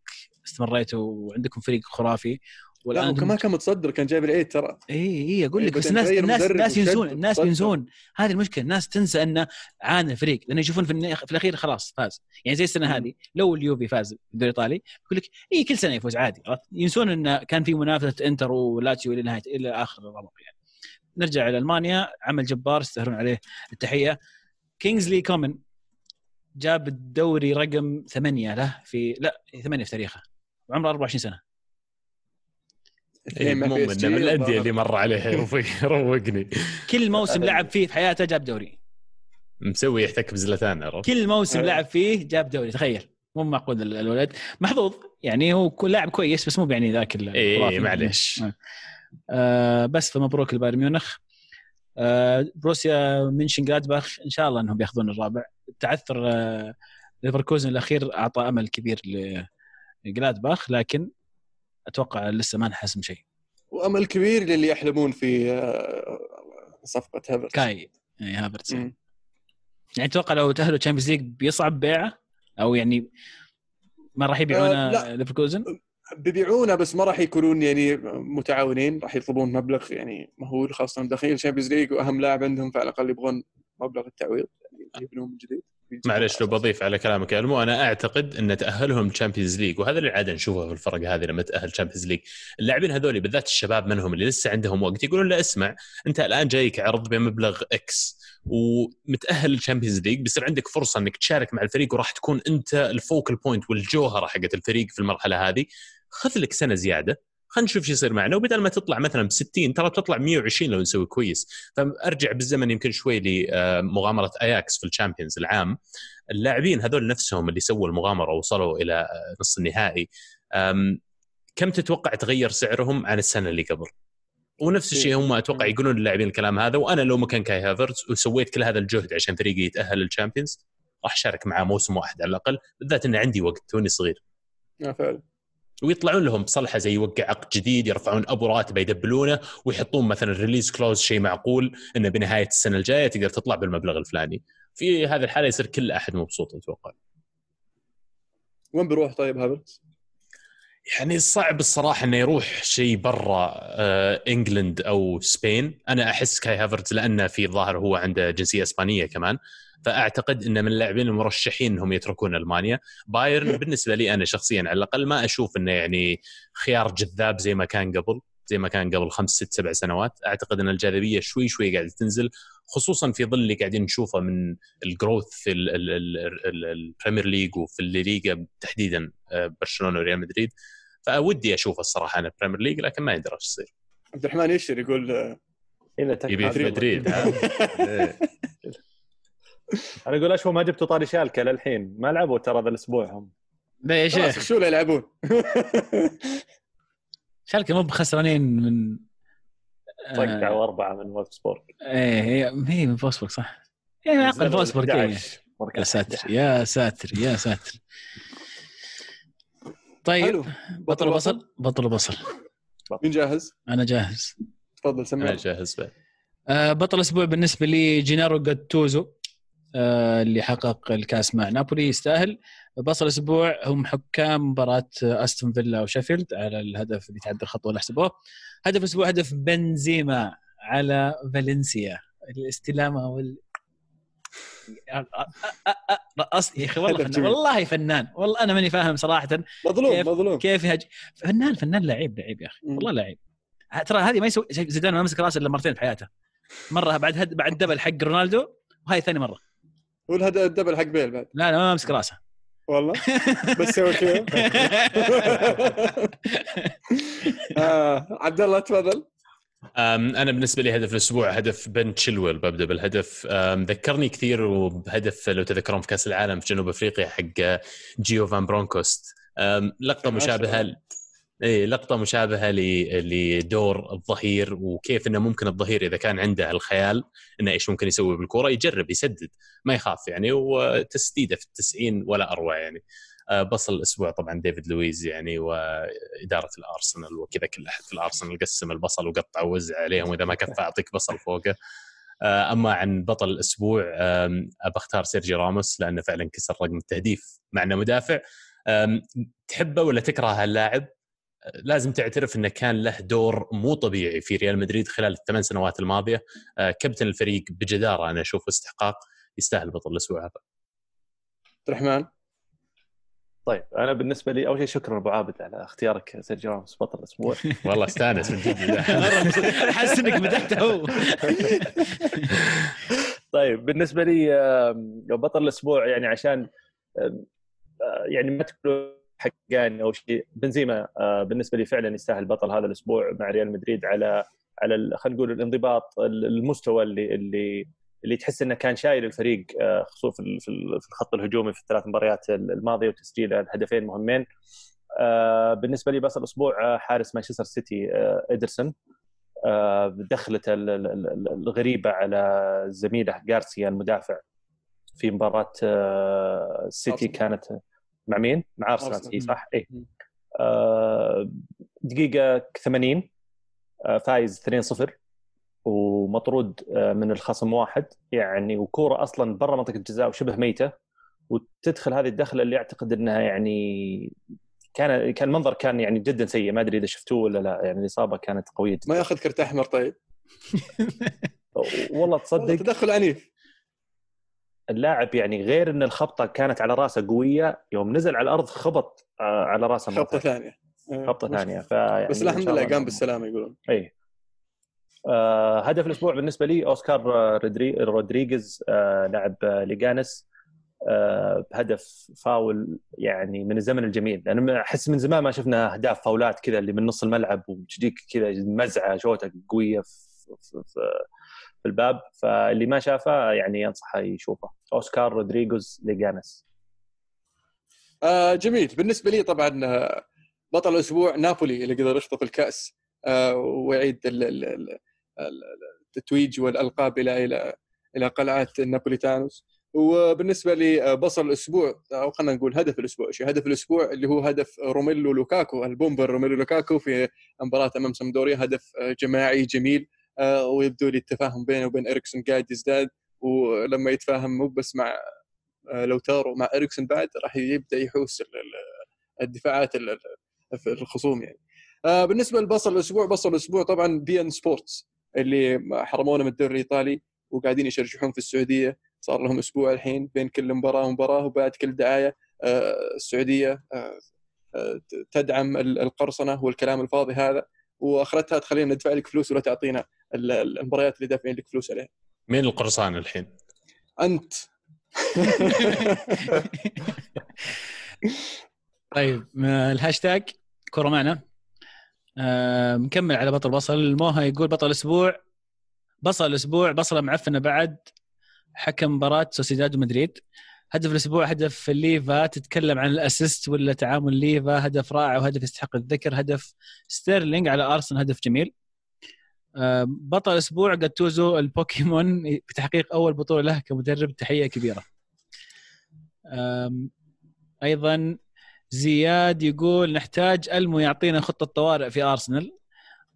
استمريتوا وعندكم فريق خرافي لا والآن وكمان كان متصدر كان جايب العيد ترى اي اي أقول إيه، لك بس الناس الناس مدرب الناس ينسون الناس. ينسون هذه المشكلة الناس تنسى إنه عانى الفريق لأنه يشوفون في, في الأخير خلاص فاز يعني زي السنة. هذه لو اليوفي فاز في الدوري الإيطالي يقول لك اي كل سنة يفوز عادي؟ ينسون انه كان في منافسة إنتر ولاتسيو إلى نهايه إلى آخر الرمق يعني نرجع إلى ألمانيا عمل جبار يستاهلون عليه التحية كينجزلي كومن جاب الدوري رقم ثمانية له في لا ثمانية في تاريخه. وعمره 24 سنة. مو PSG من الأندية اللي مر عليها (laughs) روق- روقني كل موسم لعب فيه في حياته جاب دوري. مسوي يحتك بزلتان عرفت؟ كل موسم أيوة. لعب فيه جاب دوري تخيل. مو معقول ال- الولد. محظوظ. يعني هو كل لاعب كويس بس مو يعني ذاك اي. إيه، معليش. آه. بس فمبروك لبايرن ميونخ. بروسيا منشن جلادباخ إن شاء الله إنهم بياخذون الرابع. تعثر آه ليفركوزن الأخير أعطى أمل كبير لجلادباخ لكن أتوقع لسه ما نحسم شيء. وأمل كبير للي يحلمون في آه، صفقة هافرتز كاي يعني هافرتز مم. يعني أتوقع لو تأهلوا تشامبيونز ليج بيصعب بيعه أو يعني ما راح يبيعونه آه،. ليفركوزن؟ بيبيعونه بس ما راح يكونون يعني متعاونين راح يطلبون مبلغ يعني مهول خاصة داخلين الشامبيونز ليج وأهم لاعب عندهم فعلى الأقل يبغون مبلغ التعويض يعني يبنون من جديد. معلش لو بضيف على كلامك يا ألمو أنا أعتقد إن تأهلهم تشامبيونز ليج وهذا اللي عاده نشوفه في الفرق هذه لما تأهل تشامبيونز ليج اللاعبين هذول بالذات الشباب منهم اللي لسه عندهم وقت يقولون لا اسمع أنت الآن جايك عرض بمبلغ X ومتأهل للشامبيونز ليج بيصير عندك فرصة إنك تشارك مع الفريق وراح تكون أنت ال focal point والجوهرة حقت الفريق في المرحلة هذه. خذ لك سنة زيادة خلينا نشوف شو يصير معنا. وبدل ما تطلع مثلا ب 60 ترى بتطلع 120 لو نسوي كويس. فأرجع بالزمن يمكن شوي لمغامره اياكس في الشامبيونز العام. اللاعبين هذول نفسهم اللي سووا المغامرة ووصلوا إلى آه، نص النهائي. كم تتوقع تغير سعرهم عن السنة اللي قبل؟ ونفس الشيء هم أتوقع يقولون للاعبين الكلام هذا. وأنا لو مكان كاي هافرتز وسويت كل هذا الجهد عشان فريقي يتأهل لل Champions راح أشارك معاه موسم واحد على الأقل. بالذات انه عندي وقت توني صغير. آه، فعلا. ويطلعون لهم بصلحه زي يوقع عقد جديد يرفعون أبو راتبه يدبلونه ويحطون مثلا release clause شيء معقول إنه بنهاية السنة الجاية تقدر تطلع بالمبلغ الفلاني. في هذه الحالة يصير كل أحد مبسوط أتوقع. وين بيروح طيب هافرتز؟ يعني صعب الصراحة إنه يروح شيء برا آه England أو Spain، أنا أحس كاي هافرتز لأنه في ظاهر هو عنده جنسية إسبانية كمان، فأعتقد انه من اللاعبين المرشحين إنهم يتركون ألمانيا، بايرن (laughs) بالنسبة لي أنا شخصيا على الأقل ما أشوف إنه يعني خيار جذاب زي ما كان قبل، زي ما كان قبل خمس ست سبع سنوات. أعتقد إن الجاذبية شوي شوي قاعدة تنزل خصوصا في ظل اللي قاعدين نشوفه من ال growth في ال Premier League وفي الليغا تحديدا آه، برشلونة وريال مدريد. فودي أشوف الصراحة أنا ال Premier League لكن ما يدري إيش يصير. عبد الرحمن يشر يقول؟ يبي في مدريد. (laughs) أنا أقول أشوف ما جبتوا طاري شالكة للحين. ما لعبوا ترى ذا الأسبوع هم لا يا شيخ. شو اللي يلعبون؟ (laughs) شالكة مو بخسرانين من طقعوا اربعه من وولفسبورغ إيه هي هي من وولفسبورغ صح. يعني عقل وولفسبورغ إيه. يا ساتر يا ساتر يا ساتر. طيب حلو. بطل بصل بطل؟ بصل مين جاهز؟ أنا جاهز. تفضل أنا سمع جاهز بعد. آه، بطل الأسبوع بالنسبة لي جينارو جاتوزو. آه، اللي حقق الكاس مع نابولي يستاهل. بطل الأسبوع هم حكام مباراة أستون فيلا وشيفيلد على الهدف اللي تعدى الخط ولا حسبوه. هدف الأسبوع هدف بنزيما على فالنسيا. الاستلامة وال يا أخي والله فنان. والله فنان. والله أنا ماني فاهم صراحة. مظلوم كيف- مظلوم. كيف يهج فنان فنان لعيب لعيب يا أخي. والله لعيب. ترى هذه ما يسوي زيدان ما مسك راسه إلا مرتين في حياته. مرة بعد هد... بعد دبل حق رونالدو وهي ثاني مرة. والهدف الدبل حق بيل بعد. لا لا ما مسك رأسه. والله؟ (laughs) بس سوى كذا. (laughs) آه، عبد الله تفضل أنا بالنسبة لي هدف الأسبوع هدف بن تشيلويل ببدا بالهدف. ذكرني كثير وبهدف لو تذكرون في كأس العالم في جنوب أفريقيا حق جيو فان برونكهورست. لقطة مشابهة إي لقطة مشابهة لدور الظهير وكيف إنه ممكن الظهير إذا كان عنده الخيال إنه إيش ممكن يسوي بالكره يجرب يسدد ما يخاف يعني وتسديده في التسعين ولا أروع يعني. آه، بصل الأسبوع طبعا ديفيد لويز يعني وإدارة الأرسنال وكذا كل أحد في الأرسنال قسم البصل وقطع ووزع عليهم وإذا ما كفى أعطيك بصل فوقه. آه، أما عن بطل الأسبوع أختار سيرجي راموس لأنه فعلا كسر رقم التهديف مع إنه مدافع. تحبه ولا تكره هاللاعب؟ لازم تعترف إنه كان له دور مو طبيعي في ريال مدريد خلال الثمان سنوات الماضية. آه، كابتن الفريق بجدارة أنا أشوفه استحقاق يستاهل بطل الأسبوع هذا. عبد الرحمن؟ طيب أنا بالنسبة لي أول شيء شكرا أبو عابد على اختيارك سيرجيو راموس بطل الأسبوع. (laughs) والله استانس من جد. (laughs) أحس إنك بدأت هو. طيب بالنسبة لي بطل الأسبوع يعني عشان آه، يعني ما تكونوا حقاني أو شيء. بنزيما آه، بالنسبة لي فعلا يستاهل بطل هذا الأسبوع مع ريال مدريد على على خلينا نقول الانضباط المستوى اللي اللي اللي تحس إنه كان شايل الفريق آه، خصوصا في ال- في ال- في الخط الهجومي في الثلاث مباريات الماضية وتسجيل الهدفين مهمين. آه، بالنسبة لي بس الأسبوع حارس مانشستر سيتي إدرسون. ال- الغريبة على زميله جارسيا المدافع في مباراة السيتي. كانت مع مين؟ مع أرسنال صح؟ إي. آه، دقيقة 80 آه، فايز 2-0 ومطرود آه، من الخصم واحد. يعني وكورة أصلا برا منطقة الجزاء وشبه ميتة وتدخل هذه الدخلة اللي أعتقد إنها يعني كان كان المنظر كان يعني جدا سيء. ما أدري إذا شفتوه ولا لا. يعني الإصابة كانت قوية جدا. ما ياخذ كرت احمر طيب (laughs) والله تصدق. تدخل عنيف. اللاعب يعني غير إن الخبطة كانت على رأسه قوية يوم نزل على الأرض خبط آه، على رأسه خبطة. ثانية. آه، خبطة ثانية فيعني بس الحمد لله قام بالسلامة يقولون. اي آه هدف الأسبوع بالنسبة لي أوسكار آه، رودري رودريغيز آه لاعب آه، ليجانس آه بهدف فاول يعني من الزمن الجميل. أنا أحس من زمان ما شفنا أهداف فاولات كذا اللي من نص الملعب وتجيك كذا مزعة شوطه قوية في, في, في, في الباب فاللي ما شافه يعني انصحه يشوفه. أوسكار رودريغيز ليجانس آه جميل. بالنسبة لي طبعا آه، بطل الأسبوع نابولي اللي قدر يخطف الكأس آه ويعيد ال- ال- ال- ال- التتويج والألقاب إلى إلى إلى قلعة النابوليتانوس. وبالنسبة لي آه، الأسبوع أو خلينا نقول هدف الأسبوع شيء هدف الأسبوع اللي هو هدف روميلو لوكاكو ال bomber روميلو لوكاكو في مباراة أمام سمدوريا هدف آه، جماعي جميل. ويبدو لي التفاهم بينه وبين إريكسون قاعد يزداد ولما يتفاهم مو بس مع آه، لوتارو مع إريكسون بعد راح يبدأ يحوس ال- ال- الدفاعات الخصوم يعني. آه، بالنسبة لبصل الأسبوع بصل الأسبوع طبعا beIN Sports اللي حرمونا من الدوري الإيطالي وقاعدين يشرشحون في السعودية. صار لهم أسبوع الحين بين كل مباراة ومباراة وبعد كل دعاية آه، السعودية آه، آه، تدعم ال- القرصنة والكلام الفاضي هذا. وأخرتها تخلينا ندفع لك فلوس ولا تعطينا ال- ال- المباريات اللي دافعين لك فلوس عليها. مين القرصان الحين؟ أنت. (laughs) طيب الهاشتاج كورة معنا. آه، مكمل على بطل بصل. موها يقول بطل الأسبوع. بصل الأسبوع بصلة معفنة بعد. حكم مباراة سوسيداد ومدريد. هدف الأسبوع هدف ليفا تتكلم عن ال assist ولا تعامل ليفا هدف رائع وهدف يستحق الذكر هدف ستيرلينج على أرسنال هدف جميل. بطل الأسبوع جاتوزو البوكيمون بتحقيق أول بطولة له كمدرب تحية كبيرة. أيضا زياد يقول نحتاج ألمو يعطينا خطة طوارئ في أرسنال.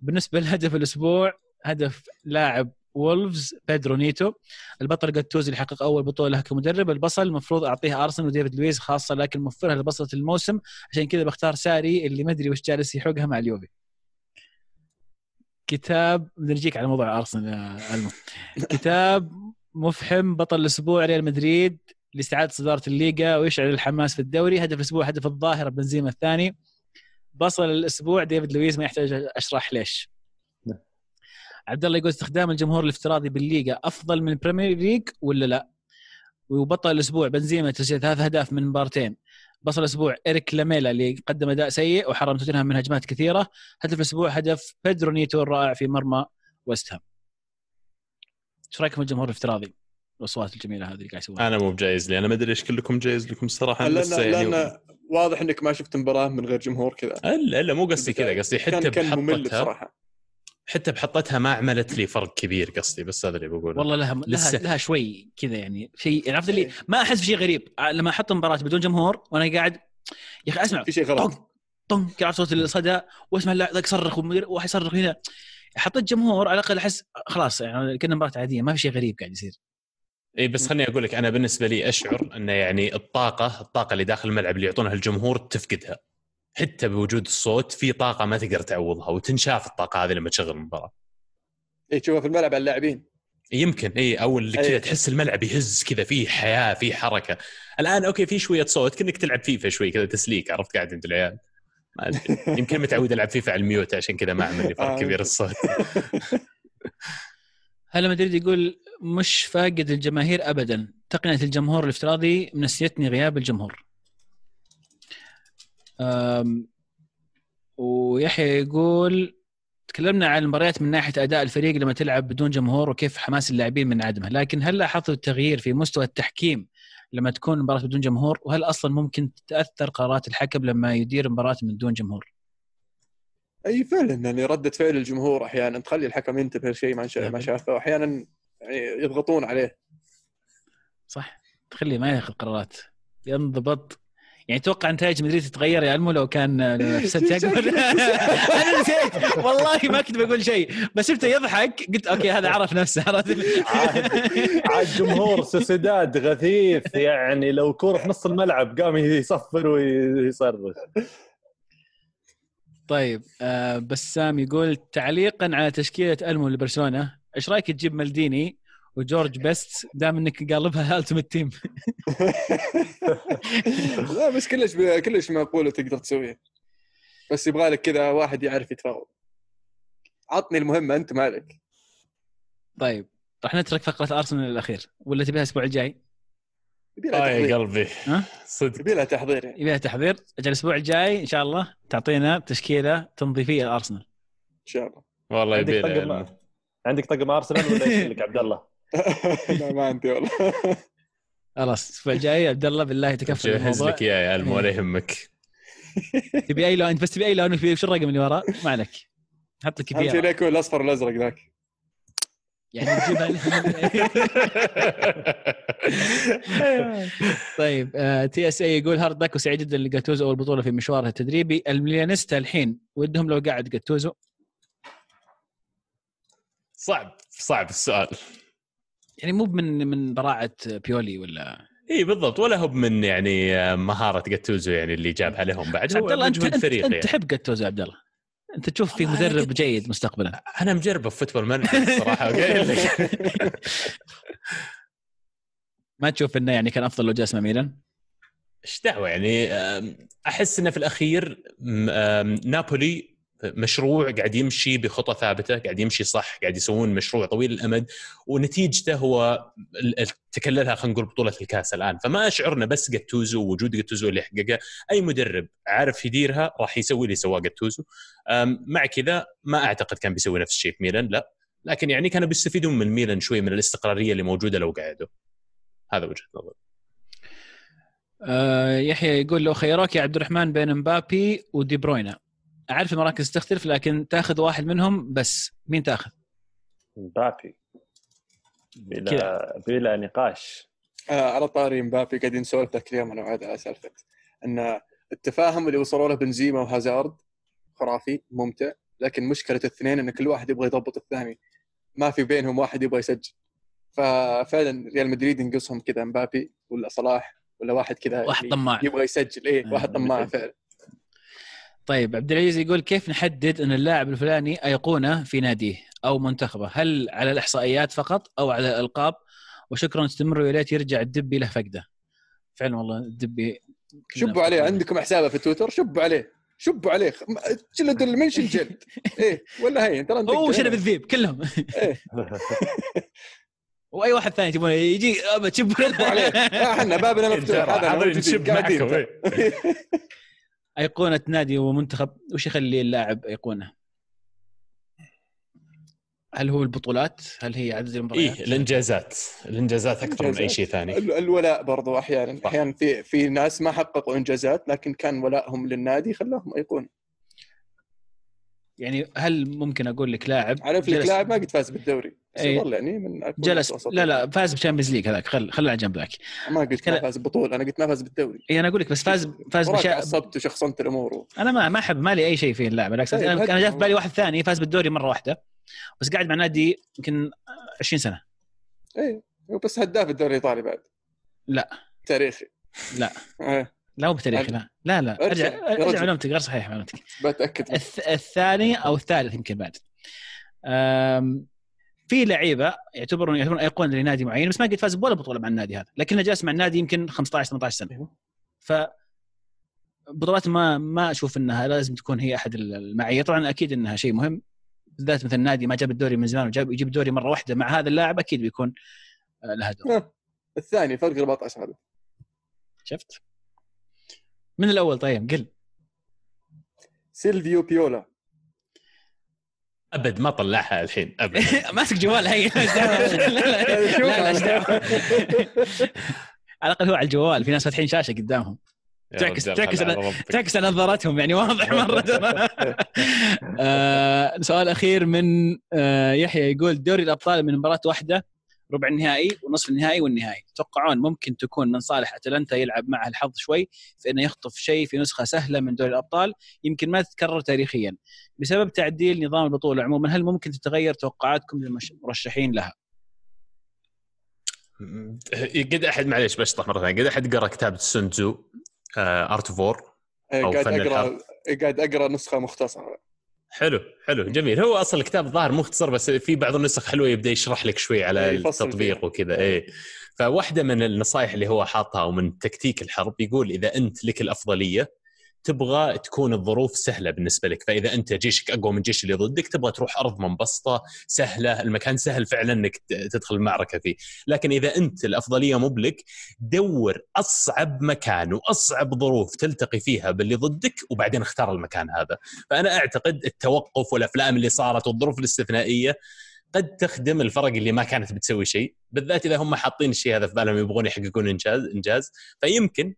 بالنسبة لهدف الأسبوع هدف لاعب وولفز بيدرو نيتو. البطل جاتوزو اللي حقق أول بطولة له كمدرب. البصل المفروض اعطيها أرسنال وديفيد لويس خاصة لكن موفرها لبصلة الموسم. عشان كذا بختار ساري اللي ما أدري وش جالس يحوقها مع اليوفي. كتاب بنجيك على موضوع أرسنال كتاب مفحم بطل الأسبوع ريال مدريد لاستعادة صدارة الليغا ويشعل الحماس في الدوري. هدف الأسبوع هدف الظاهرة بنزيما الثاني. بصل الأسبوع ديفيد لويس ما يحتاج أشرح ليش. عبد الله يقول استخدام الجمهور الافتراضي بالليغا أفضل من ال Premier League ولا لا؟ وبطل الأسبوع بنزيما بتسجيل ثلاث أهداف من مبارتين. بصل الأسبوع إريك لاميلا اللي قدم أداء سيء وحرم توتنهام من هجمات كثيرة. هدف الأسبوع هدف بيدرو نيتو الرائع في مرمى ويست هام. إيش رأيكم بالجمهور الافتراضي؟ الاصوات الجميلة هذه اللي قاعد يسوونها. أنا مو بجايز لي. أنا ما أدري إيش كلكم جايز لكم الصراحه لأن لسه يعني لأن واضح إنك ما شفت مباراة من غير جمهور كذا. لا لا مو قصدي كذا قصدي حتى كان كان ممل بحطتها. بصراحه حتى بحطتها ما عملت لي فرق كبير قصدي بس هذا اللي بقوله. والله لها لها, لسه. لها شوي كذا يعني شيء يعني عرفت اللي ما أحس بشيء غريب. لما أحط مباراة بدون جمهور وأنا قاعد يا أخي أسمع في شيء غلط. كذا عرفت صوت الصدى وأسمع ذاك يصرخ ومدري- واحد يصرخ هنا. حطيت جمهور على الأقل أحس خلاص يعني كنا مباراة عادية ما في شيء غريب قاعد يصير. اي بس خليني أقول لك أنا بالنسبة لي أشعر انه يعني الطاقة الطاقة اللي داخل الملعب اللي يعطونها الجمهور تفقدها. حتى بوجود الصوت في طاقة ما تقدر تعوضها وتنشاف الطاقة هذه لما تشغل المباراة. اي تشوفها في الملعب على اللاعبين. يمكن اي أو اللي كذا أي. تحس الملعب يهز كذا فيه حياة فيه حركة. الآن okay في شوية صوت كأنك تلعب فيفا شوي كذا تسليك عرفت قاعد عند العيال؟ ما أدري. (laughs) يمكن متعود ألعب فيفا على ال mute عشان كذا ما عمل لي فرق آه، كبير. الصوت. (laughs) هلا مدريد يقول مش فاقد الجماهير ابدا. تقنية الجمهور الافتراضي منسيتني غياب الجمهور. ويحيى يقول تكلمنا عن المباريات من ناحية أداء الفريق لما تلعب بدون جمهور وكيف حماس اللاعبين من عدمه لكن هل لاحظتوا التغيير في مستوى التحكيم لما تكون مباراة بدون جمهور؟ وهل أصلا ممكن تاثر قرارات الحكم لما يدير مباراة من دون جمهور؟ أي فعلا يعني رده فعل الجمهور أحيانا تخلي الحكم ينتبه لشيء ما ما شافه واحيانا يعني يضغطون عليه. صح. تخلي ما ياخذ قرارات. ينضبط يعني توقع نتائج مدريد تتغير يا المو لو كان في (laughs) سانتياغو (laughs) أنا نسيت. والله ما كنت بقول شيء. بس شفته يضحك. قلت okay هذا عرف نفسه. عرفت؟ عاد عاد جمهور سوسيداد غثيث. يعني لو كورة في نص الملعب قام يصفر ويصرخ. طيب آه بسام يقول تعليقا على تشكيلة ألمو لبرشلونة. إيش رأيك تجيب مالديني؟ وجورج بيست دام إنك قالبها (laughs) التيمت تيم (laughs) لا بس كلش كلش معقول تقدر تسويه بس يبغى لك كذا واحد يعرف يتفاوض. عطني المهمة أنت مالك طيب راح نترك فقرة ارسنال الاخير ولا تبيها الأسبوع الجاي؟ يبي لها آه يا تحضير. قلبي. ها؟ صدق. يبي لها تحضير يعني. يبيها تحضير. أجل الأسبوع الجاي إن شاء الله تعطينا تشكيلة تنظيفية لأرسنال. إن شاء الله. والله عندك يبي عندك طقم ارسنال ولا إيش؟ (laughs) لك عبد الله؟ لا ما عندي والله. خلاص الأسبوع الجاي عبد الله بالله تكفل جهز الموضوع. لك إياه يا الم ولا إيه. يهمك. تبي أي لون؟ انت بس تبي أي لون في شو الرقم اللي وراه؟ ما عليك. حط لك أهم لا يكون الأصفر والأزرق ذاك. يعني تجيبها (laughs) طيب TSA يقول hard luck وسعيد جدا لجاتوزو أول بطولة في مشواره التدريبي. المليانيستا الحين ودهم لو قاعد جاتوزو؟ صعب صعب السؤال. يعني مو من من براعة بيولي ولا إي بالضبط. ولا هو من يعني آه، مهارة جاتوزو يعني اللي جابها لهم بعد. عبد الله انت انت, فريق أنت يعني. تحب جاتوزو عبد الله؟ أنت تشوف أنا مدرب جيد مستقبلا. أنا مجربه في Football Manager صراحة لك. (laughs) ما تشوف إنه يعني كان أفضل لو جلس مع ميلان؟ إيش دعوة يعني؟ أحس إنه في الأخير نابولي مشروع قاعد يمشي بخطى ثابتة قاعد يمشي صح قاعد يسوون مشروع طويل الأمد ونتيجته هو تكللها خلينا نقول بطولة الكاس الآن. فما أشعرنا بس جاتوزو ووجود جاتوزو اللي حققه أي مدرب عارف يديرها راح يسوي اللي سواه جاتوزو. مع كذا ما أعتقد كان بيسوي نفس الشيء في ميلان لا. لكن يعني كانوا بيستفيدون من ميلان شوي من الاستقرارية اللي موجودة لو قعدوا. هذا وجهة نظري. آه يحيى يقول لو خيروك يا عبد الرحمن بين مبابي ودي بروينا. أعرف المراكز تختلف لكن تأخذ واحد منهم بس. مين تأخذ؟ مبابي. بلا بلا نقاش. آه على طاري مبابي قاعدين نسولف ذاك اليوم أنا وعاد على سالفة. إن التفاهم اللي وصلوا له بنزيما وهازارد خرافي ممتع. لكن مشكلة الاثنين إن كل واحد يبغى يضبط الثاني. ما في بينهم واحد يبغى يسجل. ففعلا ريال مدريد ينقصهم كذا مبابي ولا صلاح ولا واحد كذا واحد اللي طماع. يبغى يسجل. إيه آه، واحد طماع فعلا. طيب عبد العزيز يقول كيف نحدد إن اللاعب الفلاني أيقونة في ناديه أو منتخبه؟ هل على الإحصائيات فقط أو على الألقاب؟ وشكرا استمروا يا ريت يرجع الدبي له فقده. فعلا والله الدبي شبوا عليه. عندكم حسابه في تويتر شبوا عليه شبوا عليه جلد المنشن جلد إيه ولا هي ترى هو شنب. الذيب كلهم إيه. (laughs) (laughs) وأي واحد ثاني تبون يجي شبوا عليه آه، إحنا بابنا (laughs) مفتوح هذا قاعدين معكم إيه. أيقونة نادي ومنتخب وش يخلي اللاعب أيقونة؟ هل هو البطولات؟ هل هي عدد المباريات؟ إيه الإنجازات الإنجازات أكثر من أي. شيء ثاني ال- الولاء برضو أحيانا. أحيانا في في ناس ما حققوا إنجازات لكن كان ولائهم للنادي خلاهم أيقونة يعني هل ممكن أقول لك لاعب عارف لك لاعب ما قد فاز بالدوري بس إيه. يظل يعني من جلس. لا لا فاز بال Champions League هذاك خل خل على جنب ذاك ما قلت ما كلا- فاز ببطوله أنا قلت ما فاز بالدوري اي أنا أقول لك بس فاز فاز بشا... عصبت وشخصنت الأمور و... أنا ما ما احب مالي أي شيء في اللعبه بالعكس طيب، أنا أنا جاء في. بالي واحد ثاني فاز بالدوري مرة واحدة بس قاعد مع نادي يمكن 20 سنة إيه بس هداف الدوري الإيطالي بعد لا. تاريخي لا. لا مو بتاريخي لا لا لا ارجع، ارجع. معلومتك غير صحيح معلومتك بتاكد الث... الثاني أو الثالث يمكن بعد. في لعيبة يعتبرون يعتبرون أيقونة لنادي معين بس ما قد فاز بولا بطولة مع النادي هذا لكنه جالس مع النادي يمكن 15 18 سنة أيوه. ف بطولات ما ما أشوف إنها لازم تكون هي أحد المعايير طبعا أكيد إنها شيء مهم بالذات مثل النادي ما جاب الدوري من زمان وجاب يجيب الدوري مرة واحدة مع هذا اللاعب أكيد بيكون آه، له دور. الثاني فرق 14 هذا شفت؟ من الأول طيب قل. سيلفيو بيولا. أبد ما طلعها الحين أبد. (laughs) ماسك جوال هي (laughs) لا لا. على الأقل هو على الجوال في ناس فاتحين شاشة قدامهم. تعكس- تعكس. تعكس على نظارتهم يعني واضح مرة. (laughs) آه، سؤال أخير من آه، يحيى يقول دوري الأبطال من مباراة واحدة ربع النهائي ونصف النهائي والنهائي تتوقعون ممكن تكون من صالح أتلانتا يلعب معه الحظ شوي في إنه يخطف شيء في نسخة سهلة من دوري الأبطال يمكن ما تتكرر تاريخيا بسبب تعديل نظام البطولة عموما هل ممكن تتغير توقعاتكم للمرشحين لها؟ قد أحد معليش بشطح مرة ثانية قد أحد قرا كتاب سون تزو Art of War إيه، أو قاعد فن أقرأ. إيه، قاعد أقرأ نسخة مختصرة حلو حلو جميل. هو أصلا الكتاب الظاهر مختصر بس في بعض النسخ حلوة يبدأ يشرح لك شوي على إيه، التطبيق. وكذا. إيه. فواحدة من النصائح اللي هو حاطها ومن تكتيك الحرب يقول إذا أنت لك الأفضلية تبغى تكون الظروف سهلة بالنسبة لك. فإذا أنت جيشك أقوى من الجيش اللي ضدك تبغى تروح أرض منبسطة سهلة المكان سهل فعلا إنك تدخل المعركة فيه. لكن إذا أنت الأفضلية مو بلك دور أصعب مكان وأصعب ظروف تلتقي فيها باللي ضدك وبعدين اختار المكان هذا. فأنا أعتقد التوقف والأفلام اللي صارت والظروف الاستثنائية قد تخدم الفرق اللي ما كانت بتسوي شيء. بالذات إذا هم حاطين الشيء هذا في بالهم يبغون يحققون إنجاز إنجاز. فيمكن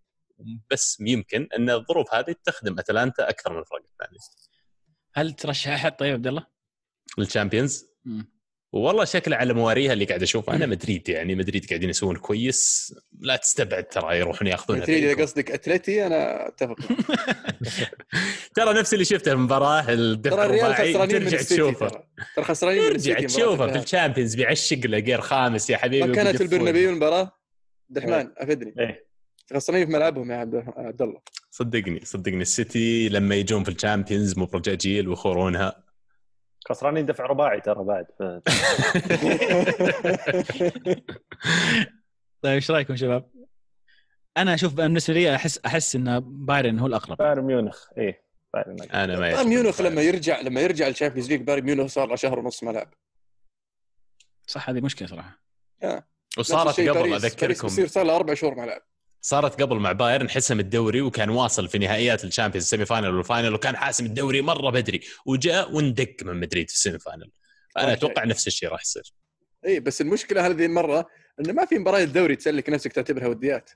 بس يمكن أن الظروف هذه تخدم أتلانتا أكثر من الفرق الثانية هل ترشح احد طيب عبد الله؟ الشامبيونز؟ مم. والله شكله على مواريها اللي قاعد اشوفها أنا مدريد يعني مدريد قاعدين يسوون كويس. لا تستبعد ترى يروحون ياخذونها مدريد إذا. قصدك اتلتي أنا أتفق (laughs) ترى نفس اللي شفته في المباراة الدفع ترى الريال الرباعي. خسرانين من ترجع تشوفه. ترى. خسرانين من السيتي ترجع تشوفه في. الشامبيونز بيعشق له جير خامس يا حبيبي ما كانت. البرنابيو المباراة؟ عبد الرحمن أفدني. خسرانين في ملعبهم يا عبد الله. صدقني صدقني. السيتي لما يجون في الشامبيونز مو برجاجيل ويخورونها. خسرانين دفع رباعي ترى بعد. ف... (laughs) طيب إيش رأيكم شباب؟ أنا أشوف بالنسبة لي احس أحس إن بايرن هو الأقرب. بايرن ميونخ. إيه بايرن ميونخ أنا ما بايرن ميونخ. لما يرجع لما يرجع ال Champions League بايرن ميونخ صار له شهر ونص ملعب. صح هذه مشكلة صراحة. نفس وصارت قبل. باريس. أذكركم. صار له أربع شهور ملعب. صارت قبل مع بايرن حسم الدوري وكان واصل في نهائيات ال Champions semi-final وال final وكان حاسم الدوري مرة بدري وجاء واندق من مدريد في ال semi-final أنا. أتوقع نفس الشيء راح يصير. إي بس المشكلة هذه المرة إنه ما في مباراة الدوري تسلك نفسك تعتبرها وديات.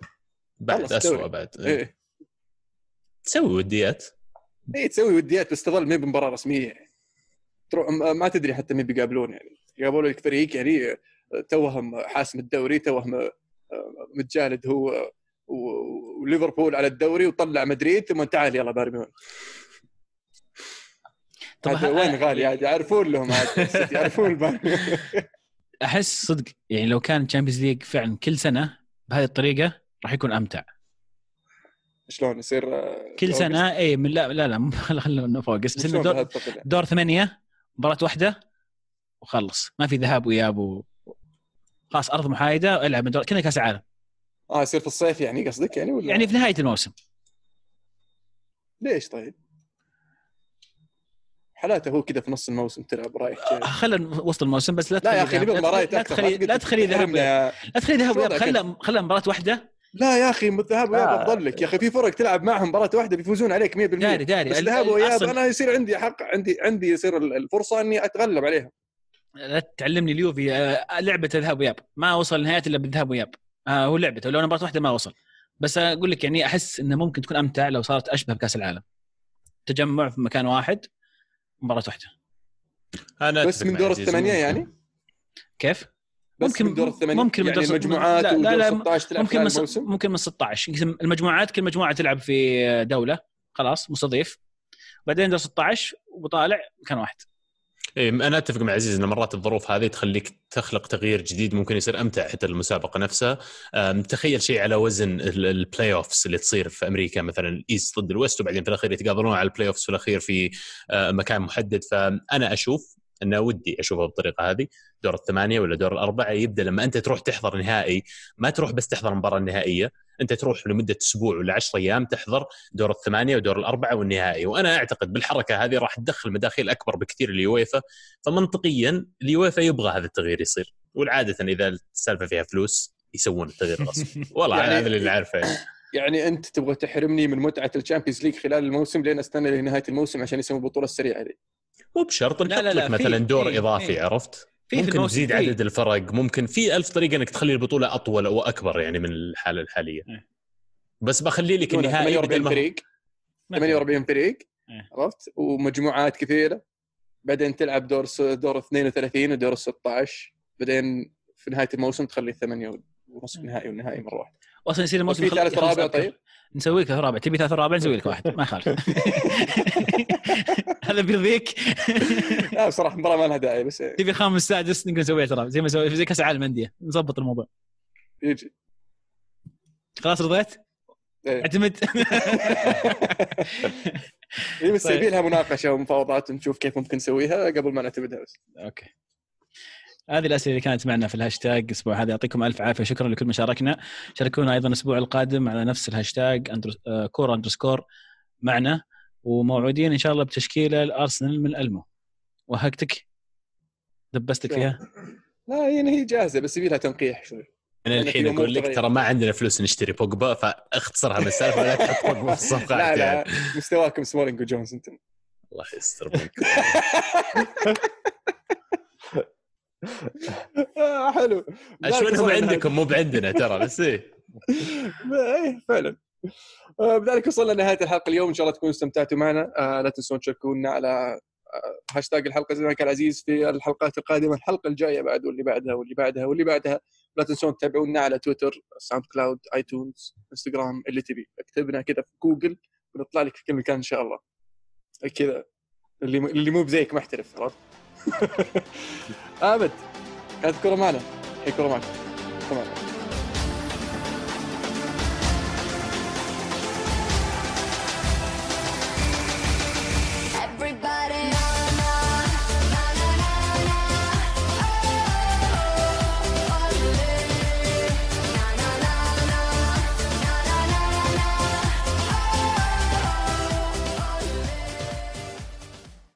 بعد اسوء. بعد. إيه تسوي وديات؟ إي تسوي وديات بس تظل ما هي بمباراة رسمية. يعني. تروح ما تدري حتى مين بيقابلون يعني. يقابلون لك فريق يعني توهم حاسم الدوري توهم متجالد هو وليفربول على الدوري وطلع مدريد ثم تعال يلا بايرن ميونخ. طب وين غالي؟ عاد يعرفون لهم عاد (laughs) يعرفون. أحس صدق يعني لو كان Champions League فعلا كل سنة بهذه الطريقة راح يكون أمتع. شلون يصير؟ آه، كل سنه اي من لا لا لا خلينا نفوكس بس انه دور؟ دور ثمانية مباراة واحدة وخلص. ما في ذهاب وإياب و... خلاص أرض محايدة ألعب من دور كنا كأس العالم. آه يصير في الصيف يعني قصدك يعني ولا يعني في نهاية الموسم ليش طيب؟ حالاته هو كذا في نص الموسم تلعب رايح جاي. خلنا وسط الموسم بس لا لا يا أخي ذهاب- مباريات لا. تخلي لا تخلي ذهاب. يا- لا تخلي ذهاب. وضعك خلها خلها مباراة واحدة لا يا أخي الذهاب واياب آه. افضل لك يا أخي في فرق تلعب معهم مباراة واحدة بيفوزون عليك 100% داري داري بس ذهاب واياب أنا يصير عندي حق عندي عندي يصير الفرصة إني أتغلب عليهم لا تعلمني اليوفي آه، لعبة الذهاب واياب ما وصل النهايات إلا بالذهاب واياب آه هو لعبته. لو مباراه واحدة ما وصل. بس أقول لك يعني أحس إنه ممكن تكون أمتع لو صارت أشبه بكأس العالم. تجمع في مكان واحد مباراة واحدة. أنا بس من دور. الثمانية. يعني؟ كيف؟ ممكن- من دور الثمانية. ممكن من يعني دور- المجموعات لا- لا- ودور لا، 16 تلعب ممكن من الموسم؟ ممكن من 16 يقسم المجموعات كل مجموعة تلعب في دولة. خلاص مستضيف. بعدين دور 16 وطالع مكان واحد. إيه أنا أتفق مع عزيز إن مرات الظروف هذه تخليك تخلق تغيير جديد ممكن يصير أمتع حتى المسابقه نفسها. تخيل شيء على وزن ال- ال playoffs اللي تصير في أمريكا مثلا ال East ضد ال West وبعدين في الأخير يتقابلون على ال playoffs في الأخير في آه، مكان محدد. فأنا أشوف انه ودي أشوفها بالطريقة هذه. دور الثمانية ولا دور الأربعة يبدأ لما أنت تروح تحضر نهائي. ما تروح بس تحضر المباراه النهائيه انت تروح لمدة أسبوع ولا 10 أيام تحضر دور الثمانية ودور الأربعة والنهائي. وأنا أعتقد بالحركة هذه راح تدخل مداخيل أكبر بكثير لليويفا فمنطقيا اليويفا يبغى هذا التغيير يصير. والعاده إذا السالفة فيها فلوس يسوون التغيير غصب (laughs) والله يعني- هذا اللي نعرفه يعني. يعني أنت تبغى تحرمني من متعة ال Champions League خلال الموسم لين أستنى لنهاية الموسم عشان يسوون البطوله السريعه دي مو بشرط لا، نحط لا، لا، لك مثلا دور في- إضافي في- عرفت؟ في ممكن تزيد. عدد الفرق ممكن في ألف طريقة إنك تخلي البطولة أطول أو أكبر يعني من الحالة الحالية إيه. بس بخلي لك النهائي بدل 48 ما هو- فريق ما 48 فريق إيه. عرفت ومجموعات كثيرة بعدين تلعب دور س- دور 32 ودور 16 بعدين في نهاية الموسم تخلي ثمانيه ونصف نهائي والنهائي مرة واحدة أصلا يصير الموسم في ثالث رابع. طيب. نسوي لك رابع. تبي ثالث رابع نسوي لك واحد. ما يخالف. (laughs) هذا بيرضيك. لا بصراحة مباراة ما لها داعي بس تبي خامس سادس نقدر نسويها ترى. زي ما سوي زي كأس العالم الانديه نظبط الموضوع. يجي. خلاص رضيت؟ إيه. اعتمد. (laughs) هي بس طيب. يبي لها مناقشة ومفاوضات نشوف كيف ممكن نسويها قبل ما نعتمدها بس. okay. هذه الأسئلة اللي كانت معنا في الهاشتاج الأسبوع هذا. يعطيكم ألف عافية. شكرا لكل من شاركنا شاركونا أيضا الأسبوع القادم على نفس الهاشتاج under... آه، كورة underscore معنا. وموعودين إن شاء الله بتشكيلة الأرسنال من ألمو. وهكتك دبستك فيها لا يعني هي جاهزة بس يبي لها تنقيح. شوي أنا الحين أقول لك. ترى ما عندنا فلوس نشتري بوجبا فاختصرها من السالفة ولا تحط بوجبا في الصفقة لا لا يعني. مستواكم سمولينج وجونز أنتم. الله يستر (laughs) آه، حلو. أشوى إنهم وصلنا عندكم مو بعندنا ترى بس إيه. (laughs) إيه فعلا. آه، بذلك وصلنا لنهاية الحلقة اليوم. إن شاء الله تكونوا استمتعتوا معنا. آه، لا تنسون تشاركونا على هاشتاج الحلقة زي ما كان عزيز في الحلقات القادمة. الحلقة الجاية بعد واللي بعدها واللي بعدها واللي بعدها. لا تنسون تتابعونا على تويتر ساوند كلاود آيتونز إنستغرام اللي تبي. اكتبنا كذا في جوجل ونطلع لك في كل مكان إن شاء الله. كذا. اللي اللي مو بزيك محترف عرفت (laughs) ابد كانت كرة معنا. هي كرة معك. كرة